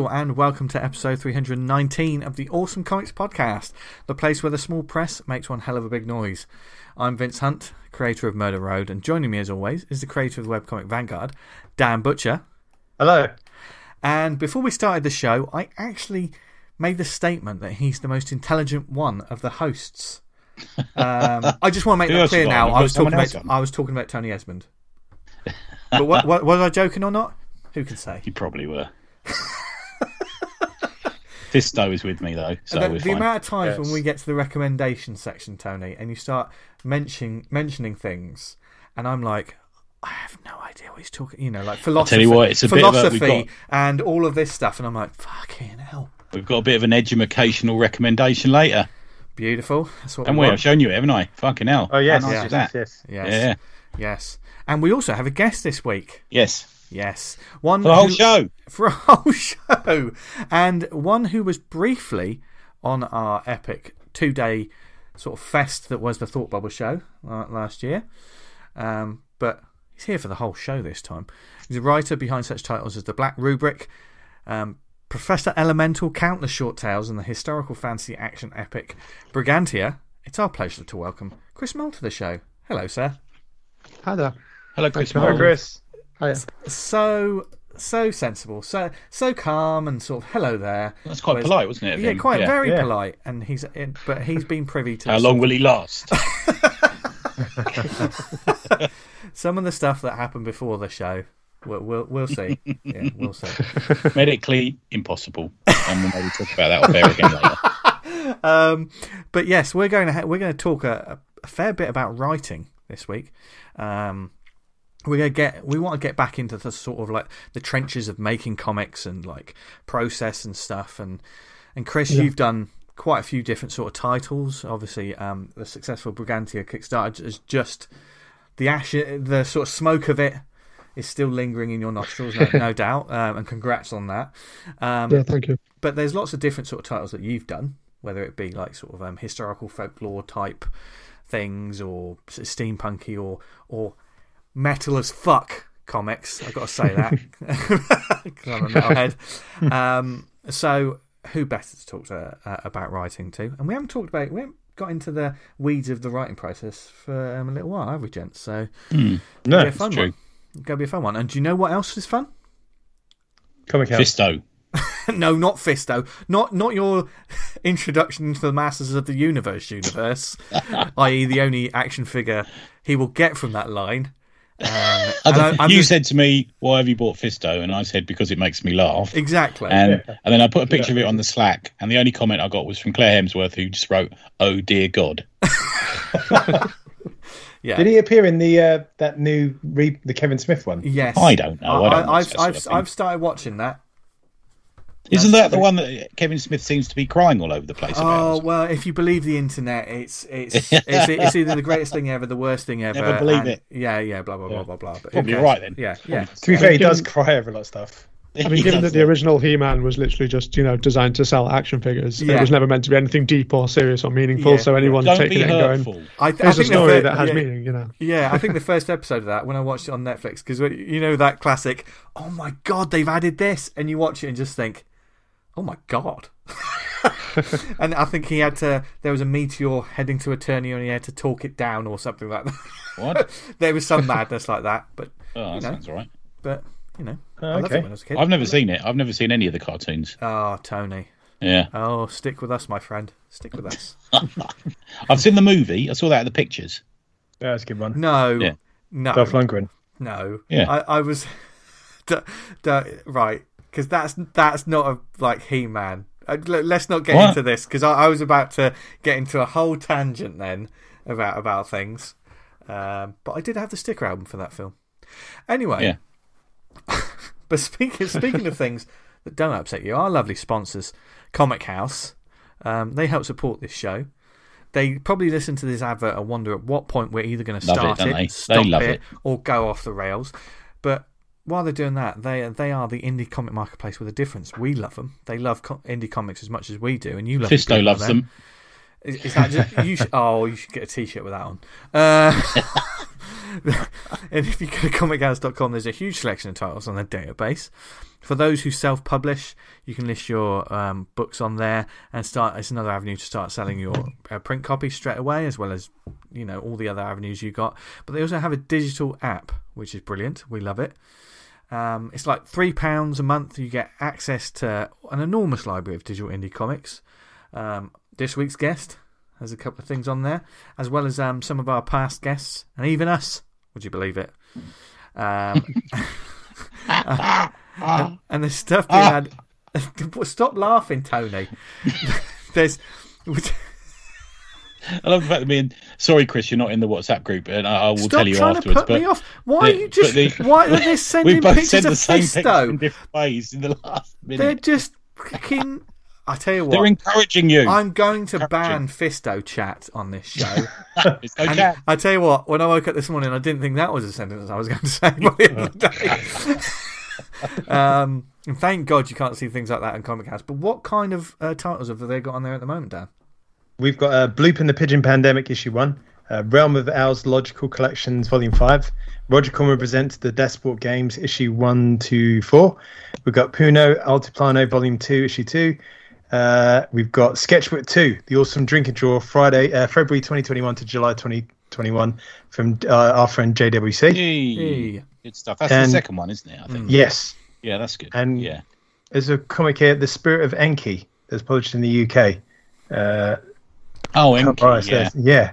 Hello, and welcome to episode 319 of the Awesome Comics Podcast, the place where the small press makes one hell of a big noise. I'm Vince Hunt, creator of Murder Road, and joining me as always is the creator of the webcomic Vanguard, Dan Butcher. Hello. And before we started the show, I actually made the statement that he's the most intelligent one of the hosts. Um, I just want to make that clear now. I was, talking about, on. I was talking about Tony Esmond. But what, what, was I joking or not? Who can say? You probably were. Fisto is with me though, so the, the amount of times when we get to the recommendation section, Tony, and you start mentioning mentioning things, and I'm like, I have no idea what he's talking. You know, like philosophy, Tell you what, it's a bit of a- philosophy, got- and all of this stuff, and I'm like, fucking hell, We've got a bit of an educational recommendation later, beautiful. That's what and we we want. have shown you, it, haven't I? Fucking hell! Oh, yes. How nice Yeah. is that? Yes. Yes, Yeah. yes, and we also have a guest this week. Yes, Yes, one for the whole who- show. for a whole show, and one who was briefly on our epic two day sort of fest that was the Thought Bubble show uh, last year. Um, but he's here for the whole show this time. He's a writer behind such titles as The Black Rubric, um, Professor Elemental, Countless Short Tales, and the historical fantasy action epic Brigantia. It's our pleasure to welcome Chris Mole to the show. Hello, sir. Hi there. Hello, Chris. Hello, Hello, Moore. Chris. Hiya. So so sensible, so so calm, and sort of hello there. That's quite Whereas- polite, wasn't it? Yeah, him? quite very Yeah. polite, and he's in, but he's been privy to How long will he last? some of the stuff that happened before the show. We'll we'll, we'll see. Yeah, we'll see. Medically impossible, and we'll maybe talk about that off air again later. Um, but yes, we're going to ha- we're going to talk a, a fair bit about writing this week. Um, we're to get we want to get back into the sort of like the trenches of making comics and like process and stuff. And and Chris, you've done quite a few different sort of titles. Obviously, um, the successful Brigantia Kickstarter is just the ash, the sort of smoke of it is still lingering in your nostrils, no, no doubt. Um, and congrats on that. Um, Yeah, thank you. but there's lots of different sort of titles that you've done, whether it be like sort of um, historical folklore type things, or steampunky, or or metal as fuck comics. I've got to say that 'Cause I'm a metalhead. Um, so who better to talk to uh, about writing to? And we haven't talked about we haven't got into the weeds of the writing process for um, a little while, have we, gents? So No, be a it's fun true. one. Gonna be a fun one. And do you know what else is fun? Comichaus. Fisto. no, not Fisto. Not not your introduction to the Masters of the Universe universe, i.e., the only action figure he will get from that line. Um, I and don't- I- I'm you just- said to me, "Why have you bought Fisto?" And I said, "Because it makes me laugh." exactly. And and then I put a picture of it on the Slack, and the only comment I got was from Claire Hemsworth, who just wrote, "Oh dear God." yeah. Did he appear in the uh, that new re- the Kevin Smith one? Yes. I don't know. I don't watch I've I've. I've started watching that. Isn't that the one that Kevin Smith seems to be crying all over the place Oh about? well, if you believe the internet, it's it's it's, it's either the greatest thing ever, the worst thing ever. Never believe and- it. Yeah, yeah, blah blah blah blah blah. But who Probably cares? right then. Yeah, yeah. To be fair, he does cry over a lot of stuff. I mean, given that the original He-Man was literally just you know designed to sell action figures, Yeah. it was never meant to be anything deep or serious or meaningful. Yeah, so anyone don't taking be it and going. I, th- "Here's a think the story fir- that has yeah. meaning," you know. Yeah, I think the first episode of that when I watched it on Netflix because uh, you know that classic. Oh my god, they've added this, and you watch it and just think, oh my god. and I think he had to. There was a meteor heading to Eternia, and he had to talk it down or something like that. What? there was some madness like that, but Oh, that know. sounds all right. but you know, Oh, I okay. when I was a kid. i've never seen it. I've never seen any of the cartoons. Oh, Tony. Yeah, Oh, stick with us, my friend. Stick with us. I've seen the movie. I saw that in the pictures. Yeah, that's a good one. No, Yeah. no, Dolph Lundgren. No. Yeah. I, I was. D- d- right. Because that's, that's not a like He Man. Uh, let's not get What? into this because I, I was about to get into a whole tangent then about about things. Um, but I did have the sticker album for that film. Anyway. Yeah. But speaking speaking of things that don't upset you, our lovely sponsors, Comichaus, um, they help support this show. They probably listen to this advert and wonder at what point we're either going to it, start it? They stop it, it. or go off the rails. But while they're doing that, they they are the indie comic marketplace with a difference. We love them. They love co- indie comics as much as we do, and you love. Fisto people loves them. Is, is that just, you should, oh, you should get a T-shirt with that on. Uh, and if you go to comichaus.com, there's a huge selection of titles on the database. For those who self publish, you can list your um, books on there and start. It's another avenue to start selling your uh, print copies straight away, as well as you know all the other avenues you got. But they also have a digital app, which is brilliant. We love it. Um, it's like three pounds a month. You get access to an enormous library of digital indie comics. Um, this week's guest has a couple of things on there, as well as um, some of our past guests and even us. Would you believe it? Um, and, and stuff being had. Stop laughing, Tony. there's. I love the fact that me and sorry, Chris, you're not in the WhatsApp group, and I, I will Stop tell you trying afterwards. to put but me off. Why the- are you just? the- why are they sending we both pictures sent of the same picture in Fisto? different ways in the last minute. They're just freaking. I tell you what, They're encouraging you. I'm going to ban Fisto chat on this show. It's no And. I tell you what, when I woke up this morning, I didn't think that was a sentence I was going to say by the end of the day. um, and thank God you can't see things like that in Comichaus. But what kind of uh, titles have they got on there at the moment, Dan? We've got uh, Bloop and the Pigeon Pandemic issue one, uh, Realm of Owls Logical Collections volume five, Roger Corman presents the Deathsport Games issue one to four. We've got Puno Altiplano volume two issue two. Uh, we've got Sketchbook two, the awesome Drink and draw, Friday, uh, February 2021 to July 2021 from uh, our friend JWC. Yay. Hey. Good stuff. That's And- the second one, isn't it? I think. Yes, Yeah, that's good. And- yeah, there's a comic here, The Spirit of Enki, that's published in the UK. Oh, Can't Enki, yeah. says- yeah.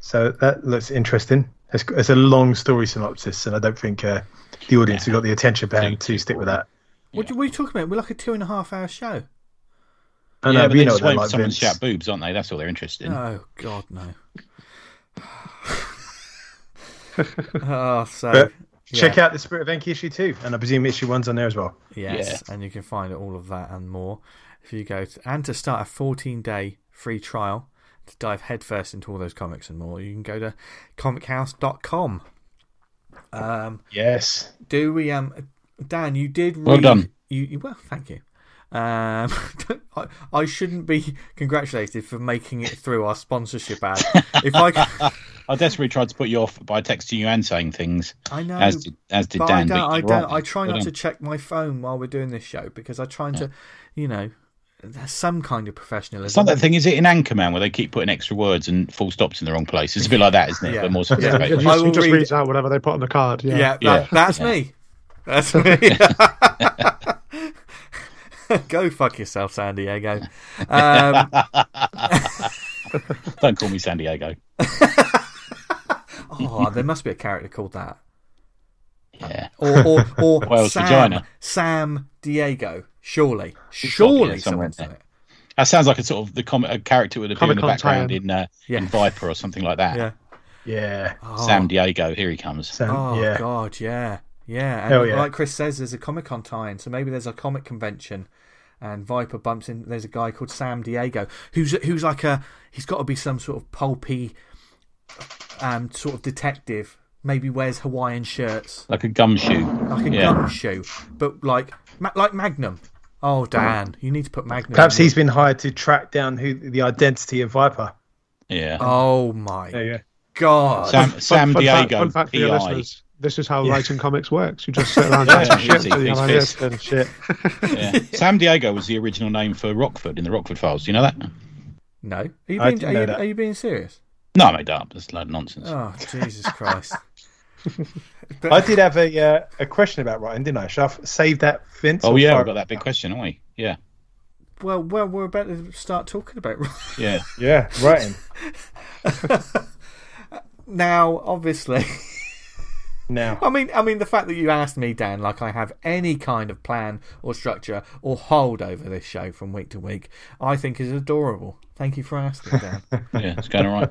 So that looks interesting. It's, it's a long story synopsis, and I don't think uh, the audience have got the attention span to too stick with that. What, what are you talking about? We're like a two and a half hour show. I yeah, know, but but you they know just what they're like, someone to shout boobs, aren't they? That's all they're interested in. Oh, God, no. oh, so. But yeah. Check out the Spirit of Enki issue two, and I presume issue one's on there as well. Yes, and you can find all of that and more if you go to, and to start a 14 day free trial to dive headfirst into all those comics and more, you can go to comichaus.com. Um, Yes. do we, um, Dan, you did read, Well done. You, you well, thank you. Um, I, I shouldn't be congratulated for making it through our sponsorship ad. If I, I desperately tried to put you off by texting you and saying things, I know, as did as did but I Dan. don't. but I don't. I try Well not to check my phone while we're doing this show because I try to, you know, there's some kind of professionalism. It's not that thing, is it? In Anchorman, where they keep putting extra words and full stops in the wrong place. It's a bit like that, isn't it? Yeah. But more Yeah. He sophisticated. I just, will just read- reads out whatever they put on the card. Yeah. Yeah, Yeah. That's Yeah. me. That's me. Go fuck yourself, San Diego. Um, Don't call me San Diego. oh, there must be a character called that. Yeah. Or or, or Whale's Sam. Sam Diego. Surely, got to be surely there somewhere, someone's done it. That sounds like a sort of the com- a character would a bit in the background tie-in. uh, Yeah. in Viper or something like that. Yeah. Yeah. Oh, Sam Diego, here he comes. So, Oh yeah. God, yeah, yeah. And Hell yeah. like Chris says, there's a Comic Con tie-in, so maybe there's a comic convention, and Viper bumps in. There's a guy called Sam Diego who's who's like a he's got to be some sort of pulpy, um, sort of detective. Maybe wears Hawaiian shirts, Like a gumshoe. like a Yeah. gumshoe, but like like Magnum. Oh Dan, you need to put Magnum. Perhaps in he's been hired to track down who the identity of Viper. Yeah. Oh my There you go. God! Sam, Fun- Sam fun fact- Diego, fun fact for your PI. listeners. This is how Yeah. writing comics works. You just sit around Yeah, chatting shit easy, till easy have fix. ideas. And shit. Yeah. Sam Diego was the original name for Rockford in the Rockford Files. Do you know that? no, are you being, are you, are you being serious? No, I made that up. That's a load of nonsense. Oh Jesus Christ! But- I did have a uh, a question about writing, didn't I? Should I f- save that, Vince? oh yeah, fire- we've got that big question, haven't we? Yeah, Well, well, we're about to start talking about writing yeah. Yeah, writing. now. Obviously, Now, I mean, I mean, the fact that you asked me, Dan, like I have any kind of plan or structure or hold over this show from week to week, I think is adorable. Thank you for asking, Dan. Yeah, it's going all right.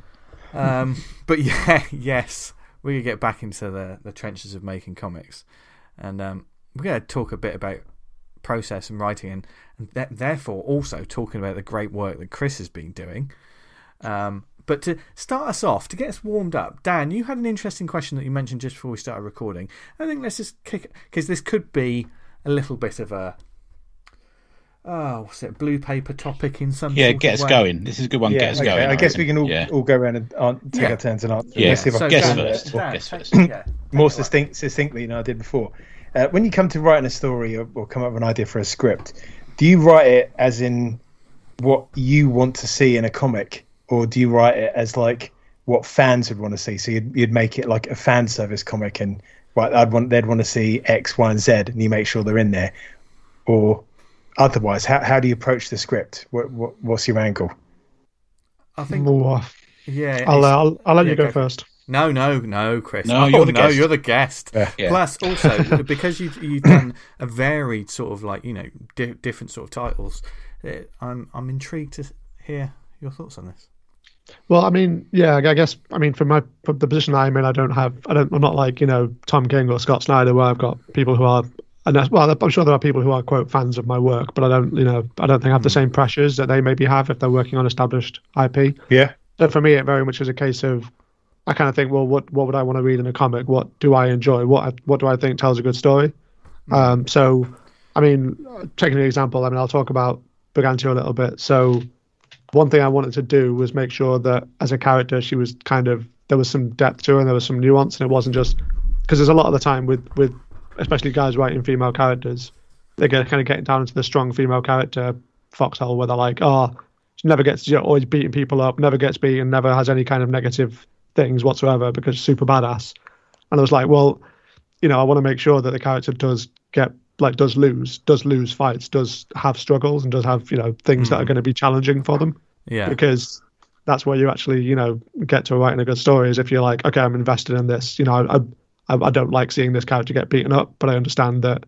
um, but yeah, yes, we're gonna get back into the the trenches of making comics, and um, we're gonna talk a bit about process and writing, and, and th- therefore also talking about the great work that Chris has been doing. Um, but to start us off, to get us warmed up, Dan, you had an interesting question that you mentioned just before we started recording. I think let's just kick because this could be a little bit of a oh, what's it? Blue paper topic in some. Yeah, sort get of us way. going. This is a good one. Yeah, get us okay. going. I guess we can all, Yeah. all go around and uh, take Yeah. our turns and answer. Yeah. Let's see if I So can Guess Dan, first. Dan, Guess first. yeah, more take it away. succinct, succinctly than I did before. Uh, when you come to writing a story or, or come up with an idea for a script, do you write it as in what you want to see in a comic, or do you write it as like what fans would want to see? So you'd, you'd make it like a fan service comic, and right, I'd want they'd want to see X, Y, and Z, and you make sure they're in there, or otherwise, how how do you approach the script? What, what what's your angle? I think. More. Yeah. I'll, uh, I'll, I'll let yeah, you go go first. No, no, no, Chris. No, oh, you're the no, guest. you're the guest. Yeah. Yeah. Plus, also because you've you've done a varied sort of like you know di- different sort of titles, eh, I'm I'm intrigued to hear your thoughts on this. Well, I mean, yeah, I guess, I mean, from my from the position I'm in, I don't have, I don't, I'm not like you know Tom King or Scott Snyder, where I've got people who are, and well, I'm sure there are people who are quote fans of my work, but I don't, you know, I don't think I have the same pressures that they maybe have if they're working on established IP. Yeah, So for me, it very much is a case of, I kind of think, well, what what would I want to read in a comic? What do I enjoy? What what do I think tells a good story? Um, so, I mean, taking an example, I mean, I'll talk about Brigantia a little bit. So, one thing I wanted to do was make sure that as a character, she was kind of there was some depth to her and there was some nuance, and it wasn't just because there's a lot of the time with with especially guys writing female characters, they get kind of getting down into the strong female character foxhole where they're like, oh, she never gets, you know, always beating people up, never gets beaten, never has any kind of negative things whatsoever because she's super badass. And I was like, well, you know, I want to make sure that the character does get like does lose, does lose fights, does have struggles, and does have you know things that are hmm. going to be challenging for them Yeah, because that's where you actually you know get to writing a good story. Is if you're like, okay, I'm invested in this. You know, I I, I don't like seeing this character get beaten up, but I understand that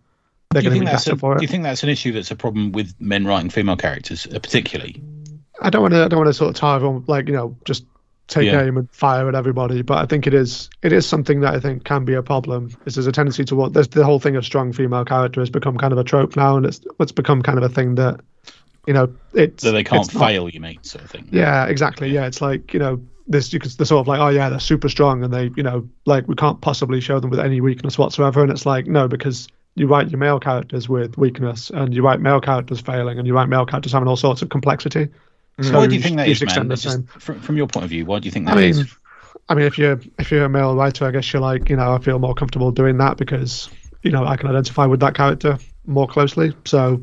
they're going to be better a, for it. do you think that's an issue that's a problem with men writing female characters, uh, particularly? I don't want to I don't want to sort of tie everyone like you know just take Yeah. aim and fire at everybody, but I think it is it is something that I think can be a problem. Is there's a tendency to what there's the whole thing of strong female character has become kind of a trope now, and it's it's become kind of a thing that you know it's So they can't it's not- fail, you mean, sort of thing. Yeah, exactly. Yeah, it's like you know this. You could they're sort of like, oh yeah, they're super strong, and they you know like we can't possibly show them with any weakness whatsoever. And it's like no, because you write your male characters with weakness, and you write male characters failing, and you write male characters having all sorts of complexity. Mm. So Why do you think that is, man? just- from, from your point of view, why do you think I that is? mean, I mean, if you're if you're a male writer, I guess you're like, you know, I feel more comfortable doing that because you know I can identify with that character more closely. So,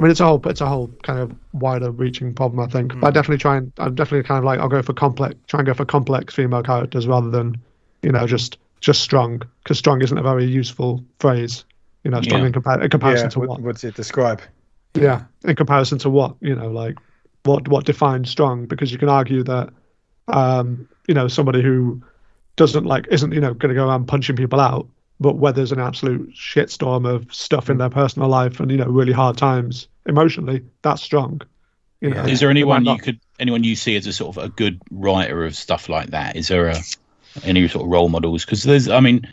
I mean, it's a whole it's a whole kind of wider reaching problem, I think. But I definitely try and I'm definitely kind of like I'll go for complex, try and go for complex female characters rather than you know just just strong because strong isn't a very useful phrase. You know, strong Yeah. in, compa- in comparison yeah. to What, what? what does it describe? Yeah, in comparison to what you know, like what what defines strong? Because you can argue that, um, you know, somebody who doesn't like isn't you know going to go around punching people out, but weathers an absolute shitstorm of stuff in their personal life and you know really hard times emotionally. That's strong. You know, Is there It might anyone you could anyone you see as a sort of a good writer of stuff like that? Is there a any sort of role models? Because there's, I mean,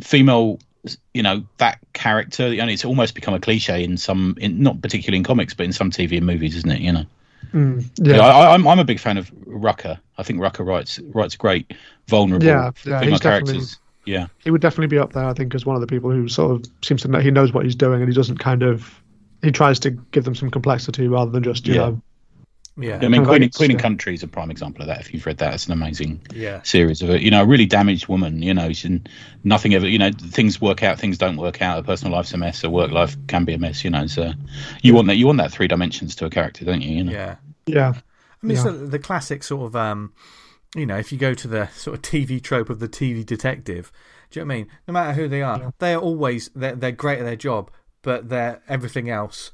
female, you know, that character. You know, it's almost become a cliche in some, in not particularly in comics, but in some TV and movies, isn't it? You know, Mm, yeah. yeah, I, I'm I'm a big fan of Rucka. I think Rucka writes writes great, vulnerable Yeah, yeah, female he's definitely- characters. Yeah, he would definitely be up there. I think as one of the people who sort of seems to know he knows what he's doing and he doesn't kind of he tries to give them some complexity rather than just you Yeah. know yeah, I mean, Kind Queen, like Queen and Country is a prime example of that. If you've read that, it's an amazing yeah. series of it. You know, a really damaged woman. You know, she's nothing ever. You know, things work out, things don't work out. Her personal life's a mess. Her work life can be a mess. You know, so you want that. You want that three dimensions to a character, don't you? You know. yeah. yeah I mean, Yeah. the, the classic sort of, um, you know, if you go to the sort of TV trope of the TV detective, do you know what I mean? No matter who they are, they are always they're, they're great at their job, but they're everything else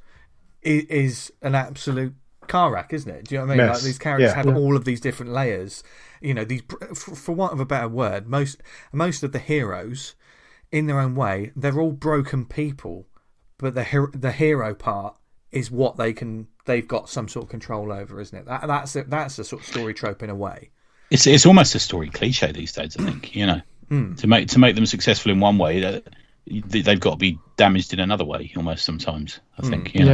is, is an absolute car wreck, isn't it? Do you know what I mean? Mess. Like these characters Yeah. have Yeah. all of these different layers. You know, these for, for want of a better word, most most of the heroes, in their own way, they're all broken people, but the hero, the hero part is what they can they've got some sort of control over, isn't it? That, that's a, that's a sort of story trope in a way. It's it's almost a story cliche these days. I think you know to make to make them successful in one way, uh, they've got to be damaged in another way. Almost sometimes, I think. You know?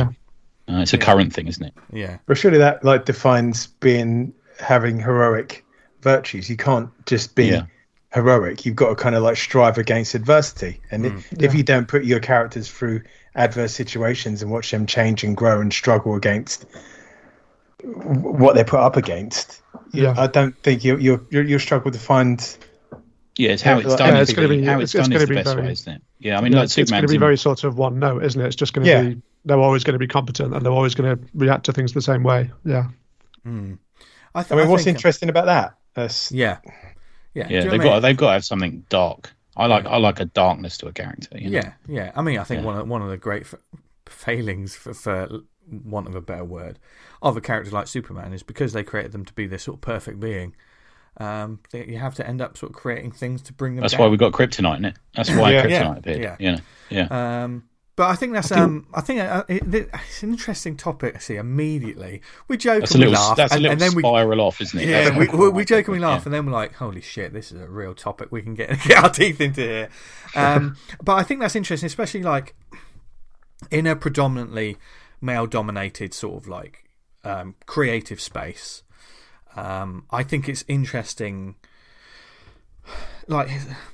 yeah Uh, it's a current thing, isn't it? Yeah, But surely that like defines being having heroic virtues. You can't just be Yeah. heroic. You've got to kind of like strive against adversity, and Hmm. if, if you don't put your characters through adverse situations and watch them change and grow and struggle against w- what they're put up against, Yeah. I don't think you you you you'll struggle to find. Yeah, it's how it's done. yeah, it's gonna be- how it's- it's, it's done is the be best very- way, isn't it? Yeah, I mean, Yeah, like it's, it's going to be very sort of one note, isn't it? It's just going to Yeah. be they're always going to be competent and they're always going to react to things the same way. Yeah. Hmm. I, th- I mean, what's think, uh, interesting about that? That's, Yeah, yeah, Yeah, they've what I got mean? they've got to have something dark. I like I like a darkness to a character. You know? Yeah, yeah. I mean, I think Yeah. one of one of the great f- failings, for, for want of a better word, of a character like Superman is because they created them to be this sort of perfect being. Um, they, you have to end up sort of creating things to bring them. That's down. why we got Kryptonite in it. That's why Yeah. Kryptonite Yeah. appeared. Yeah. You know? Yeah. Um, but I think that's I think- um, I think uh, it, it- it's an interesting topic. to See, immediately we joke That's a and we little laugh, that's a and, little and then we spiral off, isn't it? Yeah, we, we, we, joke and we laugh, yeah. and then we're like, "Holy shit, this is a real topic we can get get our teeth into here." Um, but I think that's interesting, especially like in a predominantly male-dominated sort of like um, creative space. Um, I think it's interesting, like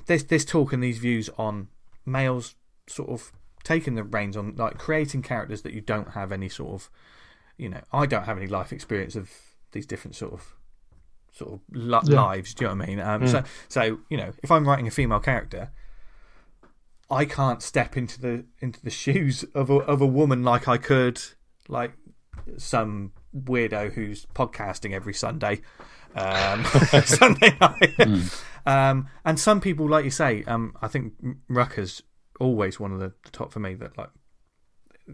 this this talk and these views on males sort of taking the reins on like creating characters that you don't have any sort of you know, I don't have any life experience of these different sort of sort of li- Yeah. lives. Do you know what I mean? Um, So, so you know, if I'm writing a female character, I can't step into the into the shoes of a of a woman like I could, like some weirdo who's podcasting every Sunday, um, Sunday night. Um, and some people, like you say, um, I think Rucka's always one of the, the top for me. That like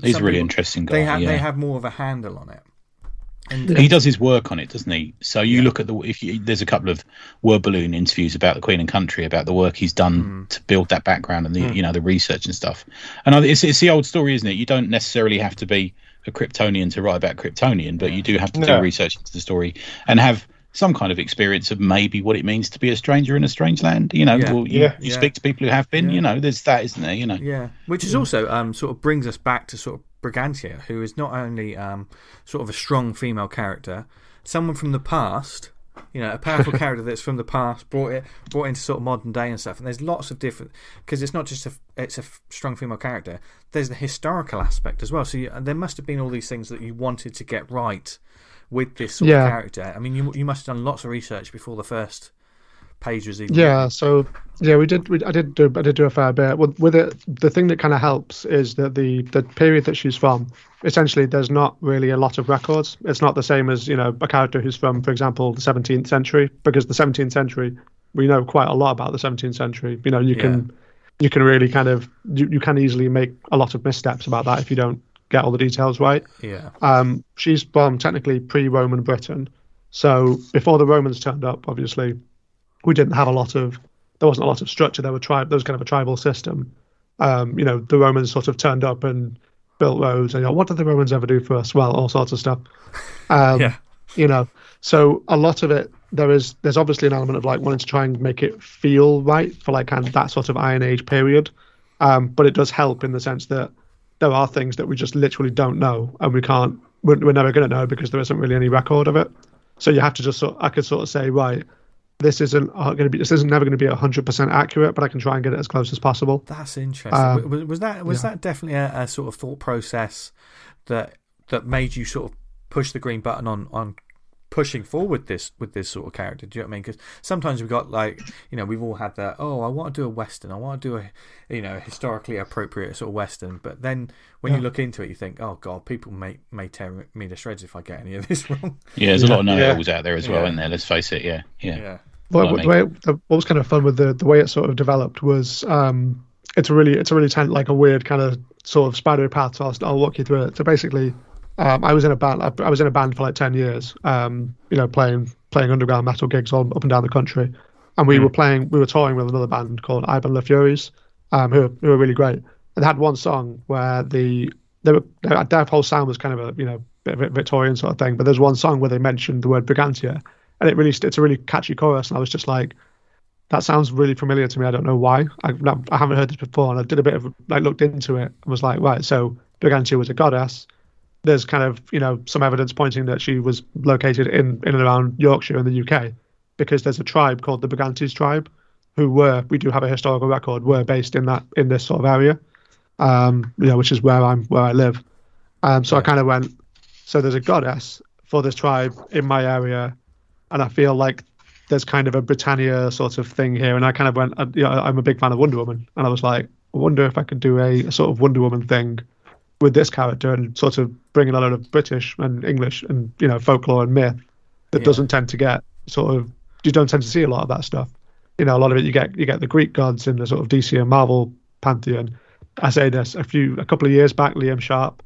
He's a really people- interesting guy. they have yeah. they have more of a handle on it. And He does his work on it, doesn't he? So you look at the if you, there's a couple of word balloon interviews about the Queen and Country about the work he's done Hmm. to build that background and the you know the research and stuff. And it's it's the old story, isn't it? You don't necessarily have to be a Kryptonian to write about Kryptonian, but you do have to No. do research into the story and have some kind of experience of maybe what it means to be a stranger in a strange land. You know, Yeah. well, you, Yeah. you Yeah. speak to people who have been. Yeah. You know, there's that, isn't there? You know, Yeah, which is also um, sort of brings us back to sort of Brigantia, who is not only um, sort of a strong female character, someone from the past, you know, a powerful character that's from the past, brought it brought into sort of modern day and stuff. And there's lots of different because it's not just a it's a strong female character. There's the historical aspect as well. So you, there must have been all these things that you wanted to get right with this sort Yeah. of character. I mean, you you must have done lots of research before the first page was even. Yeah, so yeah, we did. We, I did do. I did do a fair bit. With, with it, the thing that kind of helps is that the the period that she's from, essentially, there's not really a lot of records. It's not the same as you know a character who's from, for example, the 17th century, because the 17th century, we know quite a lot about the 17th century. You know, you can you can really kind of you, you can easily make a lot of missteps about that if you don't get all the details right. yeah, Um, she's from technically pre-Roman Britain, so before the Romans turned up, obviously, we didn't have a lot of. There wasn't a lot of structure. There were tribe. There was kind of a tribal system. Um, you know, the Romans sort of turned up and built roads. And you know, what did the Romans ever do for us? Well, all sorts of stuff. Um, yeah, you know so a lot of it there is there's obviously an element of like wanting to try and make it feel right for like kind of that sort of iron age period um but it does help in the sense that there are things that we just literally don't know and we can't we're, we're never going to know because there isn't really any record of it so you have to just sort i could sort of say right this isn't going to be this isn't never going to be 100% accurate but i can try and get it as close as possible That's interesting. Um, was, was that was yeah. that definitely a, a sort of thought process that that made you sort of push the green button on on pushing forward this with this sort of character? Do you know what I mean? Because sometimes we've got like you know we've all had that. Oh, I want to do a western. I want to do a you know historically appropriate sort of western. But then when you look into it, you think, oh god, people may may tear me to shreds if I get any of this wrong. yeah. There's a lot of Yeah. know-it-alls out there as well, Yeah. isn't there? Let's face it. Yeah, yeah. yeah. Well, Well, the way the, what was kind of fun with the the way it sort of developed was um, it's a really it's a really like a weird kind of sort of spidery path. So I'll, I'll walk you through it. So basically, um, I was in a band. I, I was in a band for like ten years. Um, you know, playing playing underground metal gigs all up and down the country, and we were playing. We were touring with another band called Ivan La Furies, um, who who were really great. And they had one song where the they were their, their whole sound was kind of a you know bit of a Victorian sort of thing. But there's one song where they mentioned the word Brigantia, and it really it's a really catchy chorus. And I was just like, that sounds really familiar to me. I don't know why. I, I haven't heard this before, and I did a bit of like looked into it and was like, right, so Brigantia was a goddess. There's kind of you know some evidence pointing that she was located in in and around Yorkshire in the UK, because there's a tribe called the Brigantes tribe who were we do have a historical record were based in that in this sort of area, um, you know, which is where I'm where I live. Um, so I kind of went. So there's a goddess for this tribe in my area, and I feel like there's kind of a Britannia sort of thing here. And I kind of went. uh, You know, I'm a big fan of Wonder Woman, and I was like, I wonder if I could do a, a sort of Wonder Woman thing with this character and sort of bring in a lot of British and English and you know folklore and myth that Yeah. doesn't tend to get sort of you don't tend to see a lot of that stuff. You know, a lot of it you get you get the Greek gods in the sort of DC and Marvel pantheon. I say this a few a couple of years back, Liam Sharp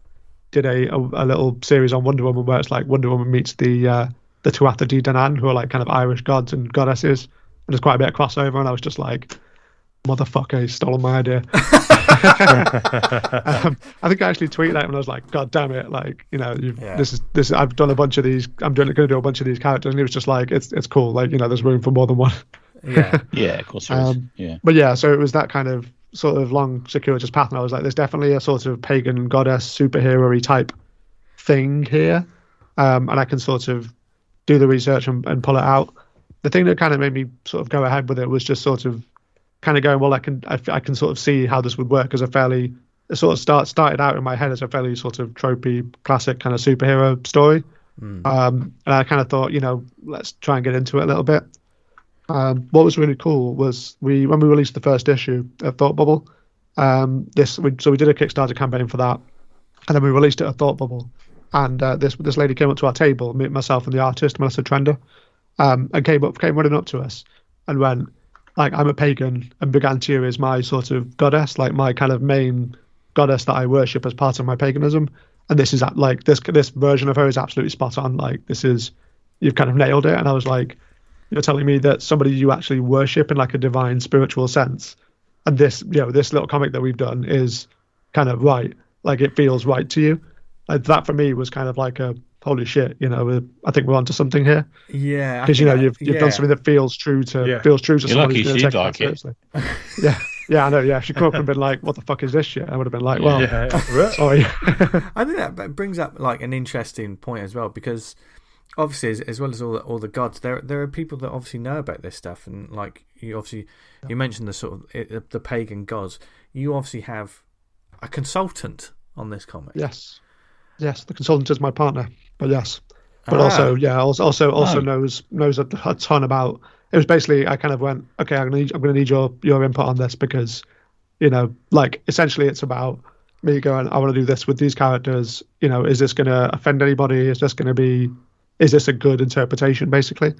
did a, a, a little series on Wonder Woman where it's like Wonder Woman meets the uh, the Tuatha De Danann, who are like kind of Irish gods and goddesses, and there's quite a bit of crossover. And I was just like, motherfucker, he's stolen my idea. um, I think I actually tweeted at him and I was like, God damn it! Like, you know, you've, Yeah. this is this. I've done a bunch of these. I'm doing going to do a bunch of these characters, and he was just like, it's it's cool. Like, you know, there's room for more than one. Yeah. Yeah, of course there is. Um, yeah. But yeah, so it was that kind of sort of long circuitous path, and I was like, there's definitely a sort of pagan goddess superhero type thing here, um, and I can sort of do the research and, and pull it out. The thing that kind of made me sort of go ahead with it was just sort of kind of going, well, I can I, I can sort of see how this would work as a fairly it sort of start started out in my head as a fairly sort of tropey classic kind of superhero story. Um, and I kind of thought, you know, let's try and get into it a little bit. Um, what was really cool was we when we released the first issue of Thought Bubble. Um, this we, so we did a Kickstarter campaign for that, and then we released it at Thought Bubble. And uh, this this lady came up to our table, me, myself and the artist Melissa Trender, um, and came up came running up to us and went like I'm a pagan and Brigantia is my sort of goddess, like my kind of main goddess that I worship as part of my paganism. And this is like this this version of her is absolutely spot on. Like this is you've kind of nailed it. And I was like, you're telling me that somebody you actually worship in like a divine spiritual sense, and this you know this little comic that we've done is kind of right. Like it feels right to you. Like that for me was kind of like a holy shit. You know, I think we're onto something here Yeah. Because you know you've you've yeah. done something that feels true to Yeah. feels true to You're someone lucky who's she'd take like it. yeah, yeah, I know. Yeah, she come up and been like, "What the fuck is this shit?" I would have been like, "Well, Yeah, right. sorry." I think that brings up like an interesting point as well because obviously, as, as well as all the, all the gods, there there are people that obviously know about this stuff, and like you obviously you mentioned the sort of it, the pagan gods. You obviously have a consultant on this comic. yes, yes. The consultant is my partner, but yes, but Ah. also yeah, also also also Oh. knows knows a, a ton about. It was basically I kind of went, okay, I'm gonna need, I'm gonna need your your input on this because, you know, like essentially it's about me going, I want to do this with these characters. You know, is this gonna offend anybody? Is this gonna be, is this a good interpretation basically?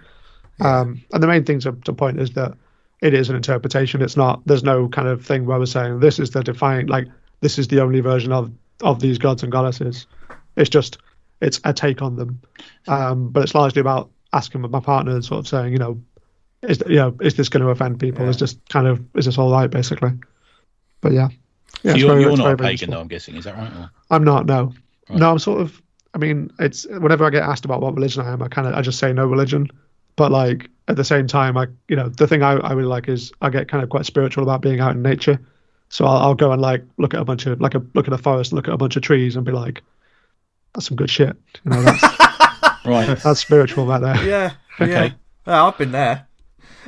Um, and the main thing to, to point is that it is an interpretation. It's not. There's no kind of thing where we're saying this is the defining, like this is the only version of of these gods and goddesses. It's just it's a take on them. Um, but it's largely about asking my partner and sort of saying, you know, is you know, is this going to offend people? Yeah. Is this kind of is this all right, basically? But yeah, yeah. so you're, very- you're not very, a very pagan, though, I'm guessing. Is that right? Or? I'm not. No, Right. no. I'm sort of. I mean, it's whenever I get asked about what religion I am, I kind of I just say no religion. But like at the same time, I you know the thing I, I really like is I get kind of quite spiritual about being out in nature. So I'll, I'll go and like look at a bunch of like a look at a forest, look at a bunch of trees, and be like, that's some good shit. You know, that's Right. that's spiritual right there. Yeah. Okay. Yeah. Oh, I've been there.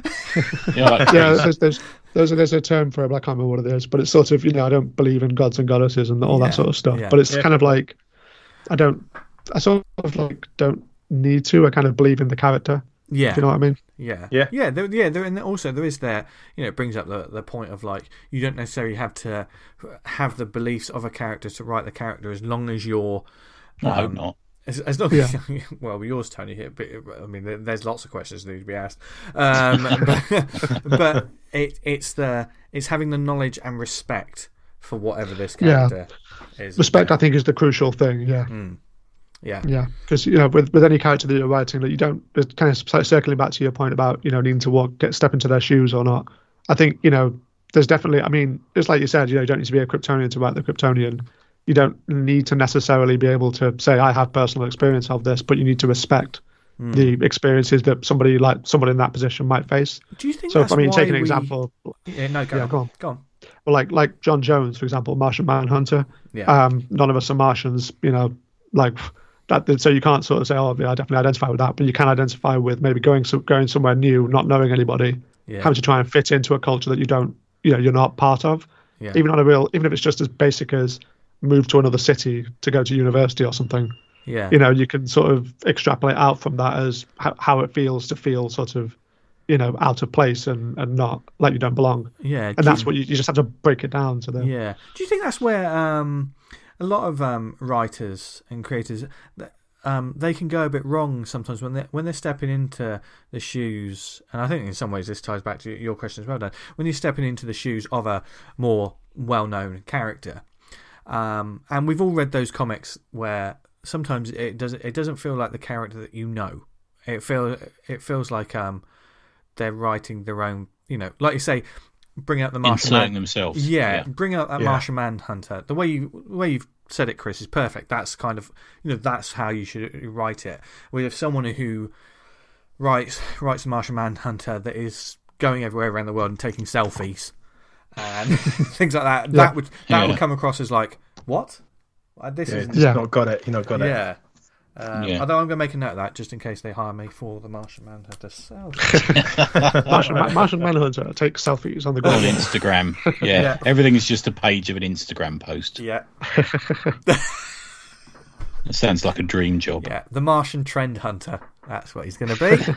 Yeah, like yeah, there's, there's there's a, there's a term for it, but I can't remember what it is. But it's sort of you know I don't believe in gods and goddesses and all Yeah, that sort of stuff. yeah. But it's Yeah. kind of like I don't I sort of like don't need to. I kind of believe in the character. Yeah. If you know what I mean? Yeah, Yeah. yeah, there, yeah. There, and also there is there. You know, it brings up the the point of like you don't necessarily have to have the beliefs of a character to write the character as long as you're. I hope um, not. As, as long as well, yours, Tony. Here, but I mean, there's lots of questions that need to be asked. Um, but but it, it's the it's having the knowledge and respect for whatever this Yeah. character is. Respect, I think, is the crucial thing. Yeah, Yeah, yeah. Because you know, with with any character that you're writing, that you don't it's kind of circling back to your point about you know needing to walk, get step into their shoes or not. I think you know, there's definitely. I mean, it's like you said, you know, you don't need to be a Kryptonian to write the Kryptonian. You don't need to necessarily be able to say I have personal experience of this, but you need to respect the experiences that somebody like someone in that position might face. Do you think? So, that's I mean, why take an we- example. Yeah, no, go Yeah, on. go on. Go on. Well, like like John Jones, for example, Martian Manhunter. Yeah. Um, none of us are Martians, you know, like that. So you can't sort of say, "Oh, yeah, I definitely identify with that," but you can identify with maybe going some, going somewhere new, not knowing anybody, Yeah. having to try and fit into a culture that you don't, you know, you're not part of. Yeah. Even on a real, even if it's just as basic as move to another city to go to university or something, yeah. you know, you can sort of extrapolate out from that as how, how it feels to feel sort of, you know, out of place and, and not like you don't belong. yeah. And that's what you, you just have to break it down to the. Yeah. Do you think that's where um, a lot of um, writers and creators um, they can go a bit wrong sometimes when they when they're stepping into the shoes, and I think in some ways this ties back to your question as well, Dan. When you're stepping into the shoes of a more well-known character, um, and we've all read those comics where sometimes it doesn't it doesn't feel like the character that you know. It feel it feels like um, they're writing their own. You know, like you say, bring out the Martian Inserting Man- themselves. yeah, bring out that Yeah. Martian Manhunter. The way you the way you've said it, Chris, is perfect. That's kind of you know that's how you should write it. With someone who writes writes a Martian Manhunter that is going everywhere around the world and taking selfies and things like that. That would that would come across as like what? Uh, This Yeah, is Yeah. not got it. You not got it. yeah. Um, Yeah. Although I'm going to make a note of that just in case they hire me for the Martian Manhunter self. Martian, Ma- Martian Manhunter takes selfies on the ground. On ground. Instagram. Yeah. Yeah. Everything is just a page of an Instagram post. yeah, It sounds like a dream job. yeah. The Martian Trend Hunter. That's what he's going to be.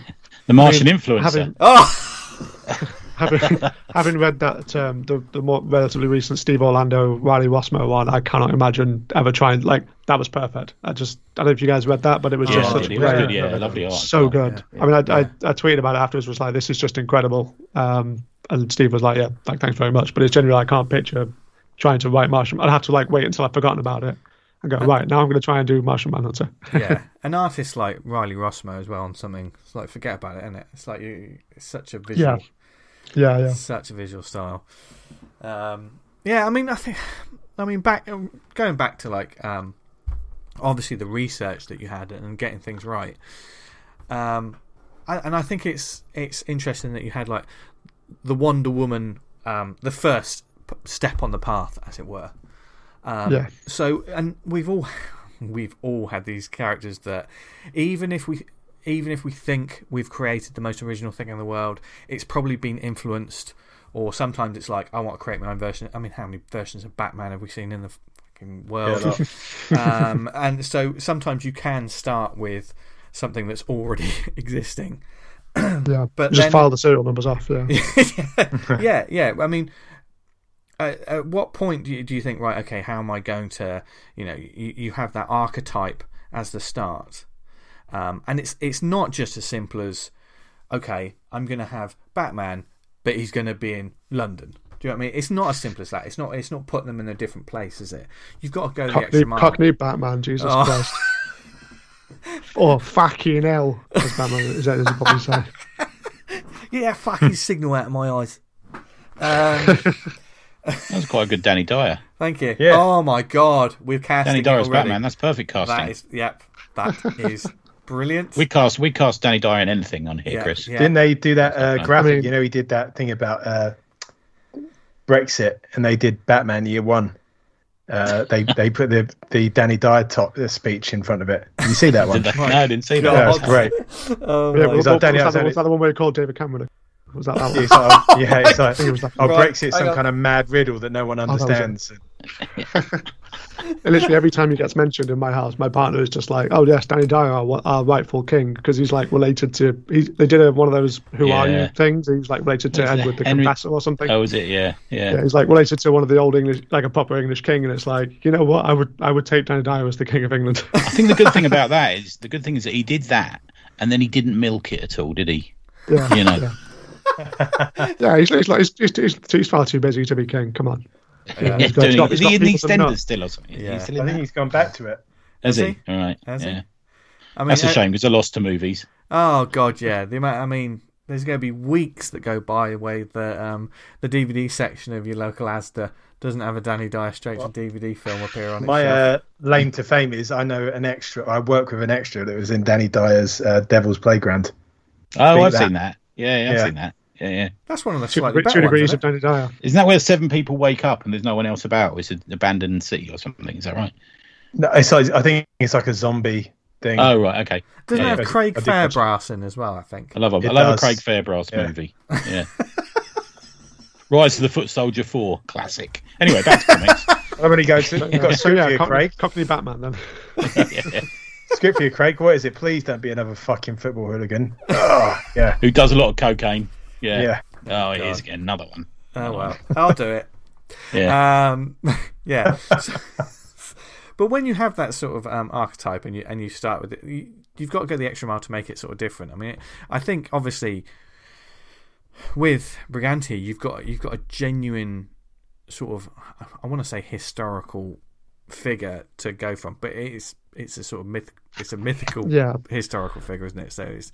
The Martian influencer. having oh, having having read that um, the the more relatively recent Steve Orlando Riley Rossmo one, I cannot imagine ever trying like that was perfect. I just I don't know if you guys read that, but it was yeah, just such a It was great, good. Yeah, lovely art. so good. Yeah, I mean, I, yeah. I I tweeted about it afterwards. Was like, this is just incredible. Um, and Steve was like, yeah, like thanks very much. But it's generally I can't picture trying to write Martian. I'd have to like wait until I've forgotten about it and go right now. I'm going to try and do Martian Manhunter. yeah, an artist like Riley Rossmo as well on something. It's like forget about it, isn't it? It's like you, it's such a visual, Yeah. Yeah, yeah. such a visual style. Um, yeah, I mean, I think, I mean, back um, going back to like, um, obviously the research that you had and getting things right. Um, I, and I think it's it's interesting that you had like the Wonder Woman, um, the first step on the path, as it were. Um, Yeah. So, and we've all we've all had these characters that even if we even if we think we've created the most original thing in the world, it's probably been influenced, or sometimes it's like I want to create my own version. I mean, how many versions of Batman have we seen in the fucking world? um, and so sometimes you can start with something that's already existing. Yeah. But just then- file the serial numbers off. Yeah. yeah, yeah. I mean, at, at what point do you, do you think, right, okay, how am I going to, you know, you, you have that archetype as the start. Um, and it's it's not just as simple as, okay, I'm going to have Batman, but he's going to be in London. Do you know what I mean? It's not as simple as that. It's not. It's not putting them in a different place, is it? You've got to go the Cockney, extra mile. Cockney Batman, Jesus Oh. Christ. or fucking hell, as Batman is that that is probably say. Yeah, fucking signal out of my eyes. Um, That was quite a good Danny Dyer. thank you. Yeah. Oh my god, we've cast Danny Dyer as Batman. That's perfect casting. That is, yep, that is brilliant. We cast we cast Danny Dyer in anything on here, yeah, Chris. yeah. Didn't they do that uh, I mean- you know, he did that thing about uh, Brexit, and they did Batman Year One. Uh, they they put the the Danny Dyer top uh, speech in front of it. Did you see that one? No, I didn't see God. Yeah, that. it's great. Oh, Yeah, was, like Danny was, that, Alexander- was that the one where he called David Cameron? Was that that one? It's like, yeah, it's like, think it was that. oh, Right, Brexit's some kind of mad riddle that no one that was it. understands. And literally every time he gets mentioned in my house, my partner is just like, "Oh yes, Danny Dyer, our, our rightful king," because he's like related to. He, they did a, one of those "Who are you" things. He's like related to Edward the Henry- Confessor or something. Oh, was it? Yeah, yeah. Yeah, he's like related to one of the old English, like a proper English king, and it's like, you know what? I would, I would take Danny Dyer as the king of England. I think the good thing about that is the good thing is that he did that, and then he didn't milk it at all, did he? yeah, You know. yeah. yeah, he's, he's like, he's, he's, he's far too busy to be king. Come on. Yeah. Yeah, got- doing- he's got- is he in the people. EastEnders still or something? Yeah. he still I think that? he's gone back to it. Has Has he? All right. Has he? yeah. I mean, That's a uh, shame because I lost to movies. Oh god, yeah. The amount. I mean, there's going to be weeks that go by where the um, the DVD section of your local Asda doesn't have a Danny Dyer straight to DVD film appear on it. My uh, lane to fame is I know an extra. I work with an extra that was in Danny Dyer's uh, Devil's Playground. Oh, Beat I've that. seen that. Yeah, yeah, I've Yeah. seen that. Yeah, yeah. That's one of the Two, slightly two better degrees ones. of Isn't it? Danny Dyer. Isn't that where seven people wake up and there's no one else about? It's an abandoned city or something. Is that right? No, it's like, I think it's like a zombie thing. Oh right, okay. Doesn't Yeah, it have yeah. Craig I did watch it. Fairbrass in as well? I think. I love a, It I love does. a Craig Fairbrass Yeah. movie. Yeah. Rise of the Foot Soldier Four, classic. Anyway, back to comics. I'm going to go to. You've got a so script yeah, for you, Craig. Cockney Batman then. Yeah. Script for you, Craig. What is it? Please don't be another fucking football hooligan. Oh, yeah. Who does a lot of cocaine? Yeah. Yeah. Oh, here's again another one. Oh well, I'll do it. Yeah. Um, yeah. So- but when you have that sort of um, archetype and you and you start with it, you, you've got to go the extra mile to make it sort of different. I mean, I think obviously with Brigantia, you've got you've got a genuine sort of I want to say historical figure to go from, but it's it's a sort of myth. It's a mythical Yeah. historical figure, isn't it? So it's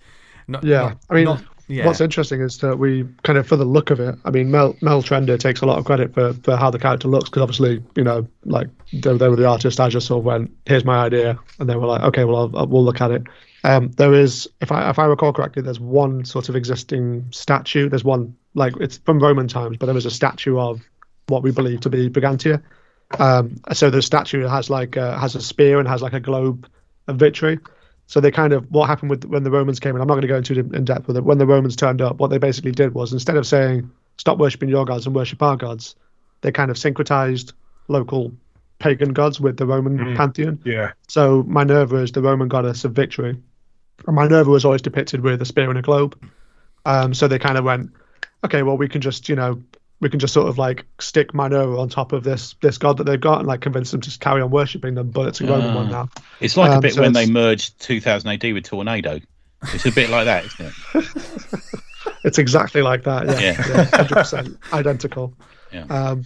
not. Yeah, not- I mean, not- yeah. What's interesting is that we kind of, for the look of it, I mean, Mel, Mel Trender takes a lot of credit for, for how the character looks because obviously, you know, like they, they were the artist. I just sort of went, here's my idea, and they were like, okay, well, I'll, I'll, we'll look at it. Um, there is, if I if I recall correctly, there's one sort of existing statue. There's one like it's from Roman times, but there was a statue of what we believe to be Brigantia. Um, so the statue has like uh, has a spear and has like a globe of victory. So they kind of what happened with when the Romans came in. I'm not going to go into it in depth with it. When the Romans turned up, what they basically did was instead of saying stop worshiping your gods and worship our gods, they kind of syncretized local pagan gods with the Roman pantheon. Yeah. So Minerva is the Roman goddess of victory, and Minerva was always depicted with a spear and a globe. Um, so they kind of went, okay, well we can just you know we can just sort of like stick Minerva on top of this this god that they've got and like convince them to just carry on worshiping them, but it's a Roman one now. It's like a Um, bit so when they merged 2000 AD with Tornado. It's a bit like that, isn't it? It's exactly like that. Yeah, Yeah. yeah, hundred percent identical. Yeah. Um,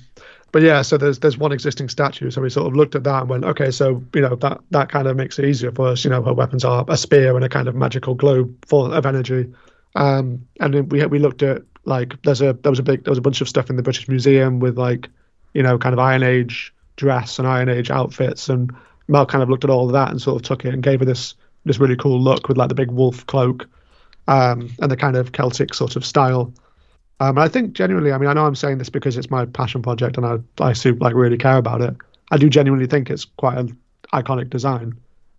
but yeah, so there's there's one existing statue. So we sort of looked at that and went, okay, so you know that that kind of makes it easier for us. You know, her weapons are a spear and a kind of magical globe full of energy. Um, and then we we looked at like there's a there was a big there was a bunch of stuff in the British Museum with like you know kind of Iron Age dress and Iron Age outfits, and Mel kind of looked at all of that and sort of took it and gave her this this really cool look with like the big wolf cloak um, and the kind of Celtic sort of style. Um, and I think genuinely, I mean, I know I'm saying this because it's my passion project and I I super, like really care about it. I do genuinely think it's quite an iconic design.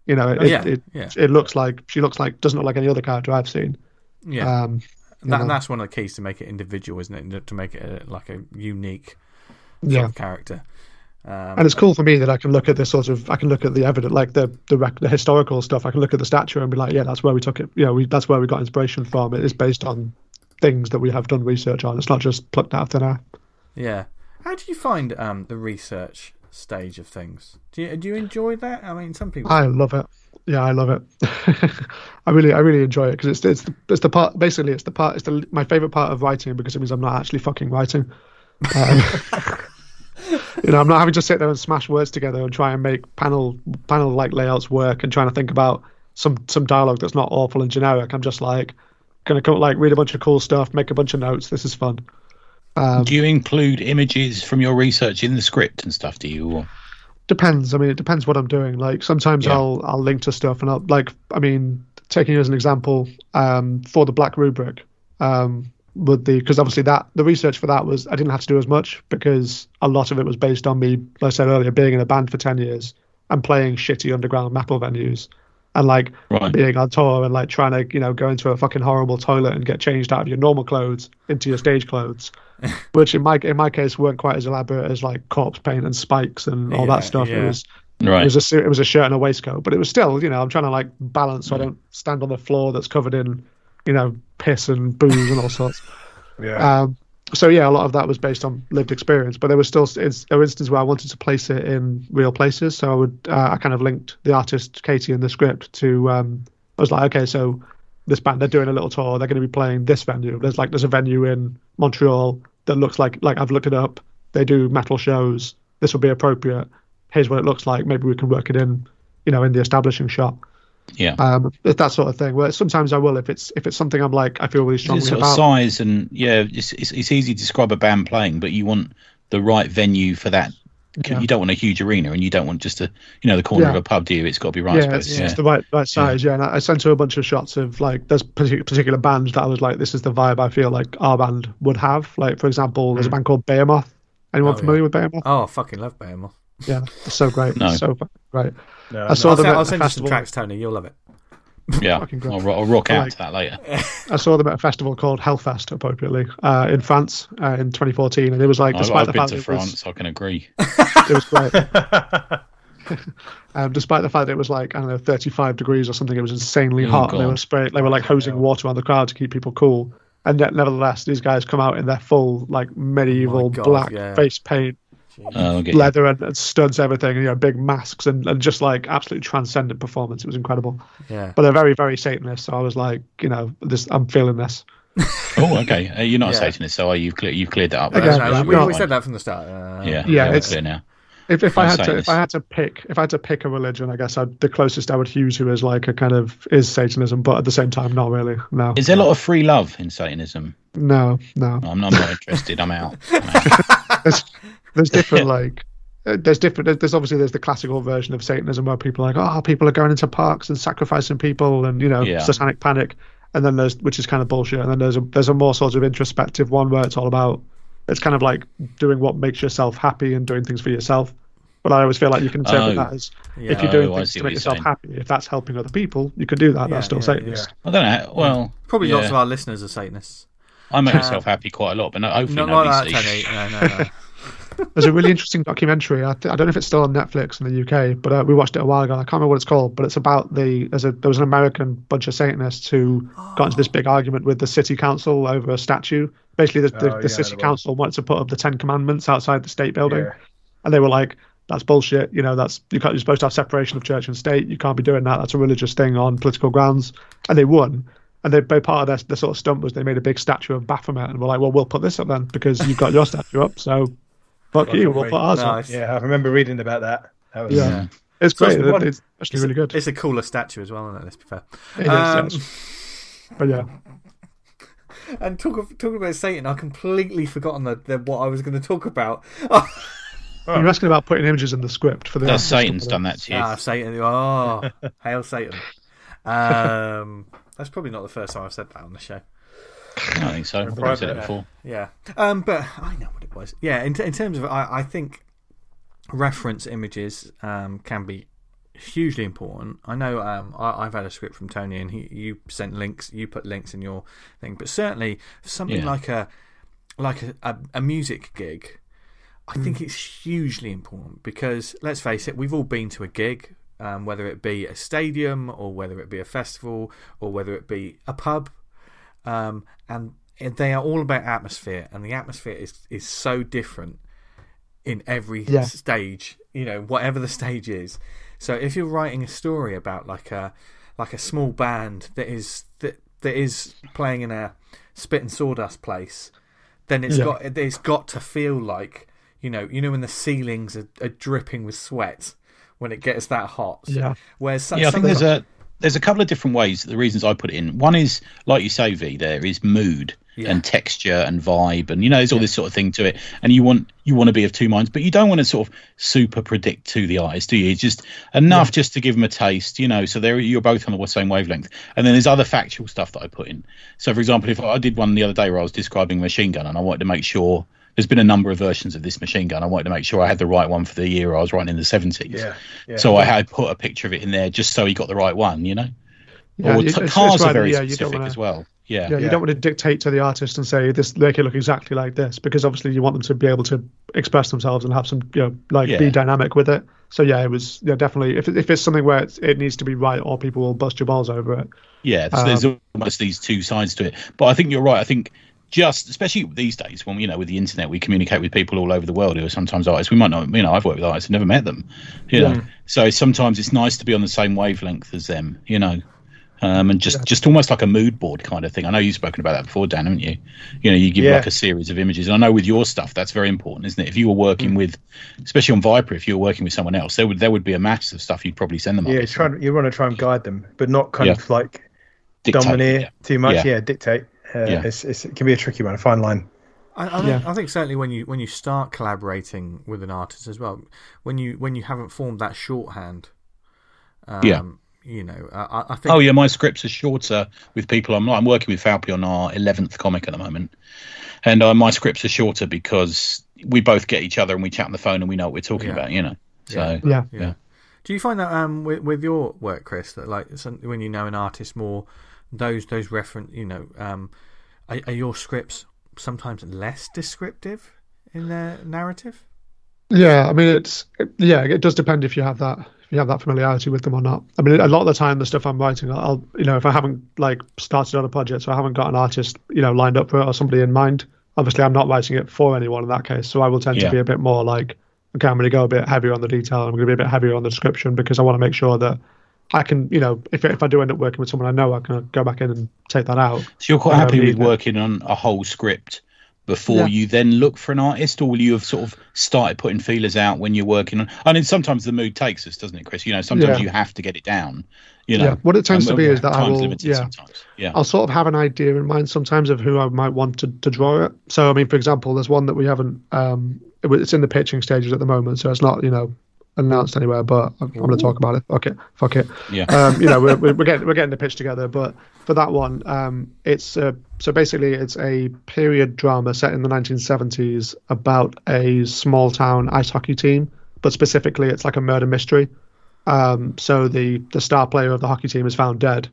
You know, it, Oh, yeah, it, yeah. it looks like she looks like doesn't look like any other character I've seen. yeah. Um, you That, know. that's one of the keys to make it individual, isn't it? To make it a, like a unique yeah. character. Um, And it's cool for me that I can look at this sort of, I can look at the evidence, like the the, rec- the historical stuff. I can look at the statue and be like, yeah, that's where we took it. You know, we, that's where we got inspiration from. It is based on things that we have done research on. It's not just plucked out of thin air. yeah. How do you find um, the research stage of things? Do you, do you enjoy that? I mean, some people. I love it. Yeah, I love it. I really, I really enjoy it because it's it's the, it's the part. Basically, it's the part. It's the my favorite part of writing because it means I'm not actually fucking writing. Um, you know, I'm not having to sit there and smash words together and try and make panel panel like layouts work and trying to think about some some dialogue that's not awful and generic. I'm just like gonna come like read a bunch of cool stuff, make a bunch of notes. This is fun. Um, Do you include images from your research in the script and stuff? Do you? Or... depends. I mean, it depends what I'm doing. Like sometimes Yeah. I'll I'll link to stuff and I'll like I mean, taking as an example, um, for the Black Rubric, um, with the because obviously that the research for that was I didn't have to do as much because a lot of it was based on me, like I said earlier, being in a band for ten years and playing shitty underground metal venues. And like Right. being on tour and like trying to, you know, go into a fucking horrible toilet and get changed out of your normal clothes into your stage clothes, which in my in my case weren't quite as elaborate as like corpse paint and spikes and all Yeah, that stuff. It yeah. was it was a su- it was a shirt and a waistcoat, but it was still, you know, I'm trying to like balance so I don't stand on the floor that's covered in, you know, piss and booze and all sorts. Yeah. Um, so yeah, a lot of that was based on lived experience, but there was still there were instances where I wanted to place it in real places. So I would uh, I kind of linked the artist Katie in the script to um, I was like, okay, so this band they're doing a little tour, they're going to be playing this venue. There's like there's a venue in Montreal that looks like like I've looked it up. They do metal shows. This would be appropriate. Here's what it looks like. Maybe we can work it in, you know, in the establishing shot. Yeah. Um, it's that sort of thing. Where sometimes I will if it's if it's something I'm like I feel really It's strongly about. size and yeah, it's, it's it's easy to describe a band playing, but you want the right venue for that. Yeah. You don't want a huge arena, and you don't want just a you know the corner of a pub, do you? It's got to be right. yeah, I it's, suppose. it's the right right size. Yeah, and I, I sent her a bunch of shots of like there's particular, particular bands that I was like, this is the vibe I feel like our band would have. Like for example, there's a band called Behemoth. Anyone Oh, familiar yeah. with Behemoth? Oh, I fucking love Behemoth. Yeah, it's so great. No. So great. No, I saw I'll, them send, at I'll a send you some festival. tracks, Tony. You'll love it. Yeah, I'll, I'll rock out Like- to that later. I saw them at a festival called Hellfest, appropriately, uh, in France uh, in 2014, and it was like, I've, despite I've the been fact to it was, France. I can agree. it was great. um, despite the fact it was like I don't know 35 degrees or something, it was insanely Oh, hot. and They were spray, they were like hosing water on the crowd to keep people cool. And yet, nevertheless, these guys come out in their full like medieval God, black yeah. face paint, Uh, I'll get you. leather and, and studs, everything, and, you know, big masks, and, and just like absolutely transcendent performance. It was incredible. Yeah. But they're very, very Satanist. So I was like, you know, this I'm feeling this. Oh, okay. Uh, you're not a Satanist, so are you? Clear, you've cleared that up. Again, That's- No, we, really we said that from the start. Uh, Yeah, Yeah, we're it's- clear now. If, if I I'm had to, if I had to pick, if I had to pick a religion, I guess I'd, the closest I would use who is like a kind of is Satanism, but at the same time, not really. No, Is there a lot of free love in Satanism? no, no. I'm, I'm not interested. I'm out. I'm out. There's, there's different like, uh, there's different. there's- There's obviously there's the classical version of Satanism where people are like, oh, people are going into parks and sacrificing people, and you know, Yeah. satanic panic. And then there's which is kind of bullshit. And then there's a there's a more sort of introspective one where it's all about it's kind of like doing what makes yourself happy and doing things for yourself. But I always feel like you can interpret Oh. that as if you're doing Oh, things to make yourself saying. happy, if that's helping other people, you can do that. Yeah, that's still yeah, Satanist. I don't know. Well, Probably yeah. lots of our listeners are Satanists. I make Uh, myself happy quite a lot, but no, hopefully Not nobody like that. Tony. No, no, no. There's a really interesting documentary. I, th- I don't know if it's still on Netflix in the UK, but uh, we watched it a while ago. I can't remember what it's called, but it's about the there's a there was an American bunch of Satanists who got into this big argument with the city council over a statue. Basically, the, the, Oh, the yeah, city council wanted to put up the Ten Commandments outside the state building, Yeah. and they were like, "That's bullshit. You know, that's you can't. You're supposed to have separation of church and state. You can't be doing that. That's a religious thing on political grounds." And they won. And they, they part of their, their sort of stunt was they made a big statue of Baphomet and were like, "Well, we'll put this up then because you've got your statue up, so fuck Fuck you. We'll put ours up." Nice. Yeah, I remember reading about that. That was Yeah. Yeah. It's So great. it's one- it's actually really good. It's a cooler statue as well, isn't it? Let's be fair. It is, Um, yes. But yeah, And talk of, talking about Satan, I completely forgotten the, the, what I was going to talk about. you're asking about putting images in the script for the. That's Satan's done that to you. Ah, Satan. Oh, hail Satan. Um, that's probably not the first time I've said that on the show. I don't think so. I've said it yeah. before. Yeah. Um, but I know what it was. Yeah, in, in terms of, I, I think reference images um, can be hugely important. I know um, I, I've had a script from Tony and he, you sent links, you put links in your thing, but certainly something Yeah. like a like a, a, a music gig, I think it's hugely important because let's face it, we've all been to a gig, um, whether it be a stadium or whether it be a festival or whether it be a pub, um, and they are all about atmosphere, and the atmosphere is is so different in every Yeah. stage. You know, whatever the stage is. So if you're writing a story about like a like a small band that is that that is playing in a spit and sawdust place, then it's Yeah. got it's got to feel like you know you know when the ceilings are, are dripping with sweat when it gets that hot. Yeah. Whereas some, Yeah, I think some- there's a there's a couple of different ways. The reasons I put it in. One is like you say, V. There is mood Yeah. and texture and vibe, and you know, there's all this sort of thing to it. And you want you want to be of two minds, but you don't want to sort of super predict to the eyes, do you? It's just enough just to give them a taste, you know. So there, you're both on the same wavelength. And then there's other factual stuff that I put in. So, for example, if I did one the other day where I was describing a machine gun, and I wanted to make sure. There's been a number of versions of this machine gun. I wanted to make sure I had the right one for the year I was writing in the 70s. Yeah, yeah. So I had put a picture of it in there just so he got the right one, you know. Yeah, or t- cars are very yeah, specific wanna- as well. Yeah. Yeah, you Yeah. don't want to dictate to the artist and say this make it look exactly like this because obviously you want them to be able to express themselves and have some you know like be dynamic with it. So yeah, it was yeah definitely if if it's something where it's, it needs to be right or people will bust your balls over it. Yeah, so um, there's almost these two sides to it. But I think you're right. I think just especially these days when you know with the internet we communicate with people all over the world who are sometimes artists. We might not, you know, I've worked with artists, I've never met them. You know, so sometimes it's nice to be on the same wavelength as them. You know. Um, and just, just almost like a mood board kind of thing. I know you've spoken about that before, Dan, haven't you? You know, you give Yeah. like a series of images. And I know with your stuff, that's very important, isn't it? If you were working with, especially on Viper, if you were working with someone else, there would there would be a mass of stuff you'd probably send them. yeah, up try, you want to try and guide them, but not kind Yeah. of like Dictate, domineer yeah. too much. Yeah. Yeah, dictate. Uh, Yeah. It's, it's, it can be a tricky one, a fine line. I, I, think, Yeah. I think certainly when you when you start collaborating with an artist as well, when you when you haven't formed that shorthand, um, Yeah. You know, I, I think Oh yeah, my scripts are shorter with people. I'm I'm working with Falpi on our eleventh comic at the moment, and uh, my scripts are shorter because we both get each other and we chat on the phone and we know what we're talking Yeah. about. You know, So Yeah. yeah. Do you find that um with with your work, Chris, that like when you know an artist more, those those reference, you know, um, are, are your scripts sometimes less descriptive in their narrative? Yeah, I mean it's yeah, it does depend if you have that if you have that familiarity with them or not. I mean, a lot of the time the stuff I'm writing, I'll you know if I haven't like started on a project, so I haven't got an artist you know lined up for it or somebody in mind. Obviously, I'm not writing it for anyone in that case, so I will tend Yeah. to be a bit more like, okay, I'm going to go a bit heavier on the detail. I'm going to be a bit heavier on the description because I want to make sure that I can, you know, if if I do end up working with someone I know, I can go back in and take that out. So you're quite happy with working on a whole script before Yeah. you then look for an artist, or will you have sort of started putting feelers out when you're working on? I mean, sometimes the mood takes us, doesn't it, Chris? You know, sometimes Yeah. you have to get it down. You know, Yeah, what it tends and to be is that I will, yeah, sometimes. Yeah, I'll sort of have an idea in mind sometimes of who I might want to, to draw it. So, I mean, for example, there's one that we haven't, um, it's in the pitching stages at the moment, so it's not, you know, announced anywhere, but I'm, I'm going to talk about it. Fuck it. Fuck it. yeah. Um, you know, we're, we're we're getting, we're getting the pitch together, but for that one, um, it's, uh, so basically it's a period drama set in the 1970s about a small town ice hockey team, but specifically it's like a murder mystery. Um, so the the star player of the hockey team is found dead,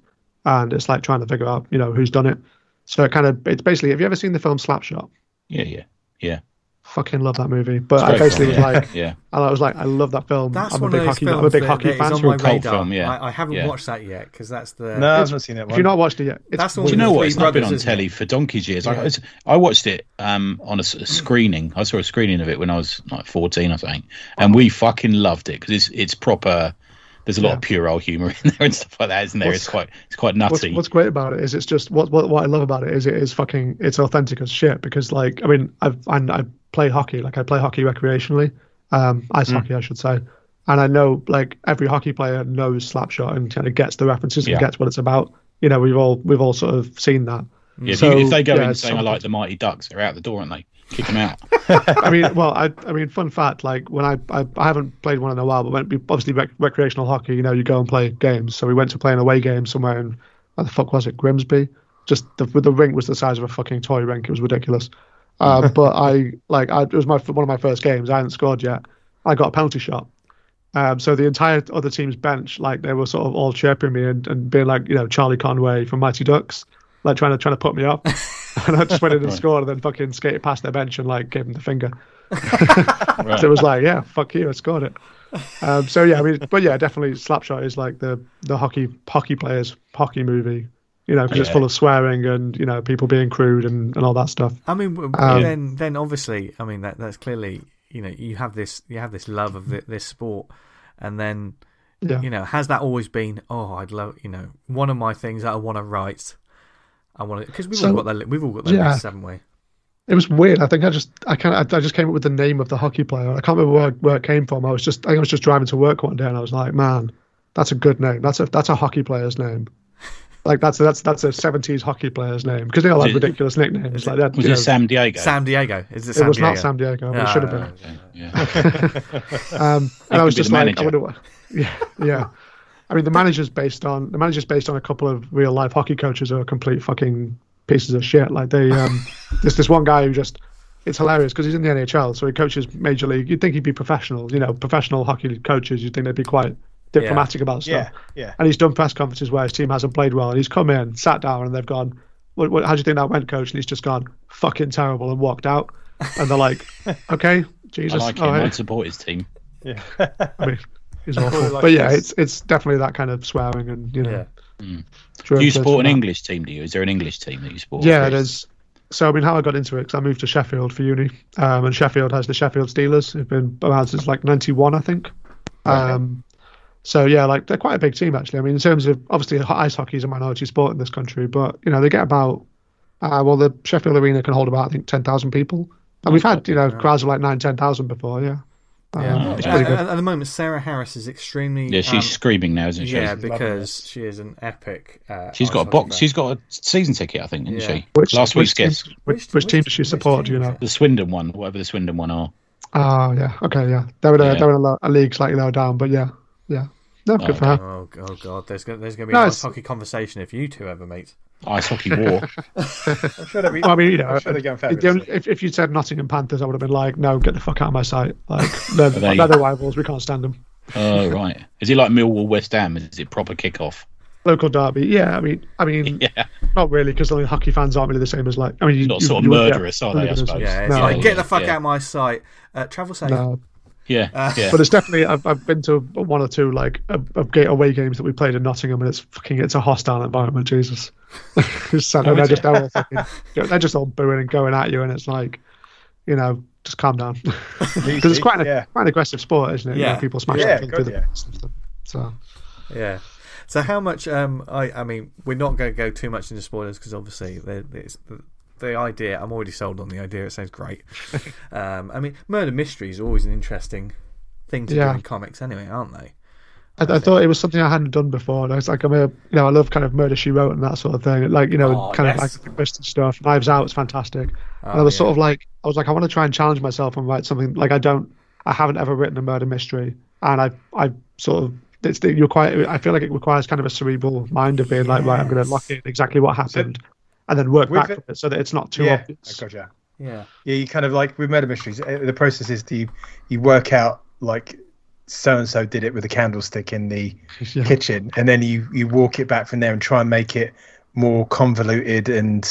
and it's like trying to figure out you know who's done it. So it kind of it's basically. Have you ever seen the film Slapshot? yeah, yeah, yeah. Fucking love that movie. But I basically film, was yeah. like, yeah. and I was like, I love that film. That's I'm a one big of those hockey. films I'm a big that, hockey that is fan. on so- my cult radar. film, yeah. I, I haven't Yeah. watched that yet because that's the No, I've not seen that If one. you've not watched it yet, it's That's the Do you know what? three It's not been on isn't it? telly for donkey's years. Yeah. I, I watched it um, on a screening. I saw a screening of it when I was like 14 or something, and we fucking loved it because it's it's proper. There's a lot Yeah. of puerile humour in there and stuff like that, isn't there? What's- it's quite it's quite what's, nutty. what's great about it is it's just what, what what I love about it is it is fucking it's authentic as shit because like I mean I've I, I play hockey like I play hockey recreationally um ice hockey I should say and I know like every hockey player knows Slapshot and kind of gets the references and Yeah. gets what it's about you know we've all we've all sort of seen that Yeah, if, you, if they go yeah, in saying I like the Mighty Ducks, they're out the door, aren't they? Kick them out. I mean, well, I, I mean, fun fact, like when I, I, I haven't played one in a while, but when, obviously rec- recreational hockey, you know, you go and play games. So we went to play an away game somewhere in, where the fuck was it, Grimsby? Just the the rink was the size of a fucking toy rink. It was ridiculous. Uh, but I like, I, it was my one of my first games. I hadn't scored yet. I got a penalty shot. Um, so the entire other team's bench, like they were sort of all chirping me and, and being like, you know, Charlie Conway from Mighty Ducks, like trying to trying to put me up. and I just went in and Right. scored, and then fucking skated past their bench and like gave them the finger. Right. So it was like, yeah, fuck you, I scored it. Um, so yeah, I mean, but yeah, definitely Slapshot is like the the hockey hockey players hockey movie, you know, because it's full of swearing and you know people being crude and, and all that stuff. I mean, Um, then then obviously, I mean that that's clearly you know you have this you have this love of thi- this sport, and then Yeah, you know has that always been oh I'd love you know one of my things that I want to write, I want to because we've all got that we've all got that yeah. list, haven't we? it was weird. I think I just I kind of I just came up with the name of the hockey player. I can't remember where, where it came from. I was just I I was just driving to work one day and I was like, man, that's a good name. That's a that's a hockey player's name. Like that's that's that's a seventies hockey player's name because they all have ridiculous nicknames like that. Was you it know. Sam Diego? Sam Diego is it? it was Diego? not Sam Diego, but it Ah, should have right, been. Yeah. Um, and I was just the like, I manager. wonder what. Yeah, yeah. I mean, the manager's based on the manager's based on a couple of real life hockey coaches who are complete fucking pieces of shit. Like they, um, there's this one guy who just, it's hilarious because he's in the NHL, so he coaches major league. You'd think he'd be professional, you know, professional hockey coaches. You'd think they'd be quite diplomatic about stuff. Yeah, yeah. And he's done press conferences where his team hasn't played well, and he's come in, sat down, and they've gone, what, what, "How do you think that went, coach?" And he's just gone, "Fucking terrible," and walked out. And they're like, "Okay, I Jesus, like all him. right." I'd support his team. Yeah. I mean, he's Probably awful. like but yeah, it's it's definitely that kind of swearing and you know. Yeah. Mm. Do you support an that. English team? Do you? Is there an English team that you support? Yeah, there's. So I mean, how I got into it because I moved to Sheffield for uni, um, and Sheffield has the Sheffield Steelers who've been around since like '91, I think. Um, so yeah, like they're quite a big team actually. I mean, in terms of obviously ice hockey is a minority sport in this country, but you know they get about. Uh, well, the Sheffield Arena can hold about I think ten thousand people, and we've had you know crowds of like nine, ten thousand before. Yeah, Yeah. Um, it's At, pretty good. at- at the moment, Sarah Harris is extremely Yeah, she's um, screaming now, isn't she? yeah She's because she is an epic. Uh, She's got a box. She's got a season ticket, I think, isn't Yeah. she? Which- Last which week's guest, team- Which, which, team does she support? Do you know? the Swindon one, whatever the Swindon one are. Oh yeah, okay, yeah. They're in a Yeah. they're in a, lo- a league slightly lower down, but yeah, yeah. No, good for her. Oh, oh god, there's gonna, there's going to be No, a nice hockey conversation if you two ever meet. Ice Hockey War. I'm sure they'll be, I mean, you know, I'm sure they're going only- if if you'd said Nottingham Panthers, I would have been like, no, get the fuck out of my sight. Like they're, They- they're the rivals. We can't stand them. oh right. Is it like Millwall West Ham? Is it proper kickoff? Local derby, yeah. I mean, I mean, Yeah. not really, because I mean, hockey fans aren't really the same as like. I mean, you, Not you, sort of you would get murderous, are they, I suppose? Yeah, it's No, like, get the fuck yeah. out of my sight. Uh, travel safe. no. Yeah. Uh, yeah. But it's definitely I've, I've been to one or two like a, of gate away games that we played in Nottingham, and it's fucking it's a hostile environment. Jesus, It's sad, and they're just they're all fucking, they're just all booing and going at you, and it's like, you know, just calm down because it's quite an yeah. quite an aggressive sport, isn't it? You know, Yeah. people smash Yeah, each other through the yeah. face and stuff. So Yeah. So how much? Um, I I mean, we're not going to go too much into spoilers because obviously the, it's, the idea. I'm already sold on the idea. It sounds great. um, I mean, murder mystery is always an interesting thing to Yeah. do in comics, anyway, aren't they? I, I thought it was something I hadn't done before. And I was like, I'm a, you know, I love kind of murder she wrote and that sort of thing. Like, you know, Oh, kind yes. of like mystery stuff. Knives Out is fantastic. Oh, and I was yeah. sort of like, I was like, I want to try and challenge myself and write something like I don't, I haven't ever written a murder mystery, and I, I sort of, it's you're quite. I feel like it requires kind of a cerebral mind of being like, right, I'm going to lock in exactly what happened, and then work With back it- it so that it's not too yeah, obvious. I gotcha. Yeah. Yeah, you kind of like with murder mysteries. uh, The process is do you, you work out like so and so did it with a candlestick in the Yeah. kitchen, and then you you walk it back from there and try and make it more convoluted and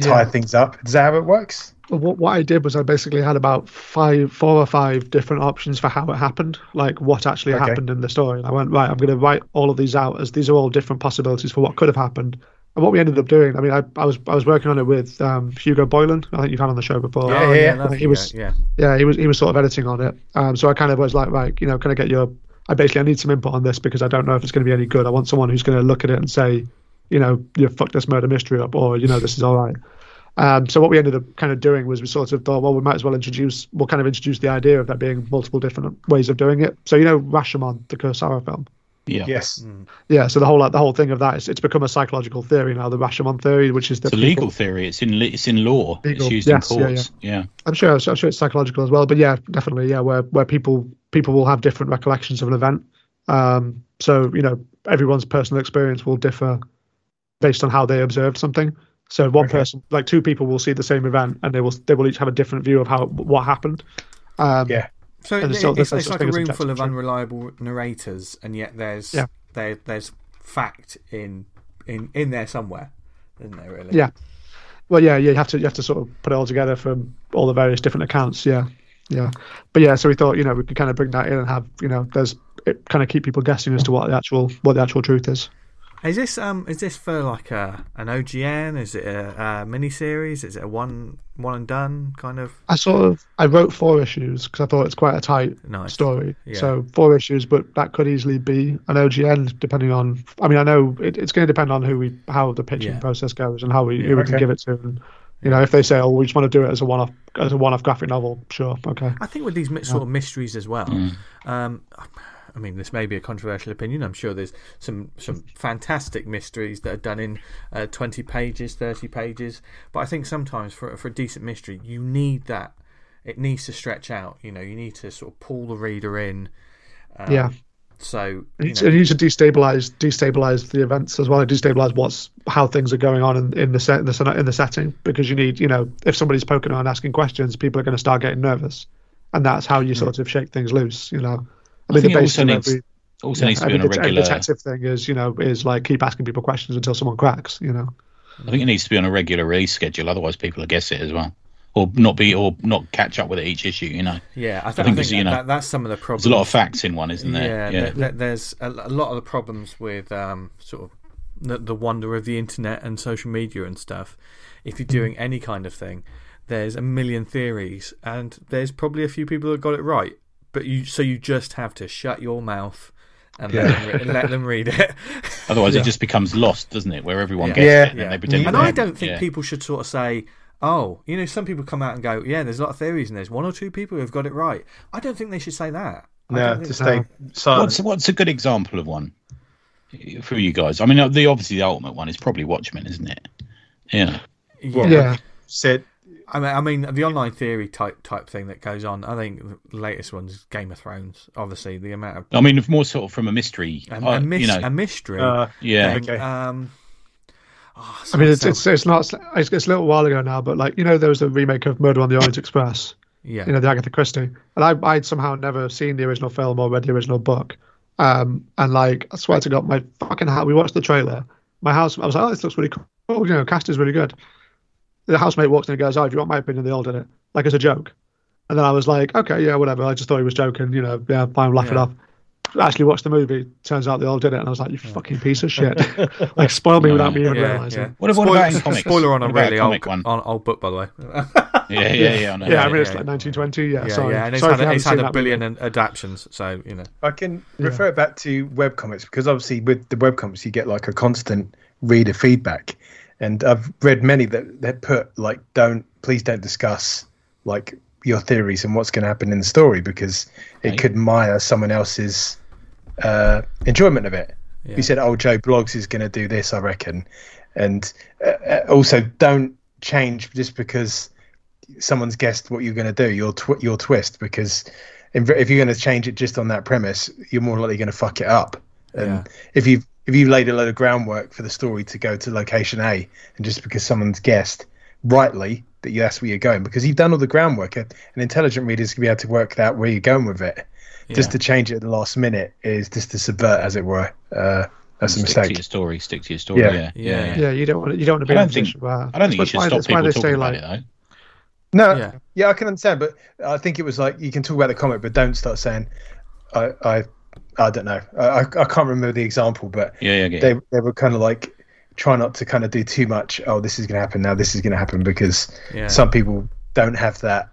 tie Yeah. things up. Is that how it works? What, what I did was I basically had about five, four or five different options for how it happened, like what actually Okay. happened in the story. And I went, right, I'm going to write all of these out as these are all different possibilities for what could have happened. And what we ended up doing, I mean, I, I was I was working on it with um, Hugo Boylan. I think you've had on the show before. Yeah, oh, yeah. He was- yeah. Yeah, he was he was sort of editing on it. Um, so I kind of was like, right, you know, can I get your? I basically I need some input on this because I don't know if it's going to be any good. I want someone who's going to look at it and say, you know, you fucked this murder mystery up, or you know, this is all right. Um, so what we ended up kind of doing was we sort of thought, well, we might as well introduce, we'll kind of introduce the idea of there being multiple different ways of doing it. So you know, Rashomon, the Kurosawa film. Yeah. Yes. Yeah, so the whole like, the whole thing of that is it's become a psychological theory now, the Rashomon theory, which is the It's a legal theory. It's in it's in law. Legal, It's used yes, in yeah, courts. Yeah. I'm sure. I'm sure it's psychological as well. But yeah, definitely. Yeah, where where people people will have different recollections of an event. Um, so you know, everyone's personal experience will differ based on how they observed something. So one Okay. person, like two people, will see the same event, and they will they will each have a different view of how what happened. Um, Yeah. So it, so it's, it's like a room full of unreliable narrators, and yet there's Yeah. there there's fact in in in there somewhere, isn't there? Really? Yeah. Well, yeah, yeah. You have to you have to sort of put it all together from all the various different accounts. Yeah, yeah. But yeah, so we thought you know we could kind of bring that in and have you know there's it kind of keep people guessing as to what the actual what the actual truth is. Is this um is this for like a an OGN? Is it a, a mini series? Is it a one one and done kind of? I sort of I wrote four issues because I thought it's quite a tight Nice. story. Yeah. So four issues, but that could easily be an OGN depending on. I mean, I know it, it's going to depend on who we how the pitching Yeah. process goes and how we who we can give it to. And you know, if they say, "Oh, we just want to do it as a one-off as a one-off graphic novel," sure, okay. I think with these mi- sort of mysteries as well. Um, I mean, this may be a controversial opinion. I'm sure there's some some fantastic mysteries that are done in uh, 20 pages, 30 pages. But I think sometimes for for a decent mystery, you need that. It needs to stretch out. You know, you need to sort of pull the reader in. Um, Yeah. So It you needs, know, it needs to destabilize destabilize the events as well. Destabilize what's how things are going on in, in the set in the in the setting because you need you know if somebody's poking around asking questions, people are going to start getting nervous, and that's how you sort of shake things loose. You know, I mean think the it also needs- every, Also needs to be every, on a det- every regular. detective thing is you know is like keep asking people questions until someone cracks. You know, I think it needs to be on a regular release schedule. Otherwise, people will guess it as well, or not be, or not catch up with it each issue. You know, yeah, I, th- I think think, that, you know, that, that's some of the problems. there's a lot of facts in one, isn't there? Yeah, th- th- there's a, a lot of the problems with um, sort of the, the wonder of the internet and social media and stuff. If you're doing any kind of thing, there's a million theories, and there's probably a few people that got it right. But you, so you just have to shut your mouth and let, them, re- let them read it. Otherwise, Yeah. it just becomes lost, doesn't it? Where everyone Yeah. gets Yeah. it and then they pretend. and I haven't. don't think Yeah. people should sort of say, "Oh, you know," some people come out and go, "Yeah, there's a lot of theories, and there's one or two people who've got it right." I don't think they should say that. I No, don't to so. stay silent. What's what's a good example of one for you guys? I mean, the obviously the ultimate one is probably Watchmen, isn't it? Yeah. Well, yeah, Said I mean, I mean, the online theory type type thing that goes on. I think the latest one's Game of Thrones. Obviously, the amount of I mean, more sort of from a mystery. a, uh, a, mis- you know, a mystery. uh, yeah. thing. Okay. Um, Oh, I mean, it's it's it's not it's, it's a little while ago now, but like you know, there was a remake of Murder on the Orient Express. yeah, you know, the Agatha Christie. And I, I'd somehow never seen the original film or read the original book. Um, and like, I swear to God, my fucking house, we watched the trailer. My house, I was like, oh, this looks really cool. You know, cast is really good. The housemate walks in and goes, oh, if you want my opinion, they all did it. Like, as a joke. And then I was like, okay, yeah, whatever. I just thought he was joking, you know, yeah, fine, laugh it Yeah. off. Actually watched the movie. Turns out they all did it. And I was like, you fucking piece of shit. like, spoil me without me even yeah, realizing. yeah. What- what Spoiler- about in comics? Spoiler on a really a old, one? on, old book, by the way. Yeah, yeah, yeah. I know. Yeah, I mean, it's yeah. like 1920. Yeah, yeah, sorry. yeah, and it's sorry had, a- it's had a that movie. billion an- adaptions, so you know. I can refer it back to webcomics because obviously with the webcomics you get like a constant reader feedback, and I've read many that that put like don't please don't discuss like your theories and what's going to happen in the story because it Right. could mire someone else's uh, enjoyment of it. Yeah. You said, "Oh, Joe Bloggs is going to do this," I reckon, and uh, uh, also don't change just because someone's guessed what you're going to do. Your tw- your twist because if you're going to change it just on that premise, you're more likely going to fuck it up. And Yeah. if you if you've laid a load of groundwork for the story to go to location A, and just because someone's guessed rightly that you, that's where you're going, because you've done all the groundwork, an intelligent reader is going to be able to work out where you're going with it. Just to change it at the last minute is just to subvert, as it were. Uh, that's a mistake. stick to your story. Stick to your story. Yeah. Yeah, Yeah, yeah. yeah. Yeah, you don't want to, you don't want to be I don't think- position where I don't think you should why- stop that's why people they talking say, about like, it No, Yeah. yeah. I can understand, but I think it was like you can talk about the comic, but don't start saying, I, I, I don't know. I, I I can't remember the example, but though. Yeah, yeah. They they were kind of like try not to kind of do too much. Oh, this is going to happen now. This is going to happen because Yeah. some people don't have that.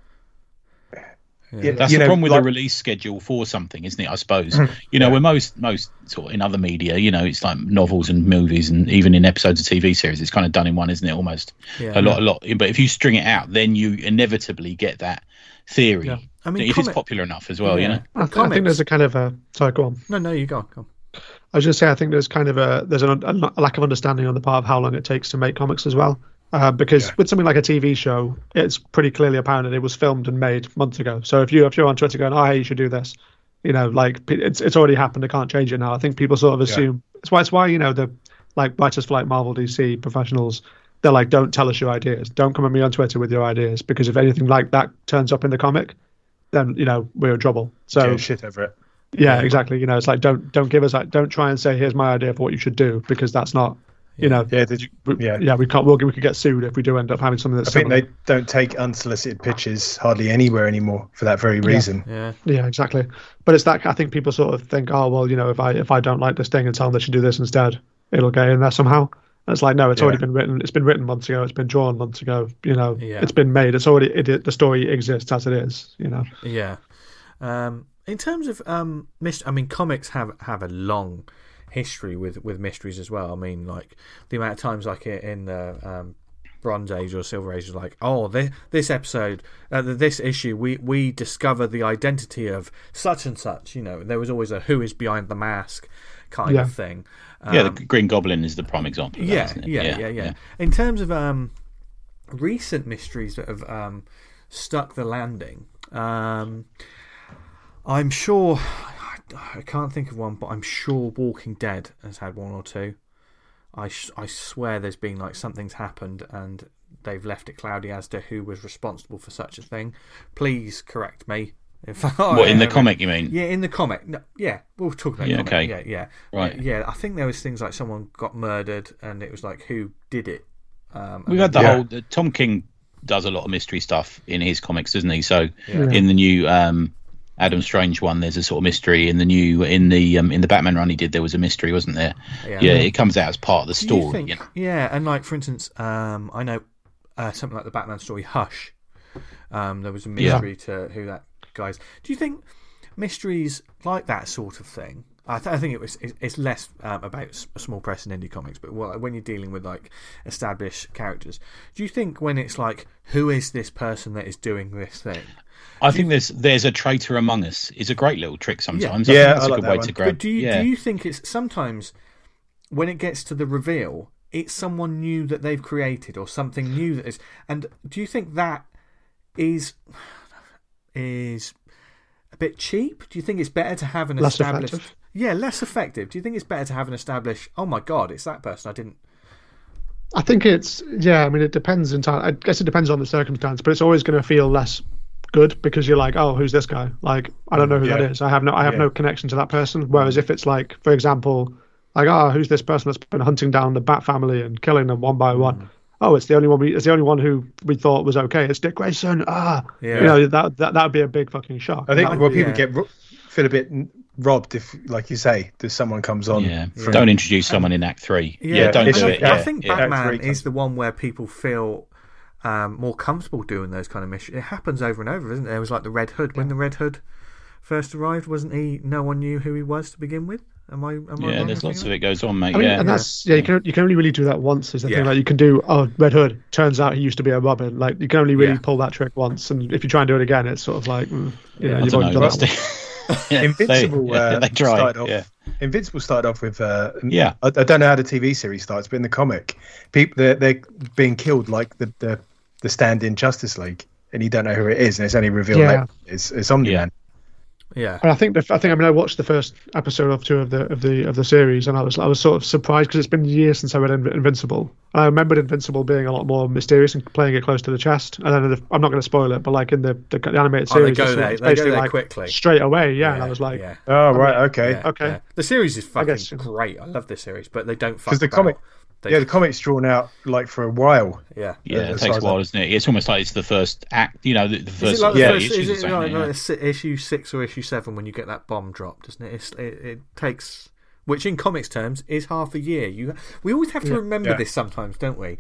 Yeah, That's you the know, problem with like- the release schedule for something, isn't it? I suppose. Mm-hmm. you know, where most most sort of in other media, you know, it's like novels and movies, and even in episodes of TV series, it's kind of done in one, isn't it? Almost Yeah. a lot, a lot. But if you string it out, then you inevitably get that theory. Yeah. I mean, if comic- it's popular enough as well, you know. I, th- I think there's a kind of a sorry, go on. No, no, you go. go. I was just say I think there's kind of a there's an, a, lack of understanding on the part of how long it takes to make comics as well. Uh, because Yeah. with something like a TV show, it's pretty clearly apparent that it was filmed and made months ago. So if you if you're on Twitter going, oh hey, you should do this, you know, like it's it's already happened. I can't change it now. I think people sort of assume it's why it's why you know the like writers for like Marvel, DC professionals. They're like, don't tell us your ideas. Don't come at me on Twitter with your ideas because if anything like that turns up in the comic, then you know we're in trouble. So Yeah, shit over it. yeah, exactly. You know, it's like don't don't give us that. Don't try and say here's my idea for what you should do because that's not. You know, Yeah, did you, we, yeah. yeah, we can't. We'll, we could get sued if we do end up having something I that's think they don't take unsolicited pitches hardly anywhere anymore for that very reason. Yeah. Yeah, exactly. But it's that I think people sort of think, oh well, you know, if I if I don't like this thing and tell them they should do this instead, it'll get in there somehow. And it's like no, it's already been written. It's been written months ago. It's been drawn months ago. You know, Yeah. it's been made. It's already it, the story exists as it is. You know. Yeah. Um, in terms of um, myst- I mean, comics have have a long history with with mysteries as well. I mean, like the amount of times, like in the um, Bronze Age or Silver Age, like, oh, this, this episode, uh, this issue, we we discover the identity of such and such. You know, there was always a who is behind the mask kind Yeah. of thing. Yeah, Um, the Green Goblin is the prime example. Of that, yeah, isn't it? yeah, yeah, yeah, In terms of um, recent mysteries that have um, stuck the landing, um, I'm sure I can't think of one, but I'm sure Walking Dead has had one or two. I sh- I swear there's been like something's happened and they've left it cloudy as to who was responsible for such a thing. Please correct me if What in the comic you mean? yeah, in the comic. No, yeah, we'll talk about Yeah, comic. okay. Yeah, yeah. Right. Yeah, I think there was things like someone got murdered, and it was like who did it. Um, We've had the Yeah. whole the, Tom King does a lot of mystery stuff in his comics, doesn't he? So Yeah. in the new um, Adam Strange one, there's a sort of mystery. In the new in the um, in the Batman run he did, there was a mystery, wasn't there? Yeah. Yeah, it comes out as part of the story. you think? you know? Yeah, and like for instance, um, I know uh, something like the Batman story Hush. Um, there was a mystery to who that guy's. Do you think mysteries like that sort of thing? I, th- I think it was. It's, it's less um, about small press and indie comics, but well, when you're dealing with like established characters, do you think when it's like, who is this person that is doing this thing? I think there's there's a traitor among us. Is a great little trick sometimes. Yeah. I Yeah, think that's I a like good that way one. to grab. But do you yeah. do you think it's sometimes when it gets to the reveal, it's someone new that they've created or something new that is, and do you think that is is a bit cheap? Do you think it's better to have an Less established? effective? Yeah, less effective. Do you think it's better to have an established? Oh my god, it's that person. I didn't. I think it's yeah. I mean, it depends entirely. I guess it depends on the circumstance, but it's always going to feel less good because you're like, oh, who's this guy? Like, I don't know who Yeah. that is. I have no, I have Yeah. no connection to that person. Whereas if it's like, for example, like, oh, who's this person that's been hunting down the Bat family and killing them one by Mm. One? Oh, it's the only one. We, it's the only one who we thought was okay. It's Dick Grayson. Ah, Yeah. you know that that that would be a big fucking shock. I think That would well, be- people yeah. get ro- feel a bit robbed if, like you say, there's someone comes on. Yeah. from- Don't introduce someone in Act Three. Yeah, Yeah, don't and do I, it. I Yeah, think yeah. Batman very is the one where people feel um, more comfortable doing those kind of missions. It happens over and over, isn't it? There was like the Red Hood. When the Red Hood first arrived, wasn't he? No one knew who he was to begin with. Am I? Am Yeah, wrong there's lots of it goes on, mate. I mean, yeah. and that's yeah. You can you can only really do that once. Is the Yeah. thing like you can do. Oh, Red Hood. Turns out he used to be a Robin. Like you can only really Yeah. pull that trick once, and if you try and do it again, it's sort of like, mm, you know, I you've don't already know. done that. the- Yeah, Invincible. They, yeah, uh, they tried. started off, Yeah. Invincible started off with. Uh, Yeah. I, I don't know how the TV series starts, but in the comic, people they're, they're being killed like the the, the stand-in Justice League, and you don't know who it is, and it's only revealed Yeah. later. It's it's Omni Man. Yeah. And I think the, I think I mean I watched the first episode of two of the of the of the series, and I was I was sort of surprised because it's been years since I read Inv- Invincible. I remembered Invincible being a lot more mysterious and playing it close to the chest. And then the, I'm not going to spoil it, but like in the the, the animated Oh, they series, go there- it's they go there like quickly. straight away. Yeah, and I was like, yeah. Oh right, okay. Yeah, Okay. yeah. The series is fucking guess- great. I love this series, but they don't fuck Because the about. comic, They- yeah, the comic's drawn out like for a while. yeah. Yeah, it takes a while, doesn't it? It's almost like it's the first act. You know, the, the Is first. it like the yeah, first? Is it like, yeah. like si- issue six or issue seven when you get that bomb dropped, Doesn't it? It's, it, it takes, which in comics terms is half a year. You we always have to remember Yeah. this sometimes, don't we?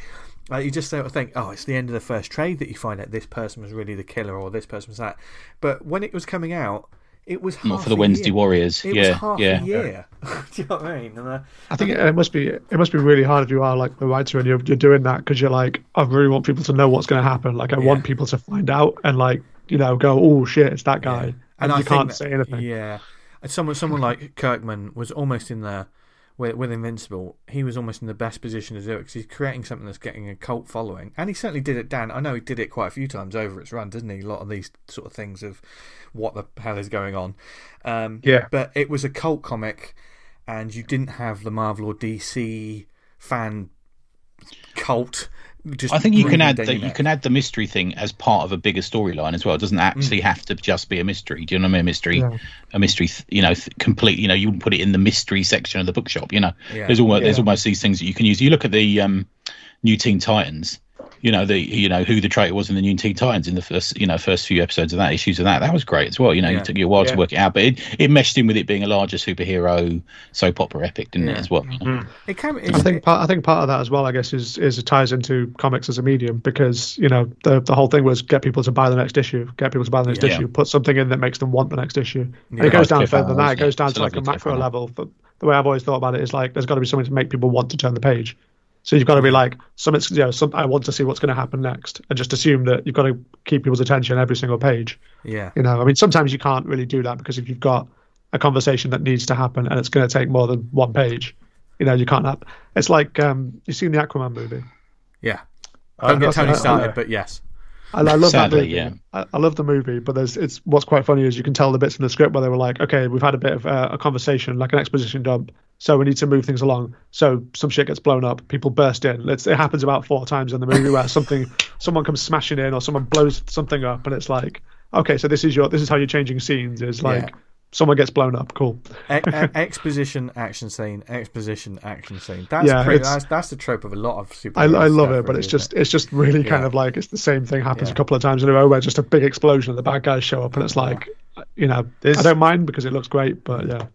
Like you just sort of think, oh, it's the end of the first trade that you find out this person was really the killer or this person was that. But when it was coming out, it was half Not for the a Wednesday year. Warriors. It yeah, was half yeah. a year. Do you know what I mean? And, uh, I think it, it must be it must be really hard if you are like the writer and you're you're doing that because you're like I really want people to know what's going to happen. Like I Yeah. want people to find out and like you know go oh shit it's that guy and, I you think can't that- say anything. Yeah, and someone someone like Kirkman was almost in the with, with Invincible. He was almost in the best position to do it because he's creating something that's getting a cult following, and he certainly did it. Dan, I know he did it quite a few times over its run, doesn't he? A lot of these sort of things of what the hell is going on. Um, Yeah. but it was a cult comic, and you didn't have the Marvel or DC fan cult. I think you can add that you can add the mystery thing as part of a bigger storyline as well. It doesn't actually Mm. have to just be a mystery. Do you know what I mean? A mystery, Yeah. a mystery. You know, th- complete. You know, you wouldn't put it in the mystery section of the bookshop. You know, Yeah. there's almost there's almost these things that you can use. You look at the um, New Teen Titans. You know the you know who the traitor was in the New Teen Titans in the first you know first few episodes of that issues of that that was great as well. You know, Yeah. it took you a while Yeah. to work it out, but it, it meshed in with it being a larger superhero soap opera epic, didn't Yeah. it as well? you know? It can, I think part I think part of that as well, I guess, is is it ties into comics as a medium because you know the the whole thing was get people to buy the next issue, get people to buy the next Yeah. issue, put something in that makes them want the next issue. And Yeah. it goes down further than that. It goes down. It's to like a macro level. But the way I've always thought about it is like there's got to be something to make people want to turn the page. So you've got to be like something, you know, some, I want to see what's going to happen next, and just assume that you've got to keep people's attention every single page. yeah. You know, I mean, sometimes you can't really do that because if you've got a conversation that needs to happen and it's going to take more than one page, you know, you can't have. It's like um, you've seen the Aquaman movie. Yeah. I- Don't get Tony started, but yes. I, I love Sadly, that movie. yeah. I, I love the movie, but there's it's what's quite funny is you can tell the bits in the script where they were like, okay, we've had a bit of uh, a conversation, like an exposition dump, so we need to move things along. So some shit gets blown up, people burst in. It's, it happens about four times in the movie where something, someone comes smashing in or someone blows something up, and it's like, okay, so this is your this is how you're changing scenes. Is like Yeah. Someone gets blown up, cool. Exposition action scene, exposition action scene. That's Yeah, pretty, that's that's the trope of a lot of super. I, I love it, but it's just it's just really kind of like it's the same thing happens Yeah. a couple of times in a row where just a big explosion and the bad guys show up and it's like, you know, There's- I don't mind because it looks great, but yeah.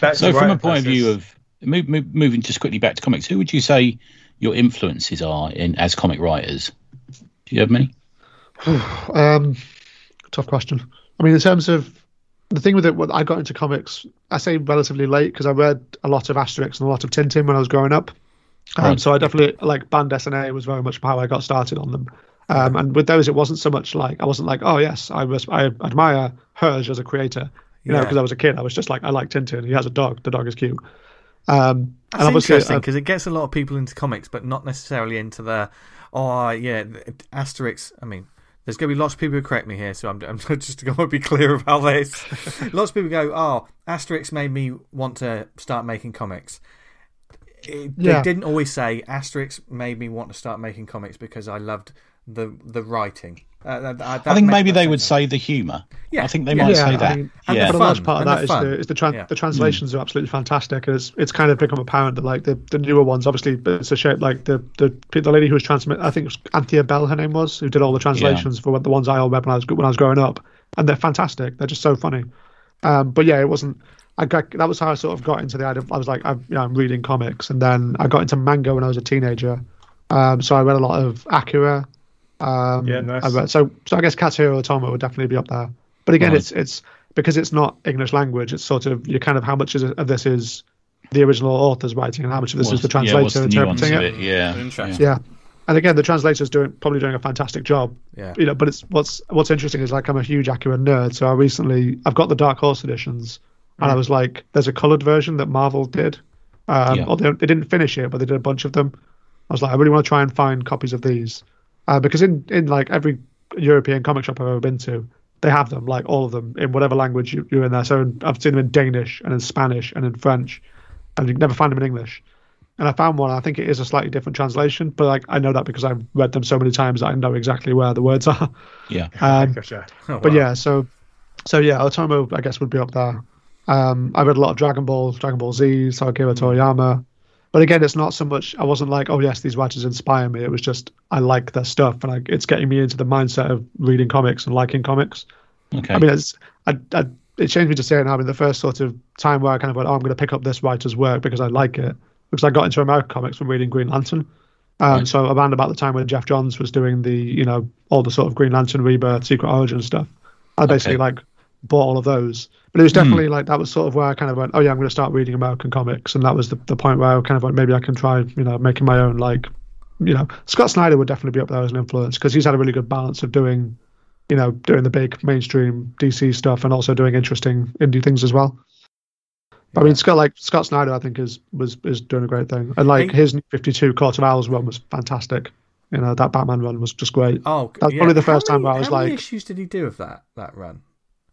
That's So, the from a point of view process. of move, move, moving just quickly back to comics, who would you say your influences are in as comic writers? Do you have many? Um, tough question. I mean, in terms of the thing with it, what I got into comics, I say relatively late because I read a lot of Asterix and a lot of Tintin when I was growing up. Um, Right. So I definitely like bande dessinée was very much how I got started on them. Um, and with those, it wasn't so much like I wasn't like, oh yes, I was I admire Herge as a creator, you know, because I was a kid. I was just like, I like Tintin. He has a dog. The dog is cute. Um, That's and obviously, interesting uh, because it gets a lot of people into comics, but not necessarily into the. Oh yeah, Asterix. I mean, there's going to be lots of people who correct me here, so I'm, I'm just going to be clear about this. lots of people go, "Oh, Asterix made me want to start making comics." it, Yeah. they didn't always say Asterix made me want to start making comics because I loved the the writing. Uh, that, that, I think maybe they would say the humour. Yeah, I think they yeah. might Yeah, say I that. mean, yeah. But a large part of and that the is fun. the, is the, tran Yeah. the translations are absolutely fantastic. And it's it's kind of become apparent that like the, the newer ones, obviously, but it's a shame. Like the the the lady who was transmit, I think it was Anthea Bell, her name was, who did all the translations for the ones I all read when I was when I was growing up, and they're fantastic. They're just so funny. Um, but yeah, it wasn't. I got that was how I sort of got into the idea. I was like, I'm, you know, I'm reading comics, and then I got into manga when I was a teenager. Um, so I read a lot of Akira. Um, Yeah, nice. I read, so so I guess Katsuhiro Otomo would definitely be up there. But again, Right. it's it's because it's not English language. It's sort of you kind of how much is of this is the original author's writing, and how much of this is the yeah, translator the interpreting it. it? Yeah. Interesting. Yeah, and again, the translator's doing probably doing a fantastic job. Yeah. You know, but it's what's what's interesting is like I'm a huge Akira nerd, so I recently I've got the Dark Horse editions, and I was like, there's a coloured version that Marvel did. Um, Yeah. or they, they didn't finish it, but they did a bunch of them. I was like, I really want to try and find copies of these, uh, because in in like every European comic shop I've ever been to, they have them, like all of them in whatever language you, you're in there. So in, I've seen them in Danish and in Spanish and in French, and you never find them in English. And I found one. I think it is a slightly different translation, but like I know that because I've read them so many times that I know exactly where the words are. Yeah. Um, Gotcha. Oh, but wow. yeah, so so yeah, Otomo I guess would be up there. Um, I read a lot of Dragon Ball, Dragon Ball Z, so Akira Toriyama. But again, it's not so much. I wasn't like, oh yes, these writers inspire me. It was just I like their stuff, and I, it's getting me into the mindset of reading comics and liking comics. Okay. I mean, it's I, I, it changed me to say it now. I mean, the first sort of time where I kind of went, oh, I'm going to pick up this writer's work because I like it, because I got into American comics from reading Green Lantern. Um, Right. So around about the time when Geoff Johns was doing the, you know, all the sort of Green Lantern Rebirth, Secret Origin stuff, I basically Okay. like bought all of those. But it was hmm. definitely like that was sort of where I kind of went, oh yeah, I'm going to start reading American comics, and that was the, the point where I kind of went, maybe I can try, you know, making my own like, you know, Scott Snyder would definitely be up there as an influence because he's had a really good balance of doing, you know, doing the big mainstream DC stuff and also doing interesting indie things as well. But I mean, Scott like Scott Snyder, I think is was is doing a great thing, and like his Fifty Two Court of Owls run was fantastic. You know, that Batman run was just great. Oh, That's yeah. probably the How first time where I was how many like- issues did he do of that that run?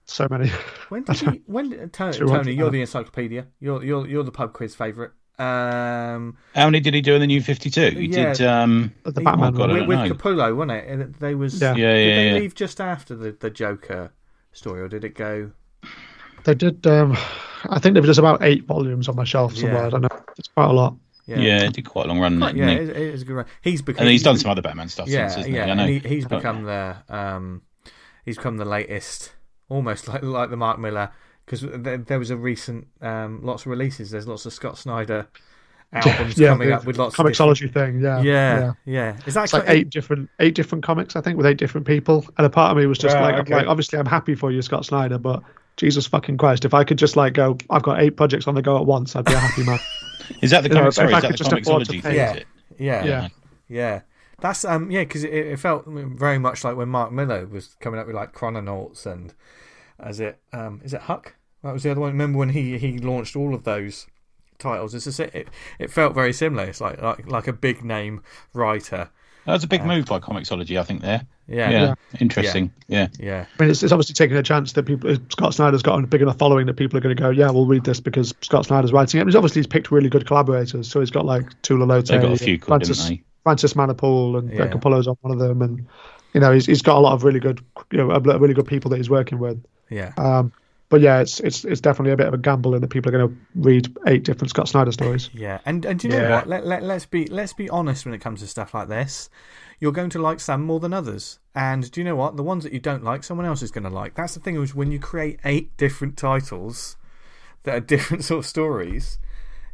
So many. When did he? When did- Tony, Tony you're the encyclopedia. You're you're you're the pub quiz favorite. Um, How many did he do in the new 52? He Yeah. did. Um, The he- Batman oh God, with, with. Capullo, wasn't it? And they was. Yeah. Yeah, Did yeah, they yeah. leave just after the the Joker story, or did it go? They did. Um, I think there was just about eight volumes on my shelf somewhere. Yeah. I don't know. It's quite a lot. Yeah, Yeah, he did quite a long run. Quite- didn't yeah, he? it, it is a good run. He's become. and he's done some other Batman stuff Yeah, since, hasn't yeah, he? I know. he, he's become the um, he's become the latest, almost like like the Mark Millar, because there, there was a recent um, lots of releases. There's lots of Scott Snyder albums yeah, coming the up with lots of Comixology thing. Yeah. different- Yeah, yeah, Is that It's like eight different eight different comics, I think, with eight different people. And a part of me was just Right, like, okay. like, obviously, I'm happy for you, Scott Snyder, but Jesus fucking Christ, if I could just like go, I've got eight projects on the go at once, I'd be a happy man. Is that the You comic? if Sorry, is that the just afford to Comixology pay- thing? Yeah. Is it? Yeah, Yeah. Yeah. That's um yeah because it, it felt very much like when Mark Millar was coming up with like Chrononauts and as it um is it Huck that was the other one. Remember when he he launched all of those titles? It's just, it it felt very similar. It's like like like a big name writer. That was a big move by Comixology, I think. There. Yeah, Yeah. yeah, Interesting. Yeah. yeah. I mean, it's, it's obviously taking a chance that people, Scott Snyder's got a big enough following that people are going to go, yeah, we'll read this because Scott Snyder's writing it. He's obviously he's picked really good collaborators, so he's got like Tula Lotay, They've got a few cool, Francis, didn't they? Francis Manapul, and yeah. Capullo's on one of them, and you know he's he's got a lot of really good, you know, really good people that he's working with. yeah. Um, but yeah, it's it's it's definitely a bit of a gamble in that people are going to read eight different Scott Snyder stories. Yeah, and and do you know Yeah. what? Let, let let's be let's be honest when it comes to stuff like this. You're going to like some more than others, and do you know what? The ones that you don't like, someone else is going to like. That's the thing is when you create eight different titles that are different sort of stories.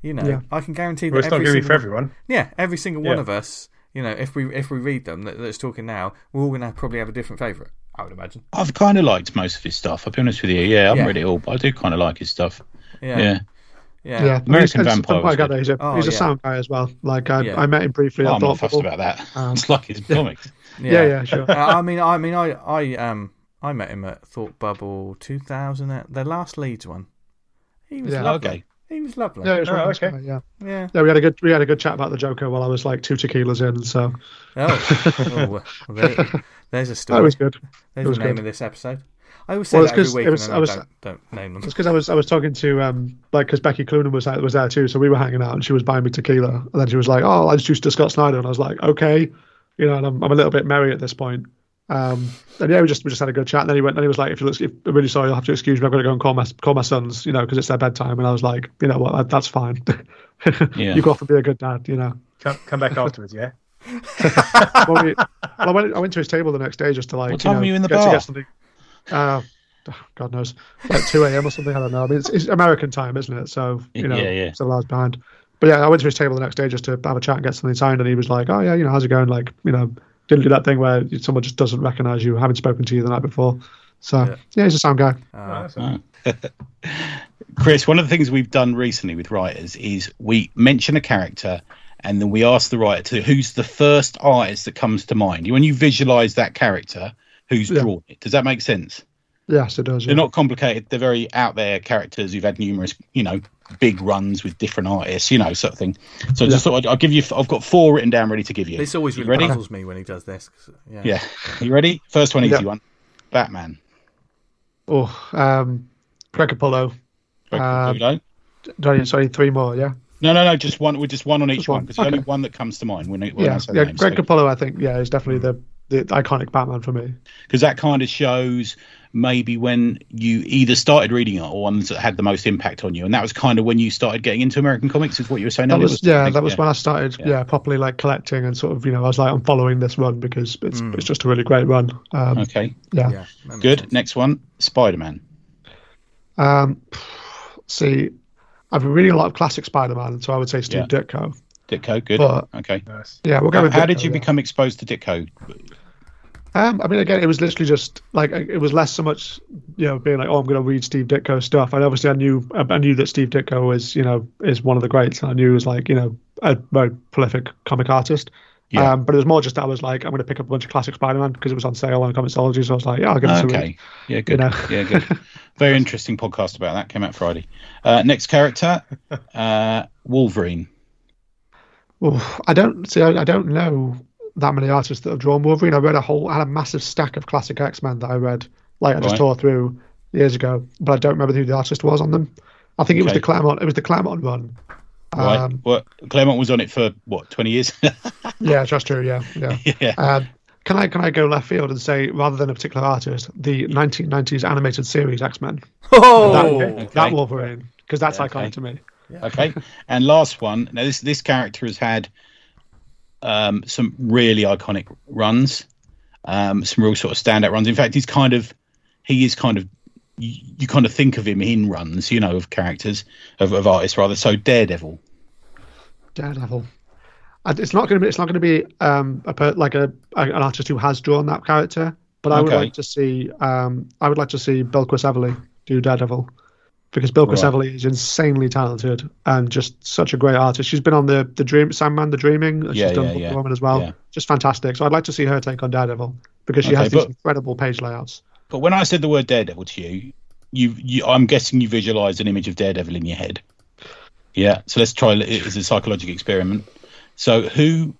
You know, Yeah. I can guarantee that Well, it's not every going to be for everyone. Yeah, every single one of us. You know, if we if we read them that, that's talking now, we're all going to probably have a different favourite. I would imagine. I've kind of liked most of his stuff. I'll be honest with you. Yeah, I haven't Yeah. read it all, but I do kind of like his stuff. Yeah, Yeah. yeah, Yeah, American He's- Vampire from what was good. he's a Oh, he's a yeah. sound guy as well. Like I, Yeah. I met him briefly. Oh, I I'm not thought, fussed about that. Um, it's like his comics. yeah, yeah, sure. Uh, I mean, I mean, I, I, um, I met him at Thought Bubble 2000, uh, the last Leeds one. He was Yeah. lovely. Okay. He was lovely. Yeah, it was Oh, right, okay. right, yeah. Yeah. Yeah, we had a good we had a good chat about the Joker while I was like two tequilas in, so Oh, oh well, there, there's a story. that was good. There's it was the name good. of this episode. I always say Well, that it's every 'cause week it was- and I then I, was- don't, don't name them. It's because I was I was talking to um like because Becky Cloonan was there, was there too, so we were hanging out and she was buying me tequila, and then she was like, "Oh, I introduced to Scott Snyder," and I was like, "Okay," you know, and I'm, I'm a little bit merry at this point. Um, and yeah, we just we just had a good chat. And then he went, and he was like, "If you look, if, I'm really sorry, you'll have to excuse me. I've got to go and call my call my sons, you know, because it's their bedtime." And I was like, "You know what? That, that's fine. Yeah. you go off and be a good dad, you know." Come, come back afterwards, yeah. well, we, well, I went I went to his table the next day just to like What time you know, were you in the get, to bar? get something. Uh, God knows, like two a.m. or something. I don't know. I mean, it's, it's American time, isn't it? So you know, Yeah, yeah. several hours behind. But yeah, I went to his table the next day just to have a chat and get something signed, and he was like, "Oh yeah, you know, how's it going?" Like, you know, didn't do that thing where someone just doesn't recognize you, haven't spoken to you the night before. So Yeah. yeah, he's a sound guy. Uh, Chris, one of the things we've done recently with writers is we mention a character and then we ask the writer to who's the first artist that comes to mind. When you visualize that character, who's Yeah. drawn it? Does that make sense? Yes, it does. Yeah. They're not complicated. They're very out there characters who've had numerous, you know, big runs with different artists, you know, sort of thing. So I just thought I'd, I'll give you. I've got four written down ready to give you. this always You really ready? puzzles me when he does this. yeah. Yeah. You ready? First one, easy Yeah. one. Batman. Oh, um, Greg Capullo. Um, no, Sorry, sorry, three more. Yeah. no, no, no. Just one. We're just one on each Just one one. because the only one that comes to mind when, it, when I yeah, say yeah. name. Greg so- Capullo, I think, yeah, is definitely the the iconic Batman for me. because that kind of shows maybe when you either started reading it or ones that had the most impact on you, and that was kind of when you started getting into American comics. Is what you were saying? That was wasn't it? I yeah, think, that was when I started Yeah. yeah. properly like collecting and sort of you know I was like I'm following this run because it's it's just a really great run. Um, Okay, yeah. Yeah, good. sense. Next one, Spider Man. Um, see, I've been reading a lot of classic Spider-Man, so I would say Steve Yeah. Ditko. Ditko, good. But- okay. nice. Yeah, we'll go How, with how did you yeah. become exposed to Ditko? Um, I mean, again, it was literally just like it was less so much, you know, being like, oh, I'm going to read Steve Ditko stuff. And obviously, I knew I knew that Steve Ditko is, you know, is one of the greats. And I knew he was like, you know, a very prolific comic artist. Yeah. Um, but it was more just I was like, I'm going to pick up a bunch of classic Spider-Man because it was on sale on Comixology. So I was like, yeah, I'll give it a read. Okay, yeah, good. know. Yeah, good. Very interesting podcast about that. Came out Friday. Uh, next character, uh, Wolverine. Oof, I don't see. I, I don't know that many artists that have drawn Wolverine. I read a whole, I had a massive stack of classic X Men that I read, like I just Right. tore through years ago, but I don't remember who the artist was on them. I think it was the Claremont. It was the Claremont run. Right. Um, well, Claremont was on it for what twenty years. yeah, that's true. Yeah, yeah. yeah. Um, can I can I go left field and say rather than a particular artist, the 1990s animated series X Men, Oh, that, okay. that Wolverine, because that's Yeah, iconic okay. to me. Okay. And last one. Now this this character has had um, some really iconic runs, um, some real sort of standout runs. In fact, he's kind of he is kind of you, you kind of think of him in runs, you know, of characters of, of artists rather. So Daredevil. Daredevil. It's not going to be. It's not going to be um, a per, like a, an artist who has drawn that character. But I would like to see. Um, I would like to see Bilquis Evely do Daredevil, because Bilquis Right. Evely is insanely talented and just such a great artist. She's been on the the Dream Sandman, the Dreaming. and Yeah, she's done yeah, Wonder yeah. Woman as well. Yeah. Just fantastic. So I'd like to see her take on Daredevil because she Okay, has these but- incredible page layouts. But when I said the word Daredevil to you, you, you I'm guessing you visualised an image of Daredevil in your head. Yeah. So let's try it as a psychological experiment. So who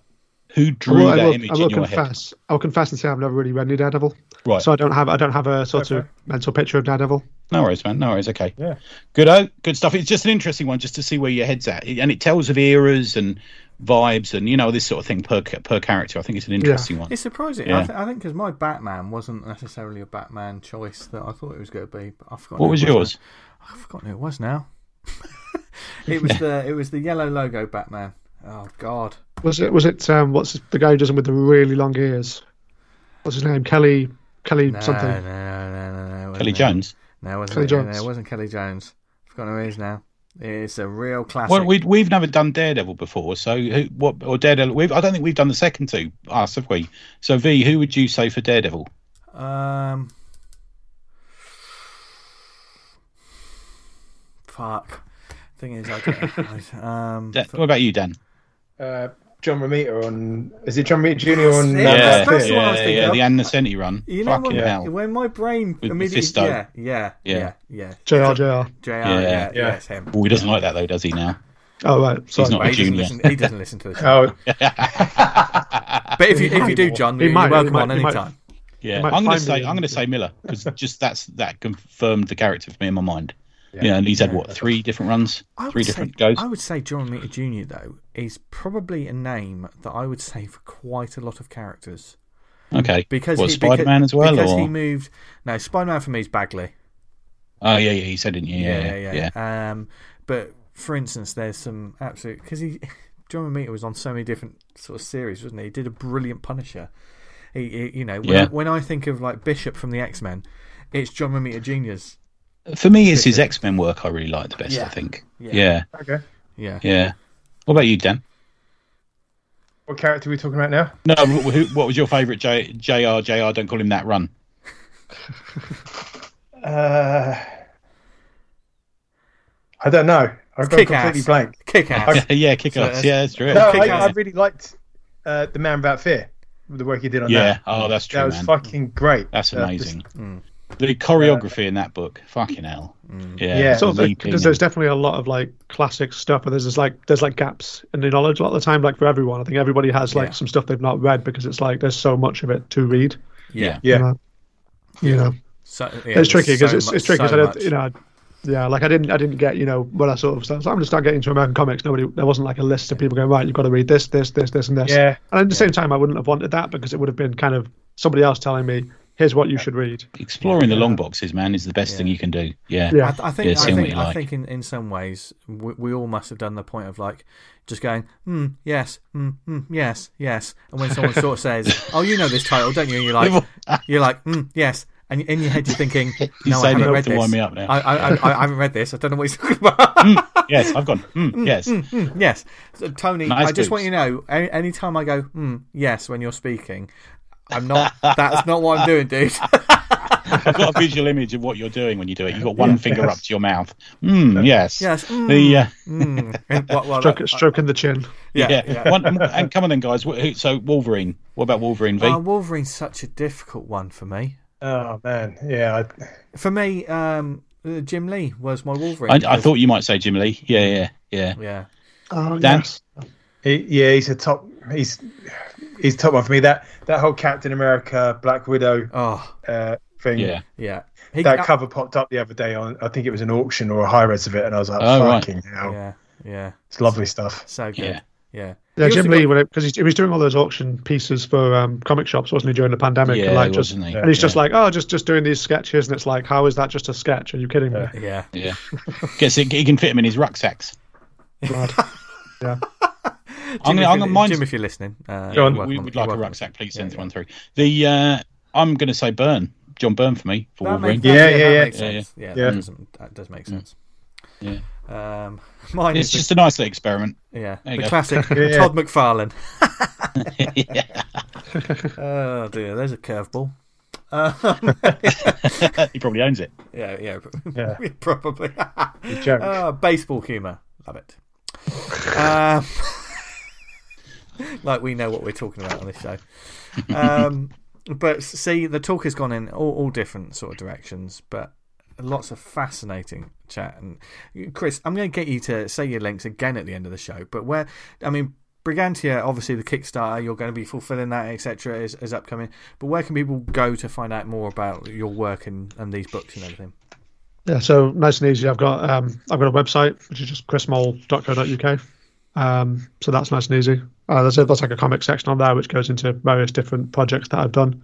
who drew will, that will, image I will in your head? confess. I will confess and say I've never really read any Daredevil, Right. so I don't have I don't have a sort of mental picture of Daredevil. No worries, man. No worries. Okay. Yeah. Good. Oh, good stuff. It's just an interesting one, just to see where your head's at, and it tells of eras and vibes and you know this sort of thing per per character. I think it's an interesting one. It's surprising. Yeah. I, th- I think because my Batman wasn't necessarily a Batman choice that I thought it was going to be. But I've forgotten What who was yours? now. I've forgotten who it was now. it was the it was the yellow logo Batman. Oh God. Was it? Was it? Um, what's the guy who does them with the really long ears? What's his name? Kelly. Kelly No, something. no, no, no, no, no. Kelly him. Jones. No, it wasn't Kelly it. Jones. No, it wasn't Kelly Jones. I've forgotten who he is now. It's a real classic. Well, we we've never done Daredevil before, so who, what or Daredevil? We've, I don't think we've done the second two. Us have we? So V, who would you say for Daredevil? Um. Fuck. Thing is, I don't. I, um. Dan, what about you, Dan? Uh, John Romita on. Is it John Romita Jr. on? Yeah, uh, yeah, that's the Fear? one I was yeah, thinking yeah. The Ann Nocenti run. You know Fucking when, hell. when my brain With immediately Mephisto. yeah yeah Yeah. yeah yeah JR JR. JR Yeah. yeah, Yeah. yes him Oh, he doesn't like that though, does he? Now. Oh right, sorry. not But a he doesn't junior. listen he doesn't listen to the show Oh, but if you if you do John He you're might, welcome might, on he any time Yeah, I'm gonna say I'm going to say Miller because just that's that confirmed the character for me in my mind. Yeah. Yeah, and he's had what three different runs, I would three say- different goes. I would say John Romita Jr. though is probably a name that I would say for quite a lot of characters Okay, because what Spider Man as well, because or he moved. No, Spider Man for me is Bagley. oh yeah, yeah, he said didn't you? Yeah, yeah, yeah. Um, but for instance, there's some absolute because he John Romita was on so many different sort of series, wasn't he? He did a brilliant Punisher. He, he- you know, when, Yeah. I, when I think of like Bishop from the X Men, it's John Romita Jr.'s. For me, it's his X Men work I really like the best. Yeah. I think. Yeah. Yeah, Okay. Yeah, yeah. What about you, Dan? What character are we talking about now? No, who, what was your favourite J, JR? JR, don't call him that run. Uh, I don't know. I've gone completely ass. blank. kick ass. yeah, kick So ass. Yeah, that's true. No, Kick I, ass. I really liked uh, the Man Without Fear. The work he did on Yeah. that. Yeah, oh, that's true, that was man. fucking great. That's Uh, amazing. Mm. The choreography in that book, fucking hell. Mm. Yeah, Yeah. sort of like, because there's definitely a lot of like classic stuff, and there's just like there's like gaps in the knowledge a lot of the time. Like for everyone, I think everybody has like Yeah. some stuff they've not read because it's like there's so much of it to read. Yeah, Yeah. You know, you know. So, yeah, it's tricky because so it's, it's tricky. so 'cause I don't, you know, yeah, like I didn't I didn't get you know when I sort of started, so I'm gonna start getting into American comics. Nobody there wasn't like a list of people going right. You've got to read this, this, this, this, and this. Yeah. And at the same time, I wouldn't have wanted that because it would have been kind of somebody else telling me, "Here's what you should read." Exploring the long boxes, man, is the best Yeah. thing you can do. Yeah. Yeah. I, I think Yeah, I think you I like. think in, in some ways we, we all must have done the point of like just going hmm yes hmm, hmm yes yes and when someone sort of says oh you know this title don't you and you're like you're like hmm yes and in your head you're thinking no I saying haven't read to this wind me up now. I, I, I, I haven't read this I don't know what he's talking about yes, I've gone. Mm, yes. Hmm, yes so, Tony Nice I just boobs. want you to know any anytime I go hmm yes when you're speaking I'm not that's not what I'm doing dude I've got a visual image of what you're doing when you do it. You've got one finger Yes. up to your mouth. Mm, yes. yes mm, The uh, mm. And what- what- Stroke, stroking the chin. yeah, yeah. yeah. One, and come on then, guys. So Wolverine. What about Wolverine V? Uh, Wolverine's such a difficult one for me. Oh man. Yeah. I, For me, um, uh, Jim Lee was my Wolverine. I, I thought you might say Jim Lee. Yeah, yeah, yeah. Yeah. Oh, Dan? yes. he, yeah. He's a top. He's he's top one for me. That that whole Captain America, Black Widow Oh, uh, thing. Yeah. yeah. He, That uh, cover popped up the other day on. I think it was an auction or a high res of it, and I was like, Oh, right. Hell!" Yeah, yeah. It's lovely stuff. So good. Yeah. Yeah. Yeah, Jim also Lee, got- because he, he was doing all those auction pieces for um, comic shops, wasn't he, during the pandemic? Yeah, and, like, just, wasn't he? and he's just like, oh, just just doing these sketches, and it's like, how is that just a sketch? Are you kidding me? Yeah. Yeah. Yeah. Guess he, he can fit him in his rucksacks. Mad. yeah. Jim, I'm gonna, if I'm you- gonna, mine's, Jim, if you're listening, uh, Go on. you're welcome we on- would like a rucksack. Please send Yeah, one through. The uh, I'm going to say Byrne. John Byrne for me for That Wolverine. makes, Yeah, yeah, yeah, that yeah. Yeah. Yeah, Yeah. That, doesn't, that does make sense. Yeah. Um, mine It's is the- just a nice little experiment. yeah, the go. classic Yeah. Todd McFarlane. yeah. Oh dear, there's a curveball. Um, he probably owns it. yeah, yeah, Yeah. probably. Good. Ah, baseball humour, love it. Um, like we know what we're talking about on this show. Um, but see, the talk has gone in all, all different sort of directions, but lots of fascinating chat. And Chris, I'm going to get you to say your links again at the end of the show. But where, I mean, Brigantia, obviously the Kickstarter, you're going to be fulfilling that, etc., is, is upcoming. But where can people go to find out more about your work and, and these books and everything? Yeah, so nice and easy. I've got um, I've got a website which is just chrismole.co.uk. Um, so that's nice and easy. Uh, there's, a, there's like a comic section on there which goes into various different projects that I've done.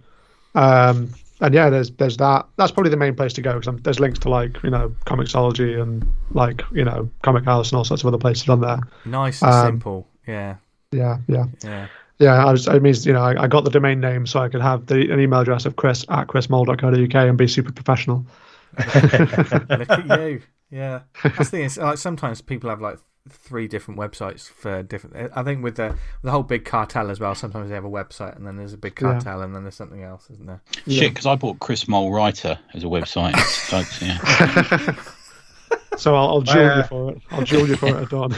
Um, and yeah, there's there's that. That's probably the main place to go because there's links to like you know Comixology and like you know Comichaus and all sorts of other places on there. Nice and Um, simple. Yeah, Yeah, yeah, yeah. yeah. I was, it means you know I, I got the domain name so I could have the an email address of chris at chrismole.co.uk and be super professional. Look at you. Yeah. That's the thing is, like, sometimes people have like three different websites for different. I think with the the whole big cartel as well. Sometimes they have a website and then there's a big Yeah. cartel and then there's something else, isn't there? Shit, because I bought Chris Mole Writer as a website. So, yeah. So I'll, I'll duel Uh, you for it. I'll duel you for it at dawn.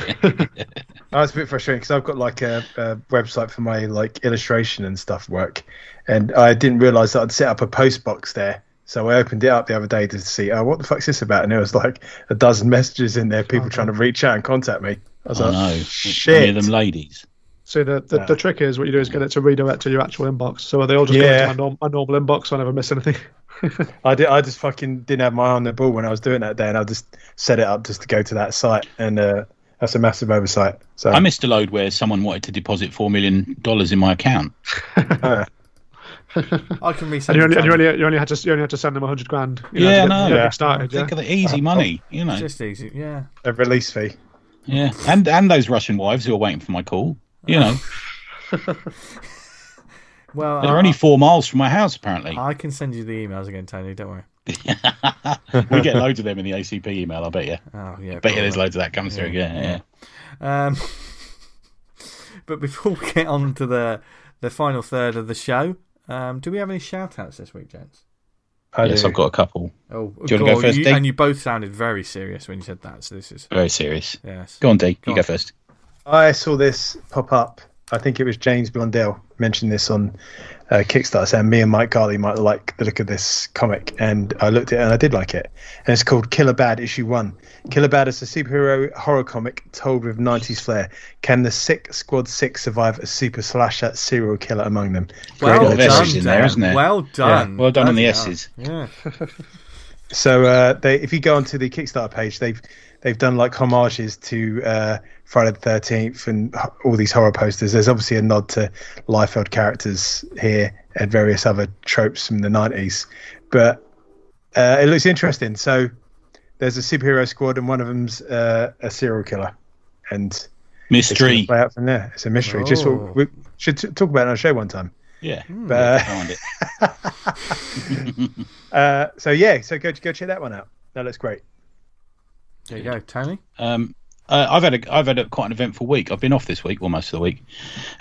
I was a bit frustrating because I've got like a, a website for my like illustration and stuff work, and I didn't realise that I'd set up a post box there. So I opened it up the other day to see, oh, what the fuck's this about? And there was like a dozen messages in there, people trying to reach out and contact me. I was I like, know. shit. Any of them ladies. So the, the, Yeah. the trick is what you do is get it to redirect to your actual inbox. So they all just go Yeah. into my, norm, my normal inbox, so I never miss anything. I did. I just fucking didn't have my eye on the ball when I was doing that day, and I just set it up just to go to that site, and uh, that's a massive oversight. So I missed a load where someone wanted to deposit four million dollars in my account. uh, I can resend. And you only, and you only you only had to you only had to send them hundred grand. You know, Yeah, to get, no. Yeah. started. Yeah. Think of the easy money, you know. Just easy, yeah. a release fee. Yeah, and and those Russian wives who are waiting for my call. You know, Well, they're I, only four miles from my house. Apparently, I can send you the emails again, Tony. Don't worry. we get loads of them in the ACP email. I bet you. Oh yeah. Bet you there's loads of that comes through. Yeah, yeah. Um, but before we get on to the the final third of the show, um, do we have any shout outs this week, gents? I Yes, do. I've got a couple. Oh, Do you wanna go first, you- Dee? and you both sounded very serious when you said that. So this is Very serious. yes. Go on, D. Go You on. go first. I saw this pop up. I think it was James Blundell mentioned this on uh, Kickstarter, saying me and Mike Garley might like the look of this comic, and I looked at it and I did like it. And it's called Killer Bad Issue One. Killer Bad is a superhero horror comic told with '90s flair. Can the Sick Squad Six survive a super slasher serial killer among them? Well lot of done, in there, Dan. isn't there? Well done. Well done on the S's. hell. Yeah. So uh, they, if you go onto the Kickstarter page, they've they've done like homages to uh, Friday the Thirteenth and all these horror posters. There's obviously a nod to Liefeld characters here and various other tropes from the nineties, but uh, it looks interesting. So there's a superhero squad and one of them's uh, a serial killer, and it's Mystery. play out from there. It's a mystery. Just Oh. what we should t- talk about it on a show one time. Yeah. But, uh, Find it. uh, so yeah, so go go check that one out. That looks great. There you go, Tony. Um, uh, I've had a I've had a, quite an eventful week. I've been off this week, well, most of the week,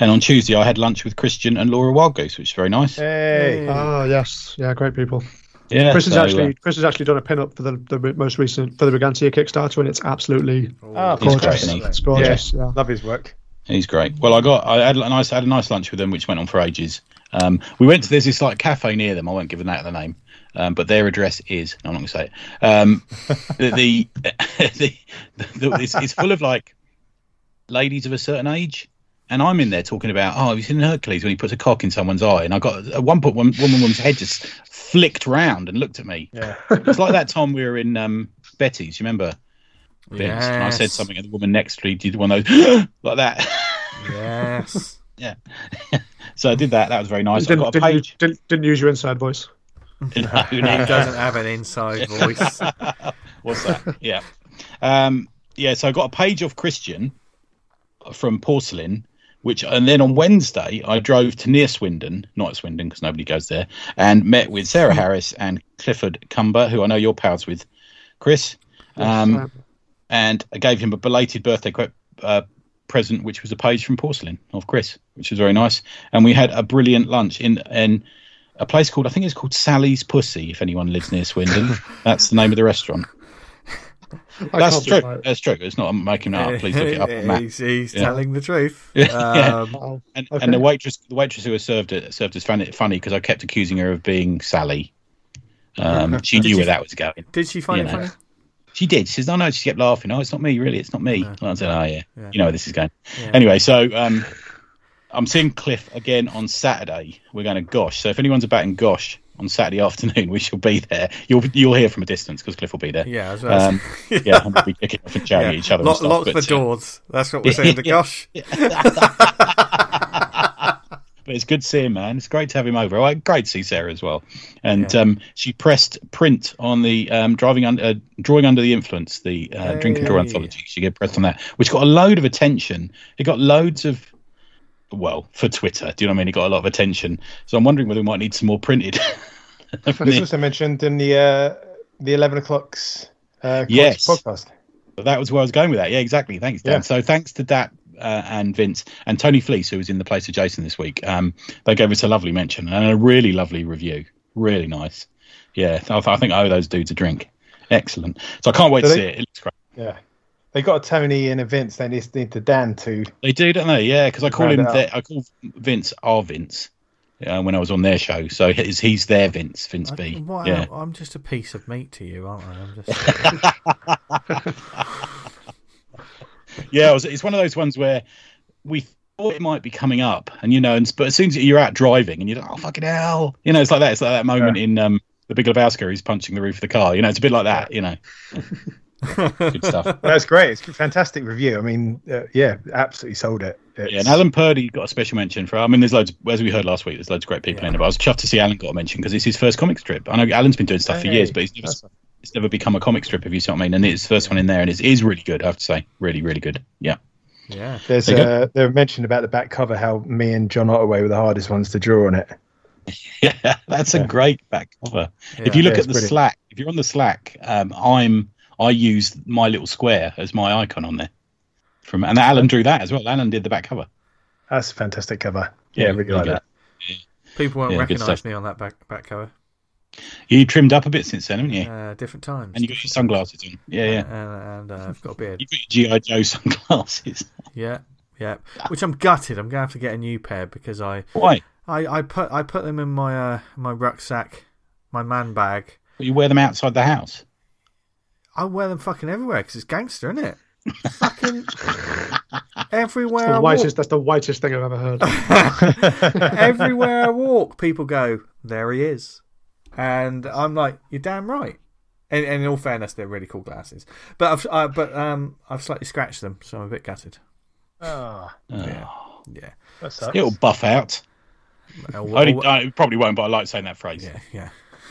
and on Tuesday I had lunch with Christian and Laura Wildgoose, which is very nice. Hey. Oh yes, yeah, great people. Yeah, Chris has so, uh, actually Chris has actually done a pin up for the, the most recent for the Brigantia Kickstarter, and it's absolutely Oh, He's gorgeous. great, isn't he? It's gorgeous. Yeah. Love his work. He's great. Well, I got I had a nice had a nice lunch with them, which went on for ages. Um, we went to there's this like cafe near them. I won't give them out the name, um, but their address is no, I'm not going to say it. Um, the, the, the, the it's, it's full of like ladies of a certain age, and I'm in there talking about oh, have you seen Hercules when he puts a cock in someone's eye? And I got at one point one, one woman's head just flicked round and looked at me. Yeah. It's like that time we were in um, Betty's. You remember? Vince? And I said something, and the woman next to me did one of those like that. Yes. Yeah. so I did that. That was very nice. I Didn't, got a didn't, use, page. didn't, didn't use your inside voice. he doesn't have an inside voice. What's that? Yeah. Um, yeah. So I got a page of Christian from Porcelain, which, and then on Wednesday I drove to near Swindon, not at Swindon because nobody goes there, and met with Sarah Harris and Clifford Cumber, who I know you're pals with, Chris. Um, and I gave him a belated birthday uh, present, which was a page from Porcelain of Chris, which was very nice. And we had a brilliant lunch in in a place called I think it's called Sally's Pussy. If anyone lives near Swindon, that's the name of the restaurant. That's true. it. That's true. It's not I'm making it up. Please look it up on the map. he's he's Yeah. telling the truth. Yeah. Um, And, Okay. and the waitress, the waitress who was served it served us funny funny because I kept accusing her of being Sally. Um, she Did knew where that was going. Did she find You it know. funny? She did. She says, "No, no." She kept laughing. Oh, it's not me, really. It's not me. No. I said, "Oh, yeah. Yeah. You know where this is going." Yeah. Anyway, so um, I'm seeing Cliff again on Saturday. We're going to Gosh. So if anyone's about in Gosh on Saturday afternoon, we shall be there. You'll you'll hear from a distance because Cliff will be there. Yeah, as well. Um, yeah, and we'll be kicking off and shouting at each other. Lock, stuff, lock but, the uh, doors. That's what we're saying to Gosh. But it's good to see him, man. It's great to have him over. Great to see Sarah as well. And um, she pressed print on the um, driving under uh, drawing under the influence, the uh, drink and draw anthology. She got pressed on that, which got a load of attention. It got loads of, well, for Twitter. Do you know what I mean? It got a lot of attention. So I'm wondering whether we might need some more printed. This also mentioned in the uh, the eleven o'clocks uh, Yes. podcast. that was where I was going with that. Yeah, exactly. Thanks, Dan. Yeah. So thanks to that uh, and Vince and Tony Fleecs, who was in the place of Jason this week. Um, they gave us a lovely mention and a really lovely review. Really nice. Yeah, I, I think I owe those dudes a drink. Excellent. So I can't wait So to they- see it. It looks great. Yeah, they got a Tony and a Vince. They just need to Dan too. They do, don't they? Yeah, because I call him. it. Their, I call Vince our Vince. Uh, when I was on their show, so he's, he's their Vince, Vince I- B. why- Yeah, I'm just a piece of meat to you, aren't I? I'm just. yeah. It was, it's one of those ones where we thought it might be coming up, and you know, and but as soon as you're out driving, and you're like, oh fucking hell, you know, it's like that. It's like that moment in um, the Big Lebowski, he's punching the roof of the car. You know, it's a bit like that. You know, good stuff. That's great. It's a fantastic review. I mean, uh, yeah, absolutely sold it. It's, Yeah, and Alan Purdy got a special mention for. I mean, there's loads, as we heard last week, there's loads of great people Yeah. in it. But I was chuffed to see Alan got a mention because it's his first comic strip. I know Alan's been doing stuff for years, but he's never, that's- it's never become a comic strip, if you see what I mean. And it's the first one in there, and it is really good, I have to say. Really, really good. Yeah. Yeah. There's There you uh, they mentioned about the back cover how me and John Ottaway were the hardest ones to draw on it. Yeah, that's a great back cover. Yeah. if you look Yeah, at the brilliant. Slack, if you're on the Slack, um, I'm I use my little square as my icon on there. From and Alan drew that as well. Alan did the back cover. That's a fantastic cover. Yeah, Yeah, really really like good. that. People won't Yeah, recognise me on that back back cover. You trimmed up a bit since then, haven't you? Uh, different times. and you got your sunglasses on. Yeah, yeah. And, and uh, I've got a beard. You got your GI Joe sunglasses. Yeah, yeah. Which I'm gutted. I'm gonna have to get a new pair because I, Why? I, I put I put them in my uh, my rucksack, my man bag. Well, you wear them outside the house. I wear them fucking everywhere because it's gangster, isn't it? fucking everywhere. The I walk, whitest, that's the whitest thing I've ever heard. everywhere I walk, people go, "There he is," and I'm like, "You're damn right." And, and in all fairness, they're really cool glasses. But I've I, but um I've slightly scratched them, so I'm a bit gutted. Oh, Yeah, yeah. It'll buff out. Uh, I only, wh- I probably won't, but I like saying that phrase. yeah, yeah.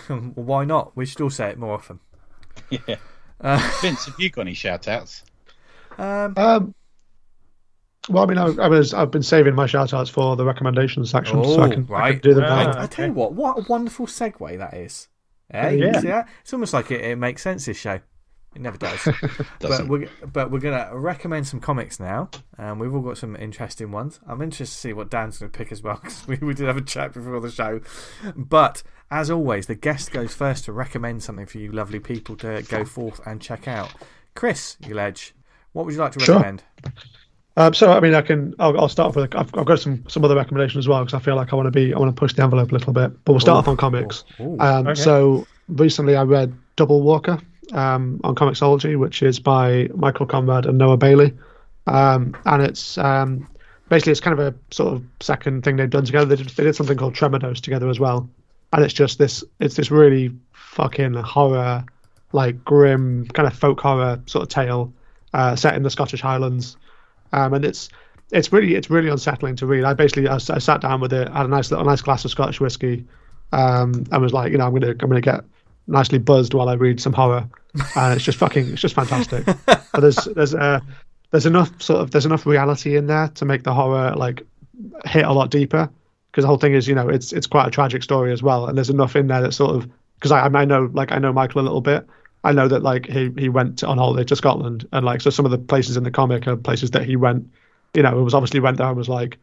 well, why not? We should all say it more often. Yeah. Uh, Vince, have you got any shout outs? um, Um, well, I mean, I, I was I've been saving my shout outs for the recommendations section, so I Oh, can, I right. can do them now. I, I tell you what, what a wonderful segue that is. Eh? Yeah. You see that? It's almost like it, it makes sense. This show, it never does. but Doesn't. we're but we're gonna recommend some comics now, and we've all got some interesting ones. I'm interested to see what Dan's gonna pick as well because we, we did have a chat before the show. But as always, the guest goes first to recommend something for you lovely people to go forth and check out. Chris, you ledge, what would you like to Sure. recommend? Um, so I mean, I can I'll, I'll start off with I've, I've got some some other recommendations as well because I feel like I want to be I want to push the envelope a little bit. But we'll start Ooh. off on comics. Ooh. Um, Okay. So recently I read Double Walker um, on Comixology, which is by Michael Conrad and Noah Bailey, um, and it's um, basically it's kind of a sort of second thing they've done together. They did, they did something called Tremor Dose together as well, and it's just this it's this really fucking horror, like grim kind of folk horror sort of tale uh, set in the Scottish Highlands, um, and it's it's really it's really unsettling to read. I basically I, I sat down with it, had a nice little nice glass of Scottish whiskey, um, and was like, you know, I'm gonna I'm gonna get nicely buzzed while I read some horror, and it's just fucking it's just fantastic. but there's there's uh there's enough sort of there's enough reality in there to make the horror like hit a lot deeper because the whole thing is you know it's it's quite a tragic story as well, and there's enough in there that sort of because I I know like I know Michael a little bit. I know that like he he went on holiday to Scotland and like so some of the places in the comic are places that he went, you know, it was obviously went there and was like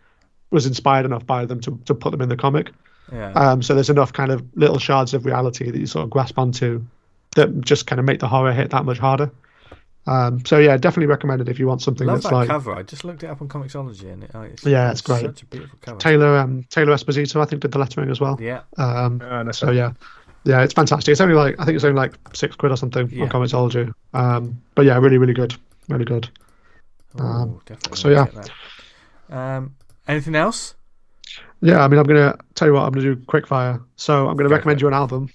was inspired enough by them to to put them in the comic. Yeah. Um, so there's enough kind of little shards of reality that you sort of grasp onto that just kind of make the horror hit that much harder. Um, so yeah, definitely recommend it if you want something Love that's that like cover. I just looked it up on Comixology, and it, oh, it's, Yeah, it's great. Such a beautiful cover. Taylor um, Taylor Esposito. I think did the lettering as well. Yeah, Um, Oh, so yeah, yeah, it's fantastic. It's only like I think it's only like six quid or something Yeah. on Comixology. Um, but yeah, really, really good, really good. oh, Um, definitely. so yeah. Um, anything else? Yeah, I mean, I'm gonna tell you what I'm gonna do quick fire. So I'm gonna Go recommend you an album.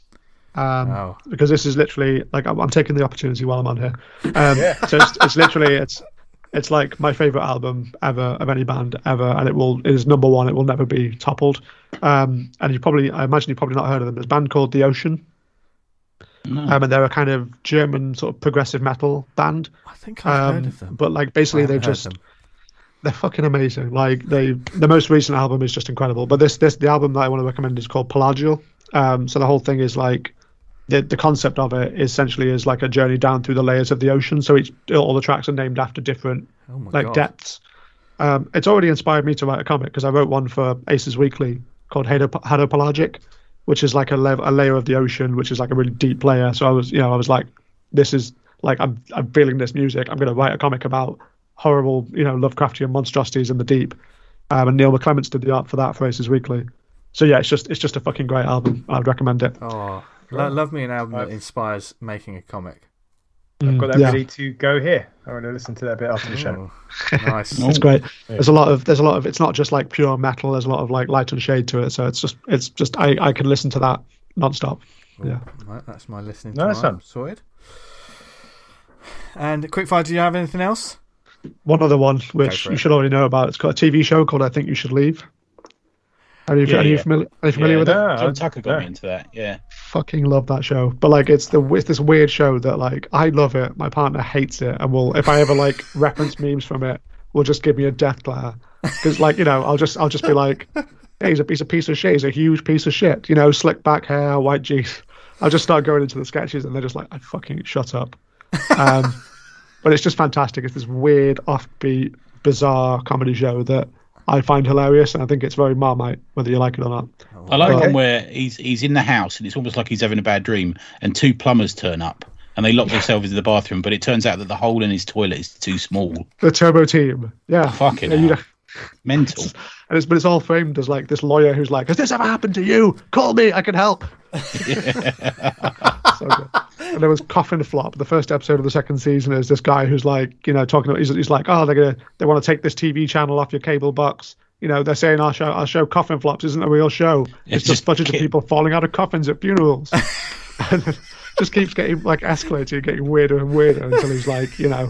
Um, Oh, because this is literally like I'm, I'm taking the opportunity while I'm on here. Um, So it's, it's literally it's it's like my favorite album ever of any band ever, and it will it is number one. It will never be toppled. Um, and you probably I imagine you've probably not heard of them. There's a band called The Ocean, No. um, and they're a kind of German sort of progressive metal band. I think I've heard of them. but like basically they just them. they're fucking amazing. Like they, the most recent album is just incredible. But this, this, the album that I want to recommend is called Pelagial. Um, so the whole thing is like, the the concept of it essentially is like a journey down through the layers of the ocean. So each, all the tracks are named after different Oh like god! depths. Um, it's already inspired me to write a comic because I wrote one for Aces Weekly called Hado, Hadopelagic, which is like a, le- a layer of the ocean, which is like a really deep layer. So I was, you know, I was like, this is like I'm I'm feeling this music. I'm going to write a comic about horrible, you know, Lovecraftian monstrosities in the deep. Um, and Neil McClements did the art for that for Aces Weekly. So yeah, it's just it's just a fucking great album. I'd recommend it. Oh, lo- love me an album that I've- inspires making a comic. I've Mm. got that Yeah. ready to go here. I want to listen to that bit after the show. Oh, nice. It's great. There's a lot of there's a lot of it's not just like pure metal. There's a lot of like light and shade to it. So it's just it's just I I can listen to that nonstop. Yeah. Right, that's my listening Nice tomorrow. one. Sorted. And quickfire, do you have anything else? One other one which you should already know about. It's got a TV show called I Think You Should Leave. Are you, Yeah, are you yeah. familiar? Are you familiar with it? no, John I- Tucker got no. me into that. Yeah. fucking love that show. But like, it's the it's this weird show that like I love it. My partner hates it, and will if I ever like reference memes from it, will just give me a death glare because like you know I'll just I'll just be like, hey, he's a he's a piece of shit. He's a huge piece of shit. You know, slick back hair, white jeans. I'll just start going into the sketches, and they're just like, I fucking shut up. Um, but it's just fantastic. It's this weird, offbeat, bizarre comedy show that. I find hilarious, and I think it's very Marmite, whether you like it or not. I like Okay. one where he's he's in the house and it's almost like he's having a bad dream, and two plumbers turn up and they lock themselves into the bathroom, but it turns out that the hole in his toilet is too small. The Turbo Team, yeah, Fucking Yeah, you hell. know- Mental. And it's but it's all framed as like this lawyer who's like, "Has this ever happened to you? Call me, I can help." so good. And there was Coffin Flop, the first episode of the second season. Is this guy who's like, you know, talking about he's, he's like, "Oh, they're gonna they want to take this TV channel off your cable box." You know, they're saying our show our show Coffin Flops isn't a real show. It's, It's just just footage of people falling out of coffins at funerals. and it just keeps getting like escalating, getting weirder and weirder until he's like, you know,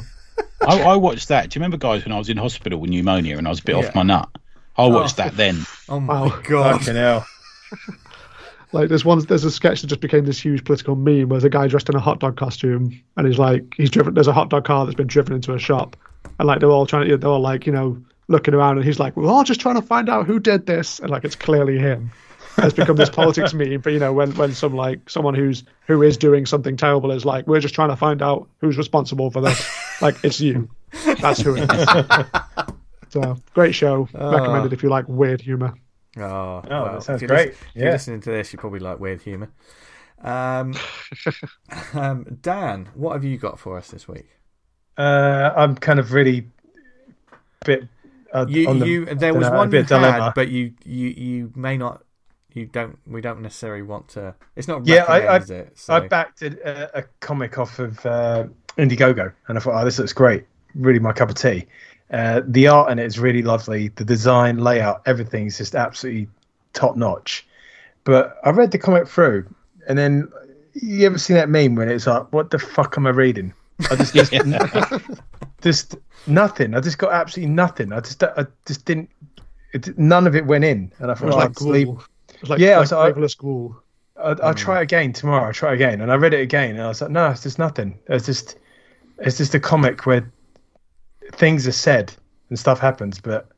I, I watched that. Do you remember, guys, when I was in hospital with pneumonia and I was a bit Yeah. off my nut? I oh. watched that then. Oh my Wow. god. Fucking hell. Like there's one there's a sketch that just became this huge political meme where there's a guy dressed in a hot dog costume and he's like he's driven there's a hot dog car that's been driven into a shop and like they're all trying to they're all like, you know, looking around and he's like, We're all just trying to find out who did this and like it's clearly him. It's become this politics meme, but you know, when when some like someone who's who is doing something terrible is like, We're just trying to find out who's responsible for this. Like it's you. That's who it is. so great show. Recommended if you like weird humour. Oh, Oh, well, that sounds if you're great. If you're listening to this, you probably like weird humour. Um, um, Dan, what have you got for us this week? Uh, I'm kind of really bit. Uh, You, on the, you, there dunno, was a one you bit dilemma. had, but you, you, you may not. You don't. We don't necessarily want to. It's not. Yeah, I- recommend, is it? So, I backed a, a comic off of uh, Indiegogo, and I thought, oh, this looks great. Really, my cup of tea. Uh, the art in it is really lovely. The design, layout, everything is just absolutely top notch. But I read the comic through, and then you ever seen that meme when it's like, "What the fuck am I reading?" I just, just, just nothing. I just got absolutely nothing. I just, I just didn't. It, none of it went in, and I It thought, was oh, like I'll just. It was like, Yeah, like so I- Flavorless Ghoul. I'll, I'll try again tomorrow. I'll try again, and I read it again, and I was like, no, it's just nothing. It's just, it's just a comic where things are said and stuff happens, but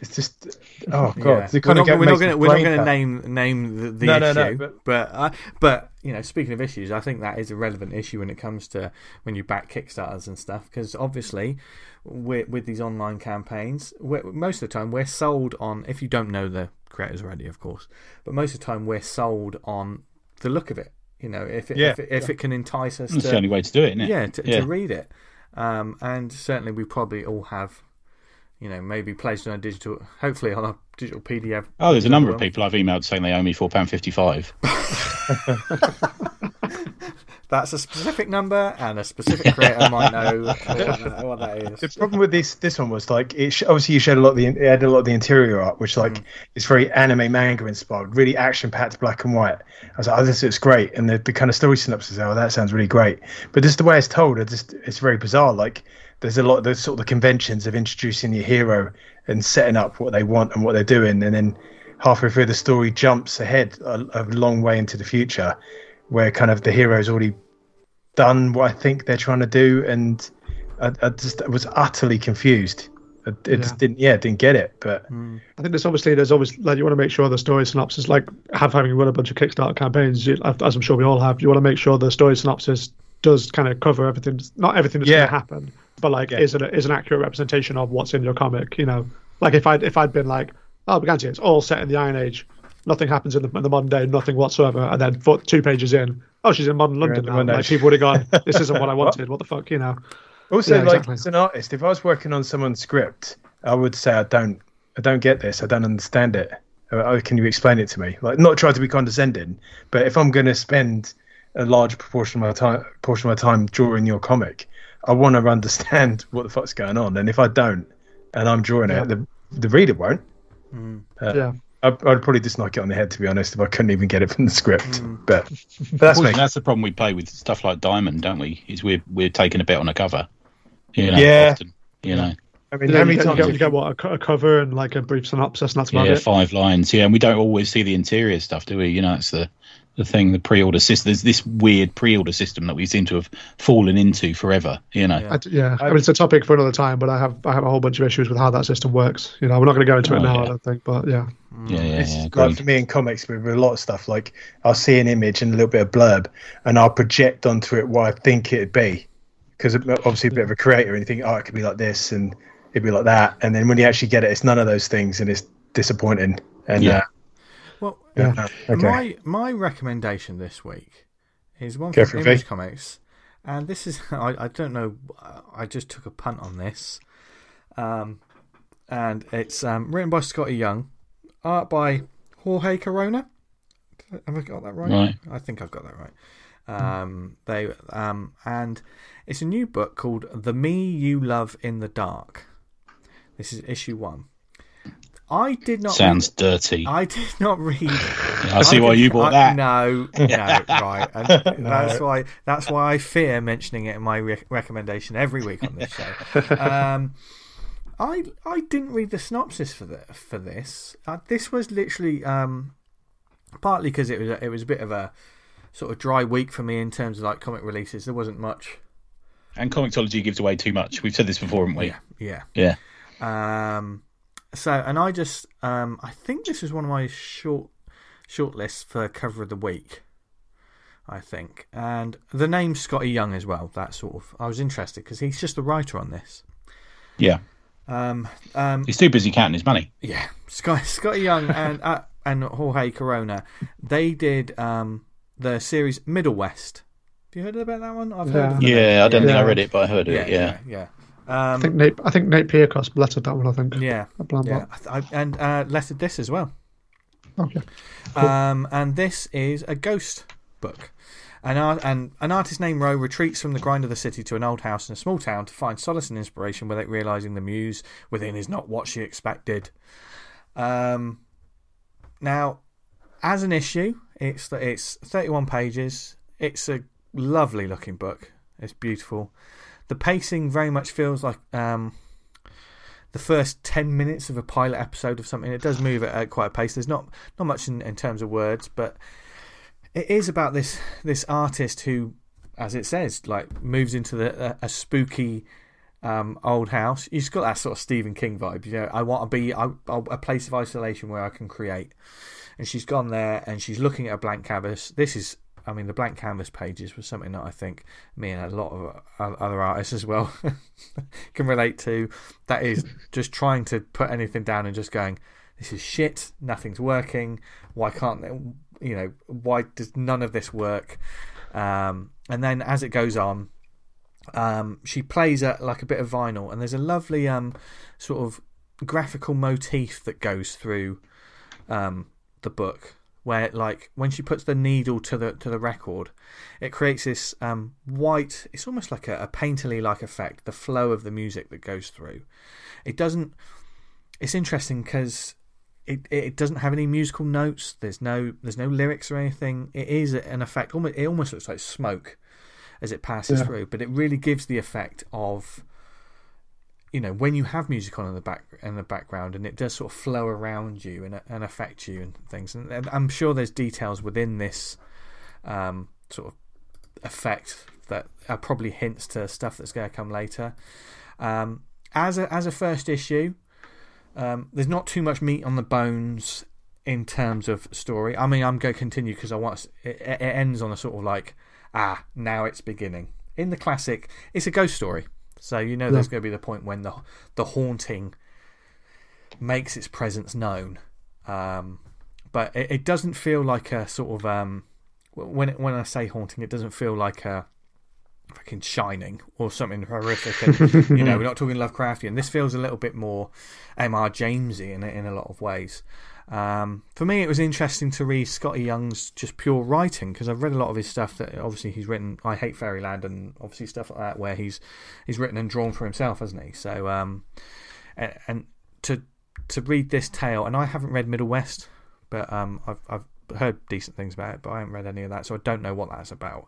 it's just, oh god, yeah. we're not, we're not gonna, we're not going to name name the, the No, issue, no, no, but- but uh, but you know, speaking of issues, I think that is a relevant issue when it comes to when you back Kickstarters and stuff, because obviously, with with these online campaigns, most of the time we're sold on. If you don't know the creators already, of course, but most of the time we're sold on the look of it. You know, if it, Yeah, if, it, if it can entice us That's to the only way to do it, isn't it? yeah, to, Yeah. to read it. Um, and certainly we probably all have, you know, maybe placed on a digital, hopefully on a digital PDF. Oh, there's a number of people I've emailed saying they owe me four pound fifty five. That's a specific number, and a specific creator might know what that, what that The problem with this this one was like it sh- obviously you showed a lot of the it had a lot of the interior art, which like mm. is very anime manga inspired, really action packed, black and white. I was like, oh, this looks great, and the, the kind of story synopsis, oh, that sounds really great. But just the way it's told, it just it's very bizarre. Like there's a lot of those sort of the conventions of introducing your hero and setting up what they want and what they're doing, and then halfway through the story jumps ahead a, a long way into the future, where kind of the hero's already done what I think they're trying to do, and I, I just I was utterly confused. It just didn't, yeah, didn't get it. But hmm. I think there's obviously there's always like you want to make sure the story synopsis like have having run a bunch of Kickstarter campaigns you, as I'm sure we all have you want to make sure the story synopsis does kind of cover everything not everything that's Yeah. going to happen but like Yeah. is an is an accurate representation of what's in your comic you know like if I if I'd been like oh Brigantia it's all set in the Iron Age nothing happens in the, in the modern day nothing whatsoever and then for two pages in oh she's in modern London in now like people would have gone this isn't what I wanted what the fuck you know also, Yeah, like exactly. as an artist, if I was working on someone's script, I would say I don't, I don't get this. I don't understand it. Uh, Oh, can you explain it to me? Like, not try to be condescending, but if I'm going to spend a large proportion of my time portion of my time drawing your comic, I want to understand what the fuck's going on. And if I don't, and I'm drawing Yeah. it, the the reader won't. yeah. I'd, I'd probably just knock it on the head to be honest if I couldn't even get it from the script. Mm. But, but that's me. That's the problem we play with stuff like Diamond, don't we? Is we're we're taking a bet on a cover. You know, Yeah. Often, you know, I mean, Yeah, how you, many get, you, times? get, have you get what a, cover and like a brief synopsis, and that's about yeah, it. five lines. Yeah, and we don't always see the interior stuff, do we? You know, it's the the thing. The pre-order system. There's this weird pre-order system that we seem to have fallen into forever. You know. Yeah. I d- yeah, I, I- mean it's a topic for another time, but I have I have a whole bunch of issues with how that system works. You know, we're not going to go into it Oh, now. yeah. I don't think, but yeah, Yeah, yeah, It's yeah. like agreed. for me in comics with a lot of stuff, like I'll see an image and a little bit of blurb, and I'll project onto it what I think it'd be, because obviously a bit of a creator, and you think, oh, it could be like this, and it'd be like that, and then when you actually get it, it's none of those things, and it's disappointing. And Yeah. uh, Well, yeah, okay, my my recommendation this week is one Go from for it, Image V. Comics, and this is I, I don't know I just took a punt on this, um, and it's um, written by Skottie Young, art by Jorge Corona. Have I got that right? Right. I think I've got that right. Um, they um, and it's a new book called "The Me You Love in the Dark." This is issue one. I did not. Sounds dirty. I did not read. I see why you bought I- that. No, no, right. And That's why. That's why I fear mentioning it in my re- recommendation every week on this show. Um, I I didn't read the synopsis for the, for this. Uh, this was literally um, partly because it was a, it was a bit of a sort of dry week for me in terms of like comic releases. There wasn't much. And Comixology gives away too much. We've said this before, haven't we? Yeah, yeah. Yeah. Um, so, and I just, um, I think this is one of my short short lists for cover of the week. I think, and the name Skottie Young as well. That sort of, I was interested because he's just the writer on this. Yeah. Um, um, He's too busy counting his money. yeah, Scott, Skottie Young and uh, and Jorge Corona, they did um the series Middle West. Have you heard about that one? I've heard. Of Yeah, I don't think I read it, but I heard Yeah, it. Yeah. yeah, yeah. I Um, think Nate I think Nate Piekos lettered that one. I think. yeah, yeah. I, and uh, lettered this as well. Okay. Um, and this is a ghost book. An, art, and an artist named Rowe retreats from the grind of the city to an old house in a small town to find solace and inspiration without realizing the muse within is not what she expected. Um, now, as an issue, it's it's 31 pages. It's a lovely looking book. It's beautiful. The pacing very much feels like um, the first 10 minutes of a pilot episode of something. It does move at, quite a pace. There's not, not much in, in terms of words, but it is about this this artist who, as it says, like moves into the, a, a spooky um, old house. You've got that sort of Stephen King vibe. You know, I want to be a place of isolation where I can create. And she's gone there and she's looking at a blank canvas. This is, I mean, the blank canvas pages was something that I think me and a lot of other artists as well can relate to. That is just trying to put anything down and just going, this is shit. Nothing's working. Why can't they, you know? Why does none of this work? Um, and then as it goes on, um, she plays like a bit of vinyl, and there's a lovely um, sort of graphical motif that goes through um, the book, where like when she puts the needle to the to the record, it creates this um, white. It's almost like a, a painterly like effect. The flow of the music that goes through, it doesn't. It's interesting because it, it doesn't have any musical notes. There's no there's no lyrics or anything. It is an effect. Almost it almost looks like smoke as it passes Yeah. through, but it really gives the effect of you know when you have music on in the back in the background and it does sort of flow around you and, and affect you and things. And, I'm sure there's details within this um, sort of effect that are probably hints to stuff that's going to come later. Um, as a as a first issue, um, there's not too much meat on the bones in terms of story. I mean, I'm going to continue because I want it, it ends on a sort of like ah now it's beginning. In the classic, it's a ghost story, so you know there's going to be the point when the the haunting makes its presence known. Um, but it, it doesn't feel like a sort of um, when it, when I say haunting, it doesn't feel like a fucking Shining or something horrific. And, you know, we're not talking Lovecraftian. This feels a little bit more M.R. Jamesy in in a lot of ways. Um, for me, it was interesting to read Skottie Young's just pure writing because I've read a lot of his stuff that obviously he's written. I hate Fairyland and obviously stuff like that where he's he's written and drawn for himself, hasn't he? So um, and, and to to read this tale, and I haven't read Middle West, but um, I've I've heard decent things about it, but I haven't read any of that, so I don't know what that's about.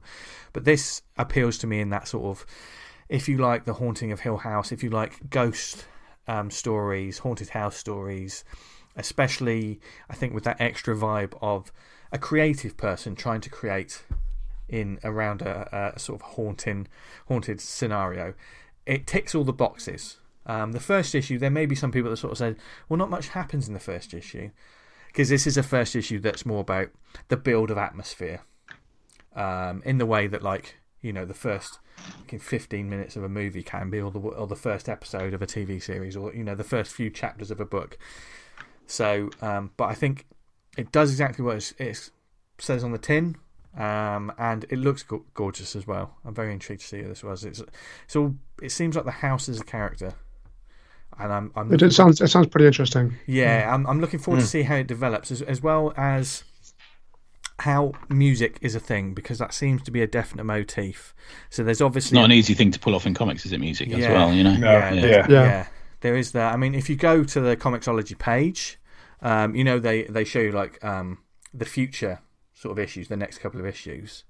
But this appeals to me in that sort of, if you like the haunting of Hill House, if you like ghost um, stories, haunted house stories especially I think with that extra vibe of a creative person trying to create in around a, a sort of haunting haunted scenario. It ticks all the boxes. Um, the first issue, there may be some people that sort of said, well, not much happens in the first issue. Because this is a first issue that's more about the build of atmosphere. Um, in the way that, like, you know, the first 15 minutes of a movie can be, or the, or the first episode of a TV series, or, you know, the first few chapters of a book. So, um, but I think it does exactly what it says on the tin, um, and it looks go gorgeous as well. I'm very intrigued to see who this was. It's, it's all. It seems like the house is a character, and I'm. I'm it, sounds. It sounds pretty interesting. Yeah, mm. I'm. I'm looking forward mm. to see how it develops, as, as well as how music is a thing because that seems to be a definite motif. So there's obviously it's not an easy thing to pull off in comics, is it? Music yeah. as well, you know. Yeah, yeah, yeah. yeah. There is that. I mean, if you go to the Comixology page, um, you know, they, they show you like um, the future sort of issues, the next couple of issues.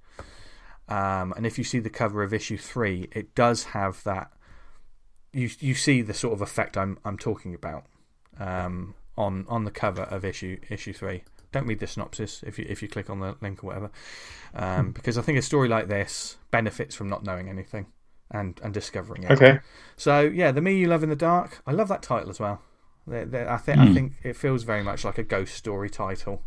Um, and if you see the cover of issue three, it does have that. You you see the sort of effect I'm I'm talking about um, on on the cover of issue issue three. Don't read the synopsis if you if you click on the link or whatever, um, hmm. because I think a story like this benefits from not knowing anything and and discovering it. Okay. So yeah, the Me You Love in the Dark. I love that title as well. They're, they're, I think mm. I hmm. think it feels very much like a ghost story title.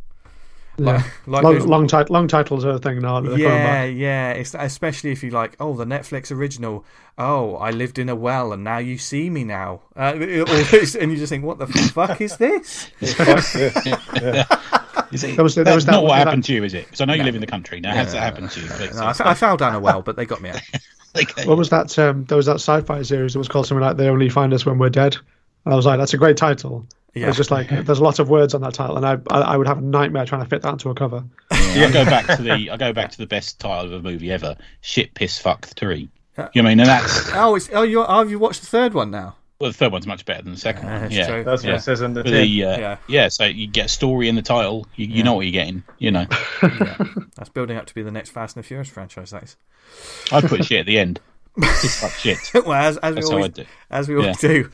Yeah. Like, like long, long, tit long, titles are a thing now. Yeah, yeah. It's, especially if you like, oh, the Netflix original. Oh, I lived in a well and now you see me now. Uh, and you just think, what the fuck is this? Is it, was, that's was that not what happened that... to you, is it? Because I know you live in the country. Now, yeah. has that happened to you? No, I, I, fell down a well, but they got me out. okay. What was that? Um, there was that sci-fi series that was called something like "They Only Find Us When We're Dead." And I was like, that's a great title. Yeah. It's just like there's a lot of words on that title, and I, I, I would have a nightmare trying to fit that into a cover. Yeah. I go back to the I go back to the best title of a movie ever: Shit, Piss, Fuck Three. You know I mean? And that's oh, it's oh, you oh, have you watched the third one now? Well, the third one's much better than the second one. Yeah, true. that's what it says under the, uh, yeah. yeah, so you get a story in the title. You, you know what you're getting. You know. yeah. That's building up to be the next Fast and the Furious franchise. That is. I'd put shit at the end. It's like shit. well, as, as we always, do. As we always do.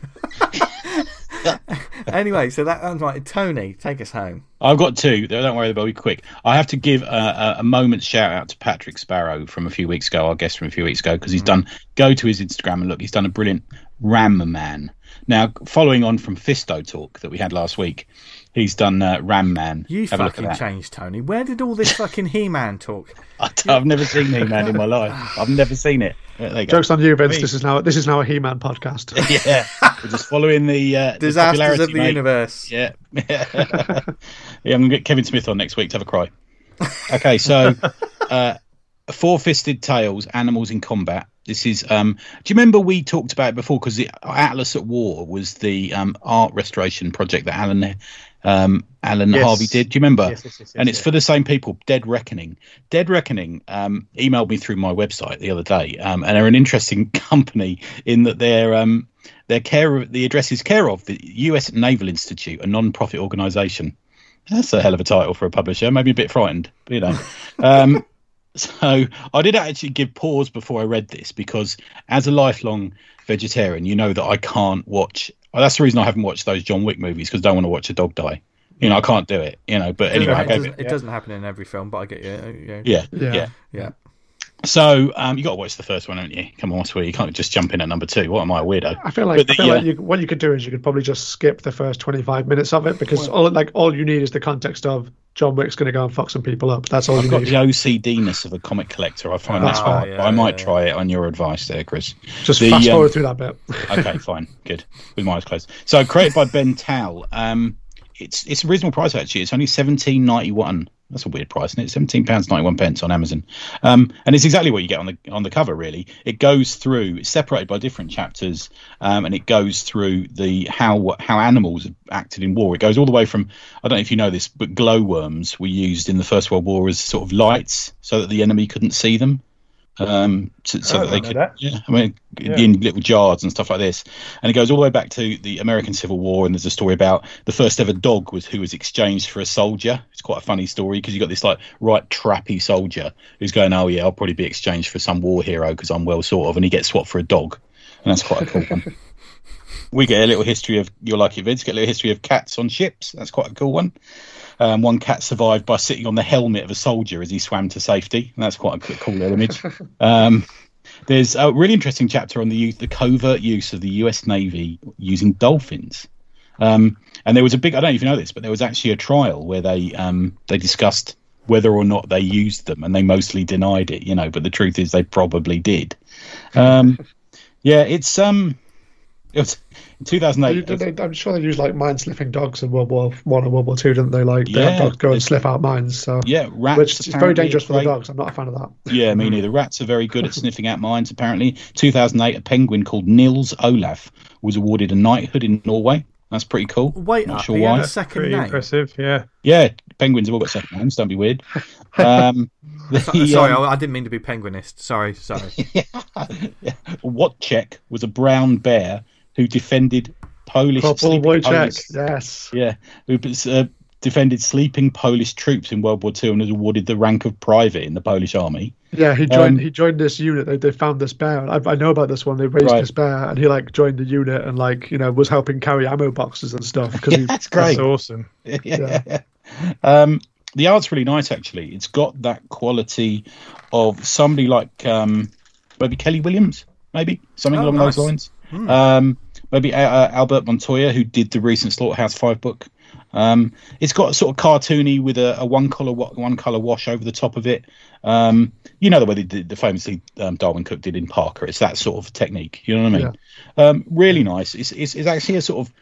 Anyway, so that was right. Tony, take us home. I've got two. Don't worry, they'll be quick. I have to give a, a, moment's shout out to Patrick Sparrow from a few weeks ago, our guest from a few weeks ago, because he's mm. done. Go to his Instagram and look. He's done a brilliant Ram Man. Now, following on from Fisto talk that we had last week, he's done uh, Ram Man. You have fucking changed, Tony. Where did all this fucking He Man talk? I, have never seen He Man in my life. I've never seen it. Jokes on you, Vince. This is now this is now a He Man podcast. yeah, we're just following the uh, disasters the of the mate. universe. Yeah, yeah. I'm gonna get Kevin Smith on next week to have a cry. Okay, so uh, Four Fisted Tales, animals in combat. This is. Um, do you remember we talked about it before? Because the Atlas at War was the um, art restoration project that Alan um, Alan yes. Harvey did. Do you remember? Yes, yes, yes, and it's for the same people, Dead Reckoning. Dead Reckoning um, emailed me through my website the other day, um, and they're an interesting company in that they're um, their care of the address is care of the U.S. Naval Institute, a non-profit organisation. That's a hell of a title for a publisher. Maybe a bit frightened, but, you know. Um, so I did actually give pause before I read this because, as a lifelong vegetarian, you know that I can't watch Oh, that's the reason I haven't watched those John Wick movies because I don't want to watch a dog die. You know, I can't do it. You know, but anyway, it, doesn't, it, it doesn't happen in every film, but I get you. Yeah, yeah, yeah. yeah. So um, you got to watch the first one, haven't you? Come on, swear you can't just jump in at number two. What am I, a weirdo? I feel like, the, I feel like you, what you could do is you could probably just skip the first twenty five minutes of it because well, all like all you need is the context of John Wick's going to go and fuck some people up. That's all I've you got need. the OCDness of a comic collector. I find that's hard. Yeah, I might yeah. try it on your advice there, Chris. Just the, fast forward um, through that bit. okay, fine, good. With my eyes closed. So created by Ben Towle. Um, it's it's a reasonable price actually. It's only seventeen ninety one That's a weird price, and it's seventeen pounds ninety one pence on Amazon. Um, and it's exactly what you get on the on the cover. Really, it goes through. It's separated by different chapters, um, and it goes through the how how animals acted in war. It goes all the way from I don't know if you know this, but glowworms were used in the First World War as sort of lights so that the enemy couldn't see them um, to, so Oh, I that they could, that. yeah, I mean, Yeah. in little jars and stuff like this. And it goes all the way back to the American Civil War, and there's a story about the first ever dog was who was exchanged for a soldier. It's quite a funny story because you got this like right trappy soldier who's going, "Oh yeah, I'll probably be exchanged for some war hero because I'm well sort of," and he gets swapped for a dog, and that's quite a cool one. We get a little history of you're lucky Vince. Get a little history of cats on ships. That's quite a cool one. Um, one cat survived by sitting on the helmet of a soldier as he swam to safety. And that's quite a cool- little image. Um, there's a really interesting chapter on the use, the covert use of the U.S. Navy using dolphins. Um, and there was a big, I don't know if you know this, but there was actually a trial where they um, they discussed whether or not they used them, and they mostly denied it, you know. But the truth is, they probably did. Um, yeah, it's um, it was in 2008. They- they- I'm sure they used like mine sniffing dogs in World War One and World War Two, didn't they? Like they Yeah, had dogs go and slip out mines. So yeah, rats. which is very dangerous are for the dogs. I'm not a fan of that. Yeah, me neither. Rats are very good at sniffing out mines, apparently. 2008, a penguin called Nils Olav was awarded a knighthood in Norway. That's pretty cool. Wait, Not up, sure why. second Pretty name. impressive. Yeah. Yeah, penguins have all got second names. Don't be weird. Um, the, Sorry, um, I I didn't mean to be penguinist. Sorry, sorry. Wojciech was a brown bear who defended Polish. Corporal sleeping Wojciech, Polish- yes. Yeah, who uh, defended sleeping Polish troops in World War II and was awarded the rank of private in the Polish army. Yeah, he joined. Um, he joined this unit. They, they found this bear. I, I know about this one. They raised Right. this bear, and he like joined the unit and like you know was helping carry ammo boxes and stuff. Because he That's great. That's awesome. yeah. Um, the art's really nice, actually. It's got that quality of somebody like um, maybe Kelly Williams, maybe something Oh, along nice. those lines. Um, maybe uh, uh, Albert Monteys, who did the recent Slaughterhouse Five book. Um, it's got sort of cartoony with a, a one color one color wash over the top of it. Um, you know the way they did the famously um, Darwyn Cooke did in Parker. It's that sort of technique. You know what I mean? Um, really nice. It's, it's it's actually a sort of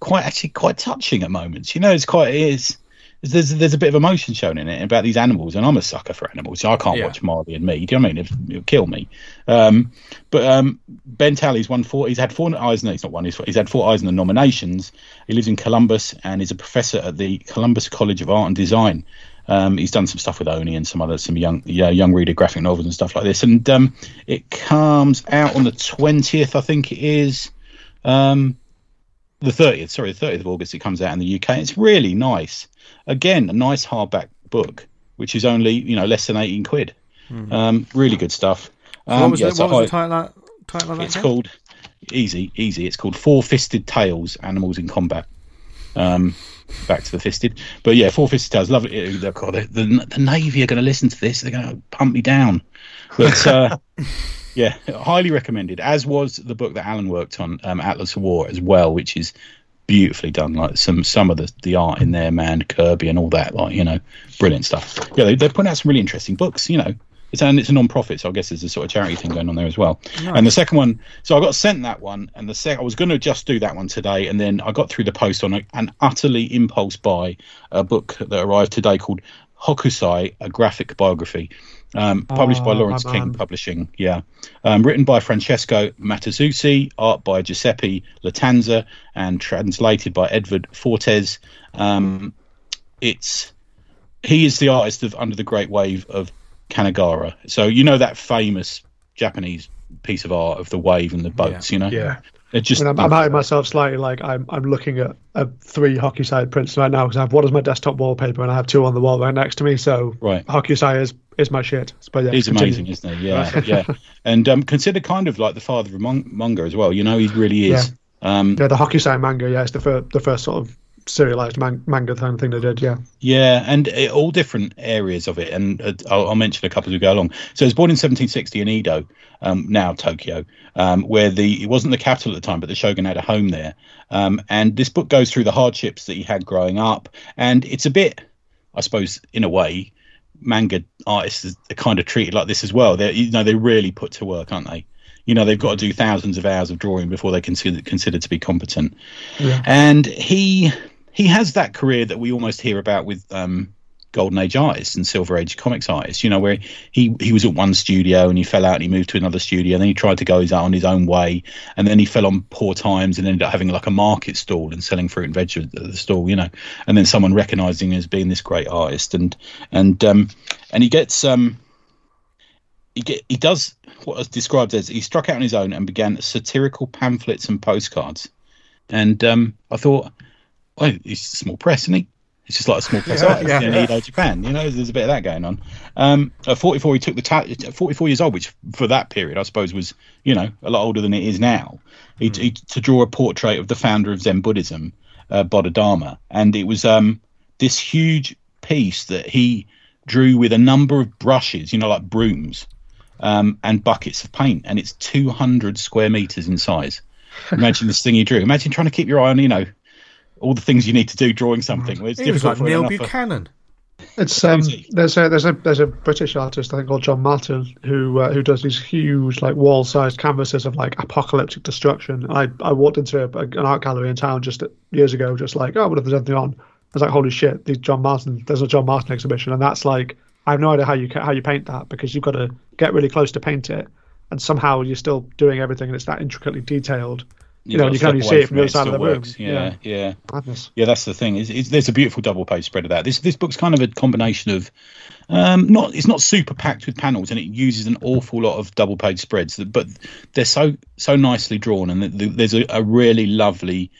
quite actually quite touching at moments. You know, it's quite it is. There's there's a bit of emotion shown in it about these animals, and I'm a sucker for animals. So I can't Yeah. watch Marley and Me. Do you know what I mean? It, it'll kill me. Um, but um, Ben Towle's won four. He's had four Eisner. He's not one. He's, he's had four Eisner nominations. He lives in Columbus and is a professor at the Columbus College of Art and Design. Um, he's done some stuff with Oni and some other some young yeah, young reader graphic novels and stuff like this. And um, it comes out on the twentieth, I think it is. Um, the 30th, sorry, the 30th of August, it comes out in the UK. It's really nice. Again, a nice hardback book, which is only, you know, less than 18 quid. Um, really good stuff. Um, what was, yeah, the, so what was the title, title it's again? called easy, easy. It's called Four Fisted Tales: Animals in Combat. Um, back to the fisted, but yeah, Four Fisted Tales. Lovely. Uh, they're The, the, the Navy are going to listen to this. They're going to pump me down. But uh, yeah, highly recommended. As was the book that Alan worked on, um, Atlas of War, as well, which is beautifully done. Like some some of the the art in there, man, Kirby and all that. Like you know, brilliant stuff. Yeah, they, they're putting out some really interesting books. You know. It's, and it's a non-profit, so I guess there's a sort of charity thing going on there as well. And the second one, so I got sent that one, and the sec- I was going to just do that one today, and then I got through the post on a, an utterly impulse buy a book that arrived today called Hokusai, a graphic biography, um, published by Oh, Laurence King man. Publishing. Yeah, um, written by Francesco Matteuzzi, art by Giuseppe Latanza, and translated by Edward Fortes. Um, it's he is the artist of Under the Great Wave of Kanagawa. So you know that famous Japanese piece of art of the wave and the boats. You know, Yeah. it just I mean, I'm, I'm outing myself slightly. Like I'm, I'm looking at uh, three Hokusai prints right now because I have one as my desktop wallpaper and I have two on the wall right next to me. So right. Hokusai is is my shit. But yeah, He's continue. amazing, isn't he? Yeah, yeah. And um, considered kind of like the father of mon- manga as well. You know, he really is. Um, Yeah, the Hokusai manga. Yeah, it's the first the first sort of serialized man- manga kind of thing they did. Yeah. Yeah, and uh, all different areas of it, and uh, I'll, I'll mention a couple as we go along. So, it was born in 1760 in Edo, um, now Tokyo, um, where the it wasn't the capital at the time, but the shogun had a home there. Um, and this book goes through the hardships that he had growing up, and it's a bit, I suppose, in a way, manga artists are kind of treated like this as well. They, you know, they really put to work, aren't they? You know, they've got to do thousands of hours of drawing before they consider considered to be competent. Yeah. And he he has that career that we almost hear about with um, golden age artists and silver age comics artists. You know, where he he was at one studio and he fell out and he moved to another studio, and then he tried to go his on his own way, and then he fell on poor times and ended up having like a market stall and selling fruit and veg at the stall. You know, and then someone recognizing him as being this great artist, and and um and he gets um he get he does what was described as he struck out on his own and began satirical pamphlets and postcards. And um, I thought, oh, he's small press, isn't he? It's just like a small place Yeah, yeah. in Edo, Japan. You know, there's a bit of that going on. Um, at 44, he took the ta- 44 years old, which for that period, I suppose, was you know a lot older than it is now. He, he to draw a portrait of the founder of Zen Buddhism, uh, Bodhidharma, and it was um, this huge piece that he drew with a number of brushes, you know, like brooms, um, and buckets of paint, and it's 200 square meters in size. Imagine this thing he drew. Imagine trying to keep your eye on, you know, all the things you need to do drawing something. Well, it's He was difficult like for Neil Buchanan. It's um, there's a there's a there's a British artist I think called John Martin who uh, who does these huge like wall sized canvases of like apocalyptic destruction. I I walked into a, an art gallery in town just years ago, just like oh, what if there's anything on? I was like, holy shit, the John Martin. There's a John Martin exhibition, and that's like I have no idea how you how you paint that because you've got to get really close to paint it, and somehow you're still doing everything, and it's that intricately detailed. You know, you can only step see it from the other side of still the room. works. Yeah, yeah. Madness. Yeah, that's the thing. Is it's, there's a beautiful double page spread of that. This this book's kind of a combination of um, not it's not super packed with panels, and it uses an awful lot of double page spreads, but they're so so nicely drawn, and th- th- there's a, a really lovely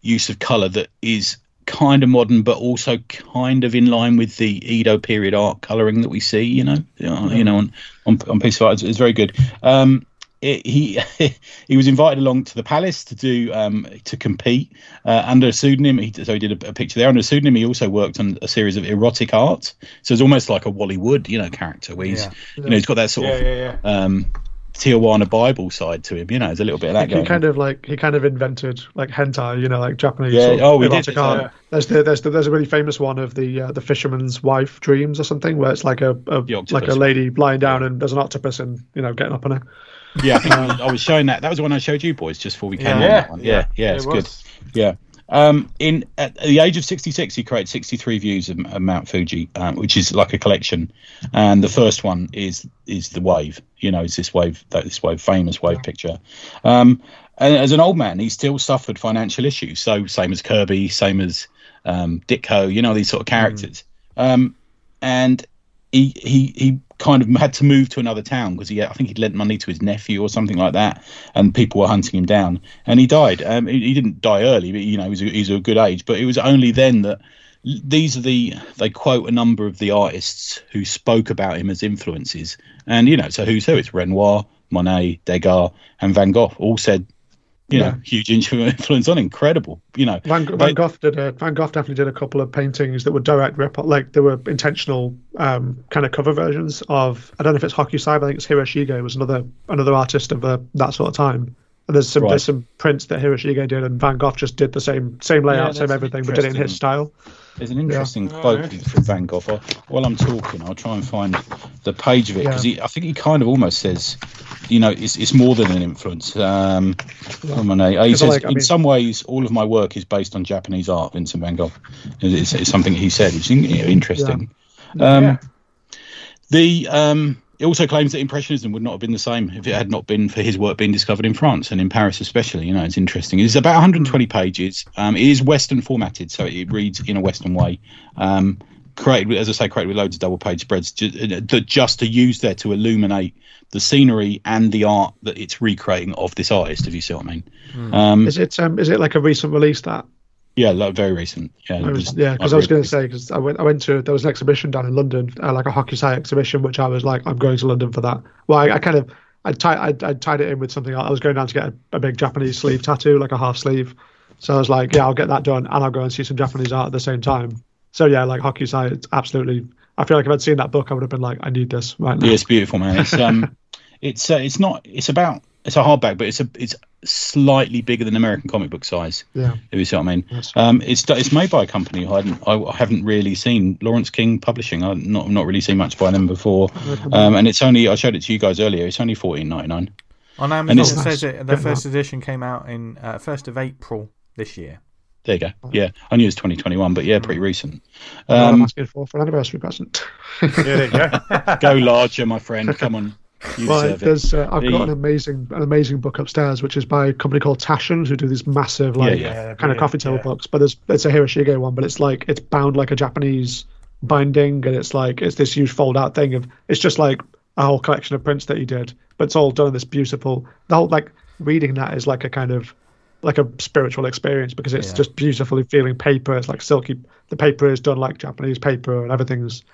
use of color that is kind of modern, but also kind of in line with the Edo period art coloring that we see. You know, you know, on on, on piece of art, it's, it's very good. Um, it, he he was invited along to the palace to do um, to compete uh, under a pseudonym. He, so he did a, a picture there under a pseudonym. He also worked on a series of erotic art. So it's almost like a Wally Wood, you know, character where he's Yeah. you know he's got that sort Yeah, of yeah, um, Tijuana Bible side to him. You know, there's a little bit of that he kind on. of like he kind of invented like hentai, you know, like Japanese. Yeah, oh, we did, art. There's the, there's the, there's a really famous one of the uh, the fisherman's wife dreams or something, where it's like a, a like a lady lying down and there's an octopus and you know getting up on her. Yeah, I, was- I was showing that. That was the one I showed you boys just before we came Yeah. on. Yeah, That one. Yeah, yeah, it it's was. good. Yeah. Um, in at the age of 66, he created 63 views of, of Mount Fuji, um, which is like a collection. And the first one is is the wave. You know, it's this wave, that this wave, famous wave picture. Um, and as an old man, he still suffered financial issues. So same as Kirby, same as um, Ditko. You know, these sort of characters. Um, and he he he kind of had to move to another town because he I think he'd lent money to his nephew or something like that, and people were hunting him down, and he died. Um, he, he didn't die early, but you know he's a, he was a good age. But it was only then that these are the they quote a number of the artists who spoke about him as influences, and you know so who's who? It's Renoir, Monet, Degas, and Van Gogh all said. You know, Yeah. huge influence on, incredible. You know, Van, Van They- Gogh did a, Van Gogh definitely did a couple of paintings that were direct rip like they were intentional um, kind of cover versions of I don't know if it's Hokusai, but I think it's Hiroshige was another another artist of uh, that sort of time. And there's some Right. there's some prints that Hiroshige did and Van Gogh just did the same same layout, same everything, but did it in his style. There's an interesting Oh, quote yeah. from Van Gogh. I'll- While I'm talking, I'll try and find the page of it because I think he kind of almost says, you know, it's, it's more than an influence. Um, oh, Monet. He says, like, in mean- some ways, all of my work is based on Japanese art, Vincent Van Gogh. It's, it's something he said, which is you interesting. Um, Yeah. The um, he also claims that Impressionism would not have been the same if it had not been for his work being discovered in France and in Paris, especially. You know, it's interesting. It's about 120 pages. Um, it is Western formatted, so it reads in a Western way. Um, created, as I say, created with loads of double page spreads, ju- uh, that just to use there to illuminate the scenery and the art that it's recreating of this artist. If you see what I mean. Um, Is it um is it like a recent release that? Yeah, like, very recent. Yeah, was, yeah, because I was going to say because I went I went to there was an exhibition down in London, uh, like a hockey Hokusai exhibition, which I was like I'm going to London for that. Well, I, I kind of I tied I, I tied it in with something. else. I was going down to get a, a big Japanese sleeve tattoo, like a half sleeve. So I was like, yeah, I'll get that done, and I'll go and see some Japanese art at the same time. So yeah, like hockey Hokusai, it's absolutely. I feel like if I'd seen that book, I would have been like, I need this right now. Yeah, it's beautiful, man. It's um, it's uh, it's not. It's about. It's a hardback, but it's a it's slightly bigger than American comic book size. Yeah. If you see what I mean. Yes. Um, it's it's made by a company I hadn't I haven't really seen Laurence King Publishing. I've not not really seen much by them before. Um, and it's only I showed it to you guys earlier. It's only fourteen ninety nine. On Amazon, it it's- says it, the first edition came out in uh, 1st of April this year. There you go. Yeah, I knew it was 2021, but yeah, pretty recent. What I'm Um, asking for for an anniversary present. There you go. go larger, my friend. Come on, you Right, there's uh, I've There got an amazing an amazing book upstairs, which is by a company called Taschen, who do these massive like Yeah, yeah, kind of coffee table yeah. books. But there's it's a Hiroshige one, but it's like it's bound like a Japanese binding, and it's like it's this huge fold out thing of it's just like a whole collection of prints that he did, but it's all done in this beautiful. The whole like reading that is like a kind of like a spiritual experience because it's Yeah. just beautifully feeling paper. It's like silky. The paper is done like Japanese paper, and everything's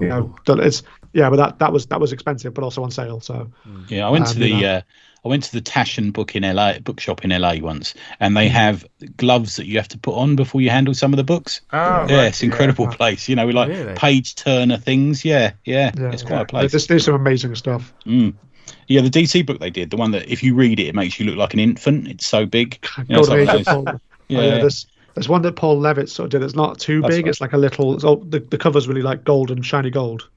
you know Ooh. done. It's yeah, but that that was that was expensive, but also on sale. So Yeah, I went to Um, the you know. uh, I went to the Taschen book in LA bookshop in LA once, and they have gloves that you have to put on before you handle some of the books. Oh, yeah, right, it's an incredible place. You know, we like Really? page turner things. Yeah, yeah, yeah, it's quite yeah. a place. There's, there's some amazing stuff. Mm. Yeah, the DC book they did, the one that if you read it, it makes you look like an infant. It's so big. You know, like Age those- yeah, Oh, yeah, there's there's one that Paul Levitz sort of did. It's not too That's big. right. It's like a little. It's all, the the cover's really like gold and shiny gold.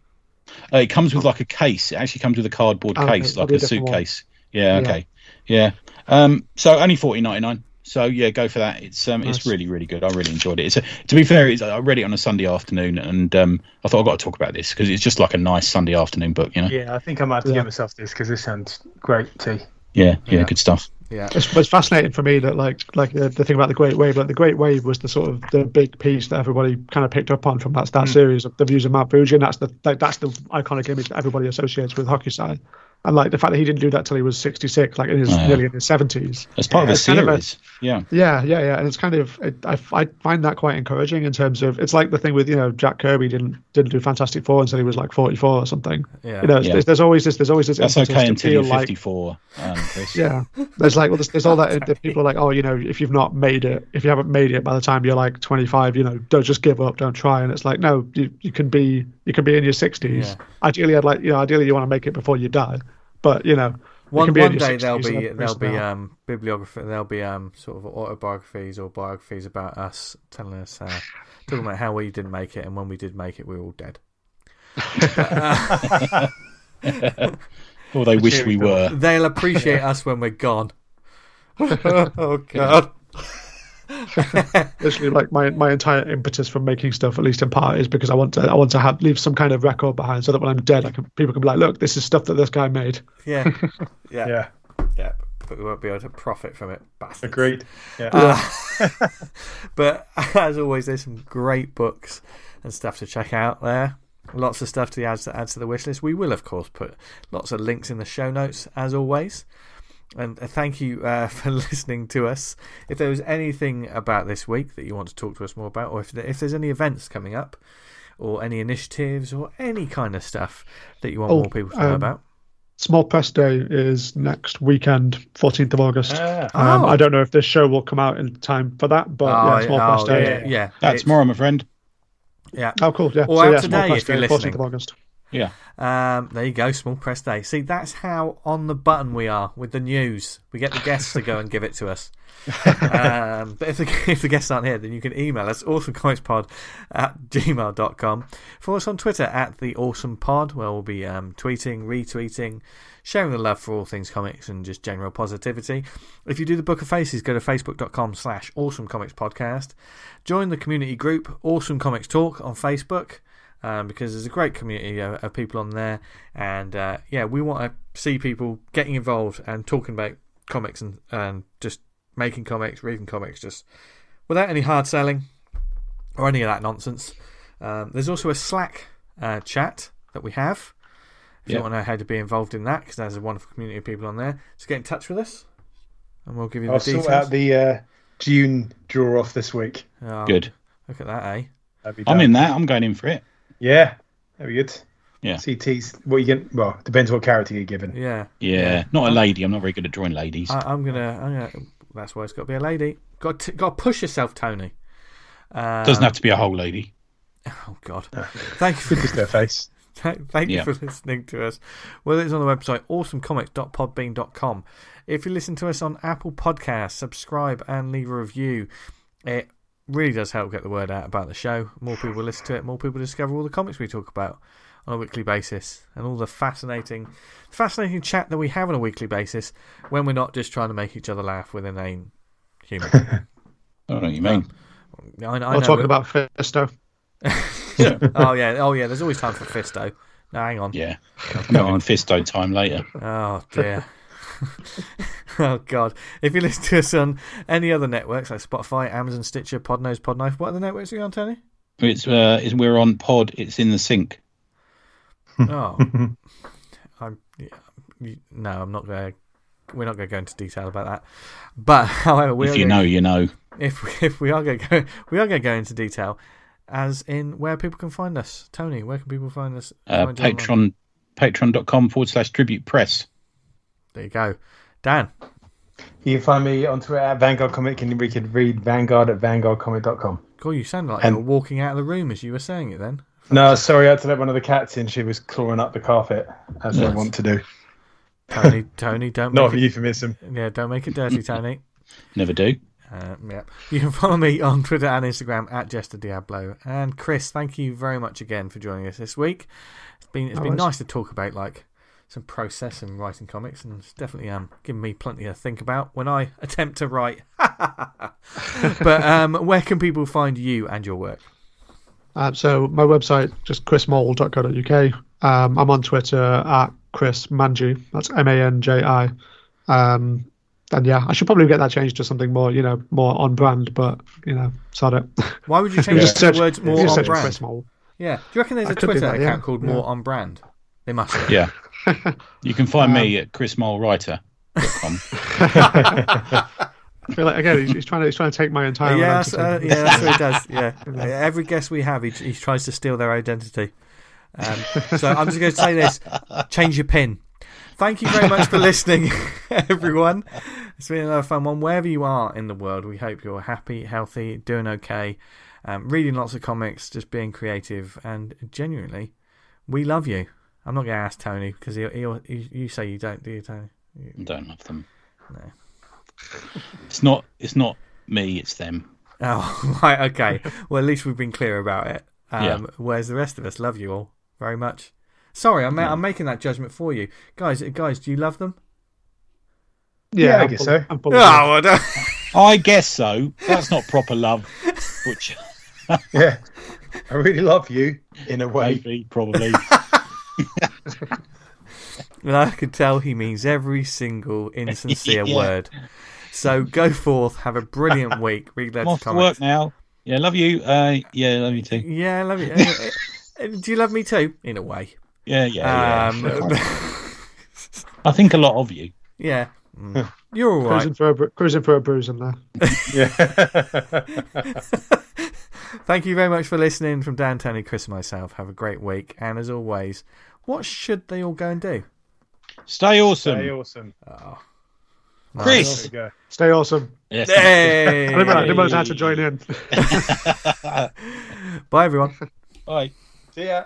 Uh, it comes with like a case. It actually comes with a cardboard Oh, case, that'll like a a different one. suitcase. Yeah, Yeah. okay. Yeah. Um, so only fourteen ninety nine. So yeah, go for that. It's um, it's really really good. I really enjoyed it. It's a, to be fair, it's, I read it on a Sunday afternoon, and um, I thought I've got to talk about this because it's just like a nice Sunday afternoon book, you know. Yeah, I think I might have to Yeah. get myself this because this sounds great too. Yeah, yeah, Yeah. good stuff. Yeah. It's, it's fascinating for me that like like the, the thing about the Great Wave. Like the Great Wave was the sort of the big piece that everybody kind of picked up on from that that hmm. series of the views of Mount Fuji, and that's the like, that's the iconic image that everybody associates with Hokusai. And like the fact that he didn't do that till he was 66, like in his Oh, yeah. nearly in his 70s. As part Yeah, of a it's kind of a- series. yeah. Yeah, yeah, yeah, and it's kind of it, I, I find that quite encouraging in terms of it's like the thing with you know Jack Kirby didn't didn't do Fantastic Four until he was like 44 or something. Yeah. You know, Yeah. there's, there's always this there's always this That's okay until you're like 54, um, Chris. yeah, there's like well, there's, there's all that that people are like oh you know if you've not made it if you haven't made it by the time you're like 25 you know don't just give up don't try and it's like no you, you can be you can be in your 60s Yeah. ideally I'd like you know ideally you want to make it before you die but you know One can be in one day there'll be there'll be about- um bibliography there'll be um sort of autobiographies or biographies about us telling us uh, talking about how we didn't make it and when we did make it we were all dead. Or they wish we were. They'll appreciate us when we're gone. oh God! literally like my my entire impetus for making stuff at least in part is because I want to I want to have leave some kind of record behind so that when I'm dead I can people can be like look this is stuff that this guy made Yeah, yeah, yeah, Yeah, But we won't be able to profit from it. Bastards. agreed. Yeah. Uh, but as always, there's some great books and stuff to check out there. Lots of stuff to add, to add to the wish list. We will, of course, put lots of links in the show notes, as always. And uh, thank you uh, for listening to us. If there was anything about this week that you want to talk to us more about, or if, there, if there's any events coming up, or any initiatives, or any kind of stuff that you want Oh, more people to know um, about, Small Press Day is next weekend 14th of August. Ah, um, Oh. I don't know if this show will come out in time for that but Oh, yeah Small oh, Press Day yeah, yeah, That's It's- tomorrow, my friend. Yeah, oh cool. Yeah. Or so out yeah today Small Press if you're Day 14th of August Yeah. Um, there you go, small press day. See, that's how on the button we are with the news. We get the guests to go and give it to us. um, but if the, if the guests aren't here, then you can email us, awesomecomicspod at gmail.com. Follow us on Twitter at the Awesome Pod, where we'll be um, tweeting, retweeting, sharing the love for all things comics and just general positivity. If you do the Book of Faces, go to facebook.com slash awesome comics podcast. Join the community group, Awesome Comics Talk, on Facebook um, because there's a great community of, of people on there, and uh, yeah, we want to see people getting involved and talking about comics and, and just making comics, reading comics, just without any hard selling or any of that nonsense. Um, there's also a Slack uh, chat that we have. If you want to know how to be involved in that, because there's a wonderful community of people on there, so get in touch with us, and we'll give you I'll the sort details. out the uh, June draw off this week. Oh, Good. Look at that, eh? I'm in that. I'm going in for it. Yeah, that'd be good. Yeah. CT's what you get. Well, depends what character you're given. Yeah. Yeah. Not a lady. I'm not very good at drawing ladies. I, I'm gonna. I'm gonna. That's why it's got to be a lady. Got to, got to push yourself, Tony. Um, Doesn't have to be a whole lady. Oh God! Thank you. For, Just their face. thank you Yeah. for listening to us. Whether it's on the website awesomecomics.podbean.com. If you listen to us on Apple Podcasts, subscribe and leave a review. It really does help get the word out about the show. More people listen to it. More people discover all the comics we talk about on a weekly basis, and all the fascinating, fascinating chat that we have on a weekly basis when we're not just trying to make each other laugh with inane humour. I don't know what you mean. I, I We're know, talking about Fisto. oh yeah, oh yeah. There's always time for Fisto. No, hang on. Yeah. I'm having Fisto time later. Oh dear. oh god. If you listen to us on any other networks like Spotify, Amazon, Stitcher, Podnose, Podknife, what are the networks are you on, Tony? It's uh, it's, we're on pod. It's in the sink. Oh, I'm. Yeah, no, I'm not going. We're not going to go into detail about that. But however, we if are you gonna- know, you know. if if we are going to go, we are going to go into detail, as in where people can find us. Tony, where can people find us? Uh, Find you online? Patreon, patreon.com forward slash tribute press. There you go, Dan. You can find me on Twitter at Vanguard Comic, and we could read Vanguard at vanguardcomic.com. God, you sound like And- you were walking out of the room as you were saying it. Then No, sorry, I had to let one of the cats in. She was clawing up the carpet, as they Yes. want to do. Tony, Tony, don't Not make a euphemism. yeah, don't make it dirty, Tony. Never do. Uh, yeah. You can follow me on Twitter and Instagram at Jester Diablo. And Chris, thank you very much again for joining us this week. It's been it's No been worries. nice to talk about like some process and writing comics, and it's definitely um given me plenty to think about when I attempt to write. but um, where can people find you and your work? Uh, so my website just chrismole.co.uk. Um, I'm on Twitter at Chris Manji. That's M A N J I. Um, and yeah, I should probably get that changed to something more, you know, more on brand. But you know, sod it. Why would you change Just it to search- the words more on brand? Chris Mole. Yeah. Do you reckon there's I a could do Twitter that, yeah. account called Yeah. More on Brand? They must. Be. Yeah. You can find me at chrismolewriter.com. I feel like again, he's, he's trying to he's trying to take my entire Yeah, that's, identity. uh, yeah, that's what he does. Yeah, every guest we have, he, he tries to steal their identity. Um, so I'm just going to say this: change your pin. Thank you very much for listening, everyone. It's been another fun one. Wherever you are in the world, we hope you're happy, healthy, doing okay, um, reading lots of comics, just being creative, and genuinely, we love you. I'm not going to ask Tony because he, he'll, he, you say you don't, do you, Tony? I don't love them. No. It's not. It's not me. It's them. Oh, right, okay. Well, at least we've been clear about it. Um, Yeah. Whereas the rest of us love you all very much. Sorry, I'm, ma- I'm making that judgment for you, guys. Guys, do you love them? Yeah, I I'm guess so. I'm Oh, of. I. I guess so. That's not proper love. Which Yeah. I really love you, in a way. maybe, probably. And I can tell he means every single insincere Yeah. word. So go forth, have a brilliant week. Read I'm loads off of to work now. Yeah, love you. Uh, yeah, love you too. Yeah, I love you. Uh, uh, do you love me too? In a way. Yeah, yeah, yeah. Um, I think a lot of you. yeah. Mm. You're all right. Cruising for a bru- cruising for a bruise in there. Yeah. Thank you very much for listening from Dan, Tony, Chris, and myself. Have a great week. And as always, what should they all go and do? Stay awesome, Stay awesome. Ah. Chris. There we go. Stay awesome. Yes. Hey! I didn't realize- I didn't realize I to join in. Bye, everyone. Bye. See ya.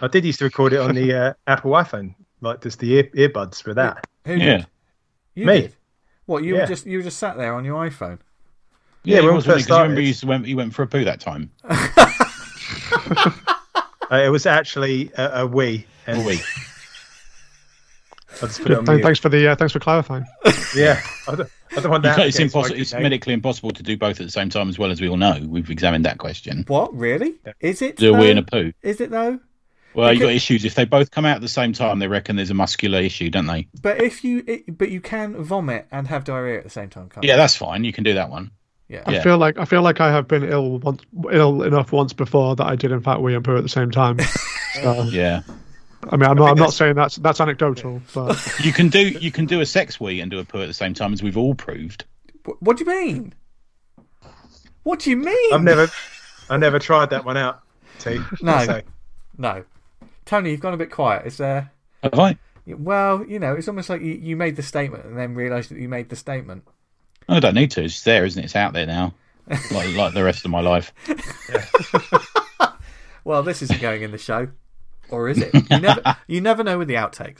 I did used to record it on the uh, Apple iPhone, like just the ear- earbuds for that. Who Yeah. did? You Me. did? What you were just you were just sat there on your iPhone? Yeah, Yeah, he when we was, wasn't he? you remember started. used to went, he went for a poo that time. Uh, it was actually a, a Wii, and wait. I just put it on Thank- Thanks for the uh, thanks for clarifying. Yeah, I don't, I don't want that. it's against impossible. It's name. medically impossible to do both at the same time, as well as we all know. We've examined that question. What really? Is it? Do a though? wee and a poo. Is it though? Well, you've got issues if they both come out at the same time. They reckon there's a muscular issue, don't they? But if you, it, but you can vomit and have diarrhea at the same time, can't Yeah, that's fine. You can do that one. you? I Yeah. Yeah. feel like I feel like I have been ill once, ill enough once before that I did in fact wee and poo at the same time. So, Yeah, I mean, I'm not, I'm not saying that's that's anecdotal, but you can do you can do a sex wee and do a poo at the same time, as we've all proved. What, what do you mean? What do you mean? I've never, I never tried that one out. T. No. So, No, Tony, you've gone a bit quiet. Is there? Have I? Well, you know, it's almost like you, you made the statement and then realised that you made the statement. I don't need to. It's there, isn't it? It's out there now, like like the rest of my life. Well, this isn't going in the show, or is it? You never, you never know with the outtakes.